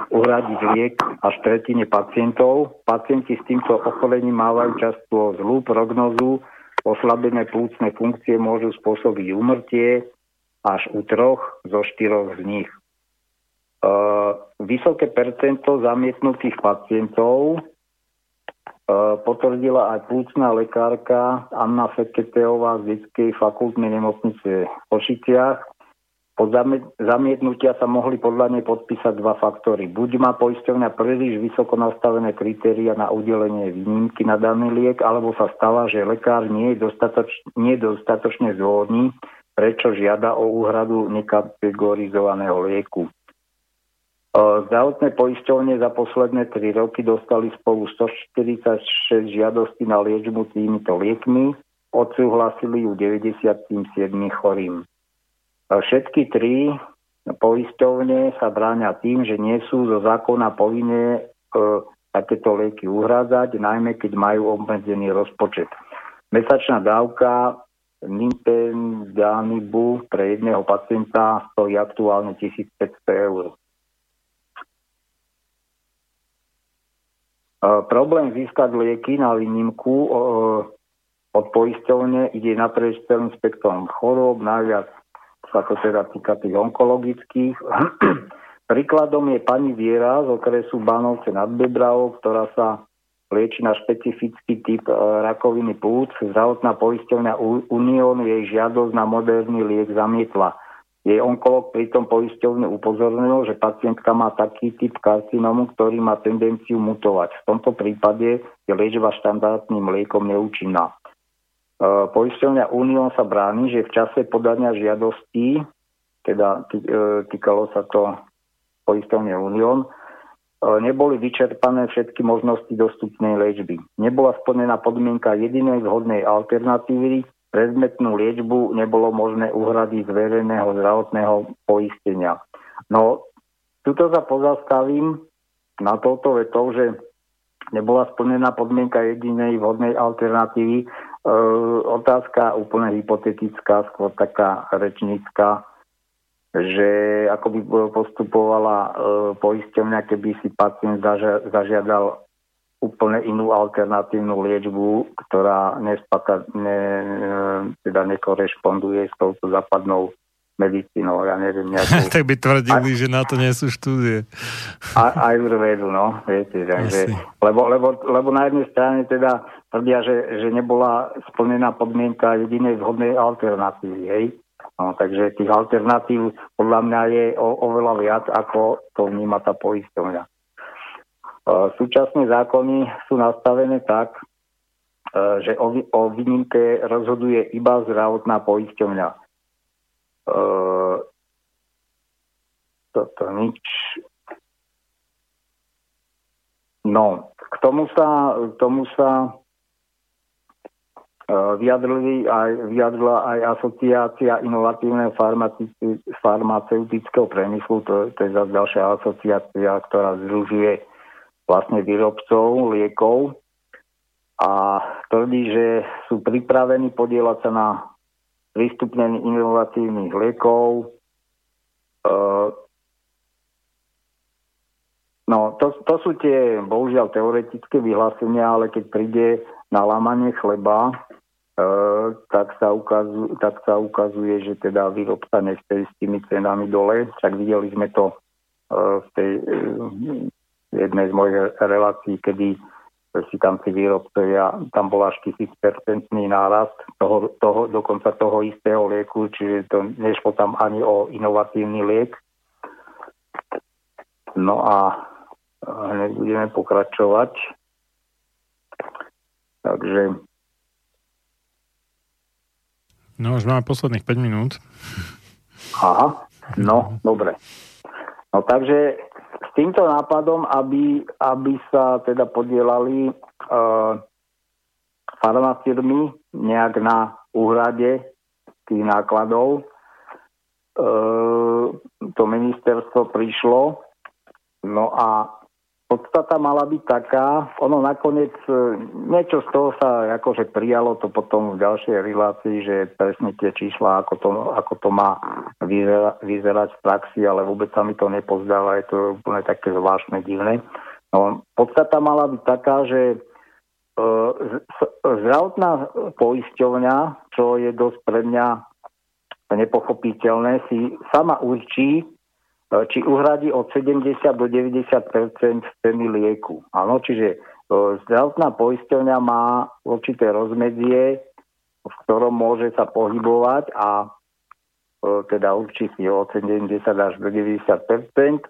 uhradiť liek až tretine pacientov. Pacienti s týmto ochorením mávajú často zlú prognozu, oslabené plúcne funkcie môžu spôsobiť umrtie, až u troch zo štyroch z nich. Vysoké percento zamietnutých pacientov potvrdila aj plúcna lekárka Anna Feketeová z detskej fakultnej nemocnice v Košiciach. Pod zamietnutia sa mohli podľa nej podpísať dva faktory. Buď má poisťovňa príliš vysoko nastavené kritéria na udelenie výnimky na daný liek, alebo sa stáva, že lekár nie je, dostatoč, dostatočne zvodný prečo žiada o úhradu nekategorizovaného lieku. Zdravotné poisťovne za posledné 3 roky dostali spolu 146 žiadostí na liečbu týmito liekmi, odsúhlasili ju 97 chorým. Všetky tri poisťovne sa bráňa tým, že nie sú zo zákona povinné takéto lieky uhrádzať, najmä keď majú obmedzený rozpočet. Mesačná dávka Nintendanibu pre jedného pacienta stojí aktuálne 1500 eur. E, problém získať lieky na výnimku e, od poisťovne ide naprieč celým spektrom chorób, najviac sa to teda týka tých onkologických. Príkladom je pani Viera z okresu Banovce nad Bebravou, ktorá sa lieči na špecifický typ e, rakoviny plúc. Zdravotná poisťovňa Unión jej žiadosť na moderný liek zamietla. Jej onkolog pritom poisťovne upozornil, že pacientka má taký typ karcinomu, ktorý má tendenciu mutovať. V tomto prípade je liečba štandardným liekom neúčinná. E, poisťovňa Unión sa bráni, že v čase podania žiadostí, teda e, týkalo sa to poisťovne Unión, E, neboli vyčerpané všetky možnosti dostupnej liečby. Nebola splnená podmienka jedinej vhodnej alternatívy, predmetnú liečbu nebolo možné uhradiť z verejného zdravotného poistenia. No, tuto sa pozastavím na touto vetou, že nebola splnená podmienka jedinej vhodnej alternatívy. E, otázka úplne hypotetická, skôr taká rečnícka. že ako by postupovala e, poisťovňa, keby si pacient zažia, zažiadal úplne inú alternatívnu liečbu, ktorá nespaka, ne, e, teda nekorešponduje s touto západnou medicínou, ja neviem, nejakú... tak by tvrdili, aj, že na to nie sú štúdie. aj vedu, no, viete, takže, lebo, lebo, lebo na jednej strane teda tvrdia, že, že nebola splnená podmienka jedinej vhodnej alternatívy, hej. No, takže tých alternatív podľa mňa je o, oveľa viac, ako to vníma tá poisťovňa. E, súčasné zákony sú nastavené tak, e, že o, výnimke rozhoduje iba zdravotná poisťovňa. E, toto nič. No, k tomu sa, k tomu sa vyjadrili aj, vyjadrila aj asociácia inovatívneho farmaceutického priemyslu, to, to je zase ďalšia asociácia, ktorá združuje vlastne výrobcov liekov a tvrdí, že sú pripravení podielať sa na prístupnení inovatívnych liekov. Eh, no, to, to sú tie, bohužiaľ, teoretické vyhlásenia, ale keď príde na lámanie chleba, E, tak sa, ukazu, tak sa ukazuje, že teda výrobca nechce s tými cenami dole. Však videli sme to e, v tej e, jednej z mojich relácií, kedy si tam tí výrobcovia, tam bol až tisícpercentný nárast toho, toho, dokonca toho istého lieku, čiže to nešlo tam ani o inovatívny liek. No a hneď budeme pokračovať. Takže No, už máme posledných 5 minút. Aha, no, dobre. No takže s týmto nápadom, aby, aby sa teda podielali uh, farmafirmy nejak na úhrade tých nákladov, uh, to ministerstvo prišlo, no a podstata mala byť taká, ono nakoniec, e, niečo z toho sa akože prijalo to potom v ďalšej relácii, že presne tie čísla, ako to, ako to má vyzera, vyzerať v praxi, ale vôbec sa mi to nepozdáva, je to úplne také zvláštne, divné. No, podstata mala byť taká, že e, zdravotná poisťovňa, čo je dosť pre mňa nepochopiteľné, si sama určí, či uhradí od 70 do 90% ceny lieku. Áno, čiže e, zdravotná poisťovňa má určité rozmedzie, v ktorom môže sa pohybovať a e, teda určite od 70 až do 90%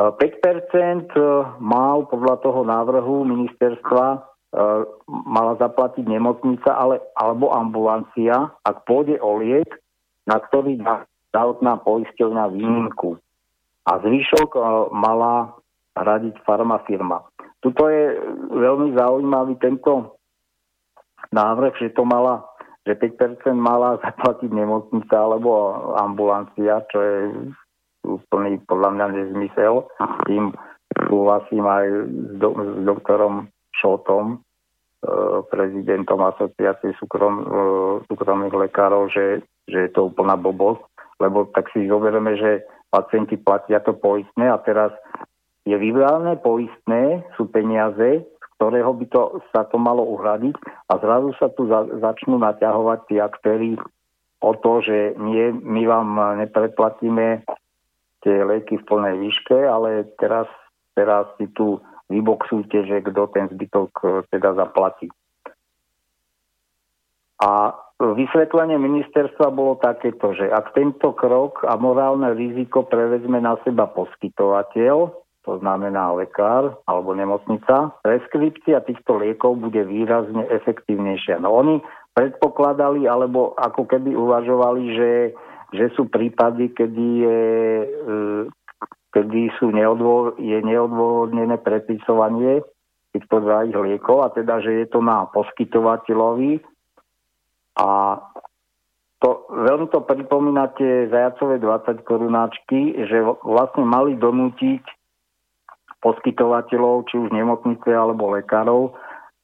5% mal podľa toho návrhu ministerstva mala zaplatiť nemocnica ale, alebo ambulancia, ak pôjde o liek, na ktorý zdravotná poisťovňa výnimku. A zvyšok e, mala hradiť farmafirma. Tuto je veľmi zaujímavý tento návrh, že to mala, že 5% mala zaplatiť nemocnica alebo ambulancia, čo je úplný podľa mňa nezmysel. Tým súhlasím aj s, do, s doktorom Šotom, e, prezidentom asociácie súkrom, e, súkromných lekárov, že, že je to úplná blbosť lebo tak si zoberieme, že pacienti platia to poistné a teraz je vybrané poistné, sú peniaze, z ktorého by to, sa to malo uhradiť a zrazu sa tu za, začnú naťahovať tí aktéry o to, že nie, my vám nepreplatíme tie leky v plnej výške, ale teraz, teraz si tu vyboxujte, že kto ten zbytok e, teda zaplatí. A Vysvetlenie ministerstva bolo takéto, že ak tento krok a morálne riziko prevezme na seba poskytovateľ, to znamená lekár alebo nemocnica, preskripcia týchto liekov bude výrazne efektívnejšia. No oni predpokladali alebo ako keby uvažovali, že, že sú prípady, kedy, je, e, kedy sú neodvo, je neodôvodnené predpisovanie týchto drahých liekov a teda, že je to na poskytovateľovi, a to, veľmi to pripomína tie zajacové 20 korunáčky, že vlastne mali donútiť poskytovateľov, či už nemocnice alebo lekárov,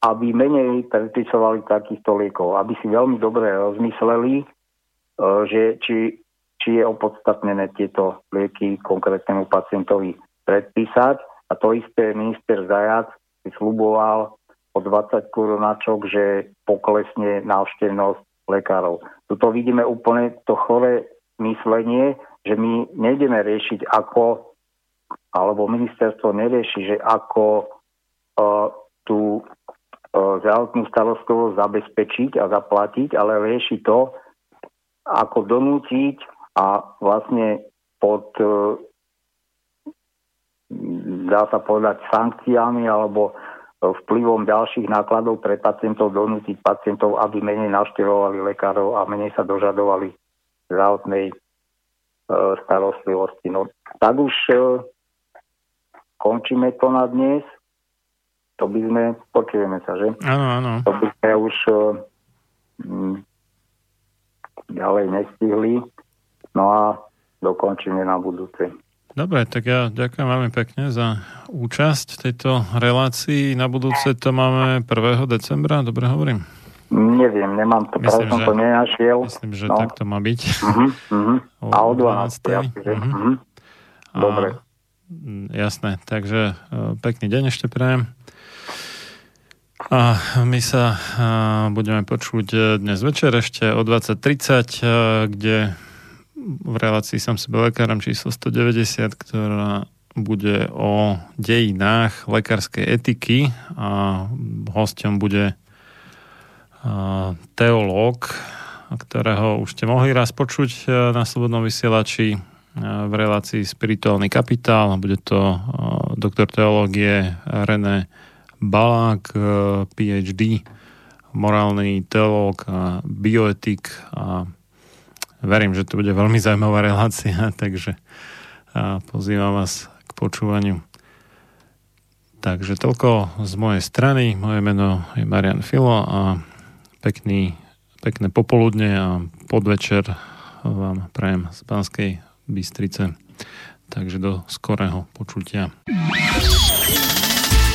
aby menej predpisovali takýchto liekov, aby si veľmi dobre rozmysleli, e, že či, či je opodstatnené tieto lieky konkrétnemu pacientovi predpísať. A to isté minister Zajac si sluboval o 20 korunáčok, že poklesne návštevnosť lekárov. Tuto vidíme úplne to chore myslenie, že my nejdeme riešiť ako, alebo ministerstvo nerieši, že ako uh, tú uh, zdravotnú starostlivosť zabezpečiť a zaplatiť, ale rieši to, ako donútiť a vlastne pod uh, dá sa povedať sankciami alebo vplyvom ďalších nákladov pre pacientov donútiť pacientov, aby menej navštevovali lekárov a menej sa dožadovali zdravotnej E, starostlivosti. No, tak už e, končíme to na dnes. To by sme, počujeme sa, že? Áno, áno. To by sme už uh, ďalej nestihli. No a dokončíme na budúce. Dobre, tak ja ďakujem veľmi pekne za účasť v tejto relácii. Na budúce to máme 1. decembra, dobre hovorím? Neviem, nemám to, myslím, som že, to nenašiel. Myslím, že no. tak to má byť. Uh-huh, uh-huh. A o 12. Uh-huh. Uh-huh. Dobre. A, jasné, takže uh, pekný deň ešte prajem. A my sa uh, budeme počuť e, dnes večer ešte o 20.30, uh, kde v relácii som sebe lekárom číslo 190, ktorá bude o dejinách lekárskej etiky a hostom bude teológ, ktorého už ste mohli raz počuť e, na Slobodnom vysielači e, v relácii Spirituálny kapitál. Bude to e, doktor teológie René Balák, PhD, morálny teológ a bioetik a verím, že to bude veľmi zaujímavá relácia, takže pozývam vás k počúvaniu. Takže toľko z mojej strany. Moje meno je Marian Filo a Pekný, pekné popoludne a podvečer vám prajem z Banskej Bystrice. Takže do skorého počutia.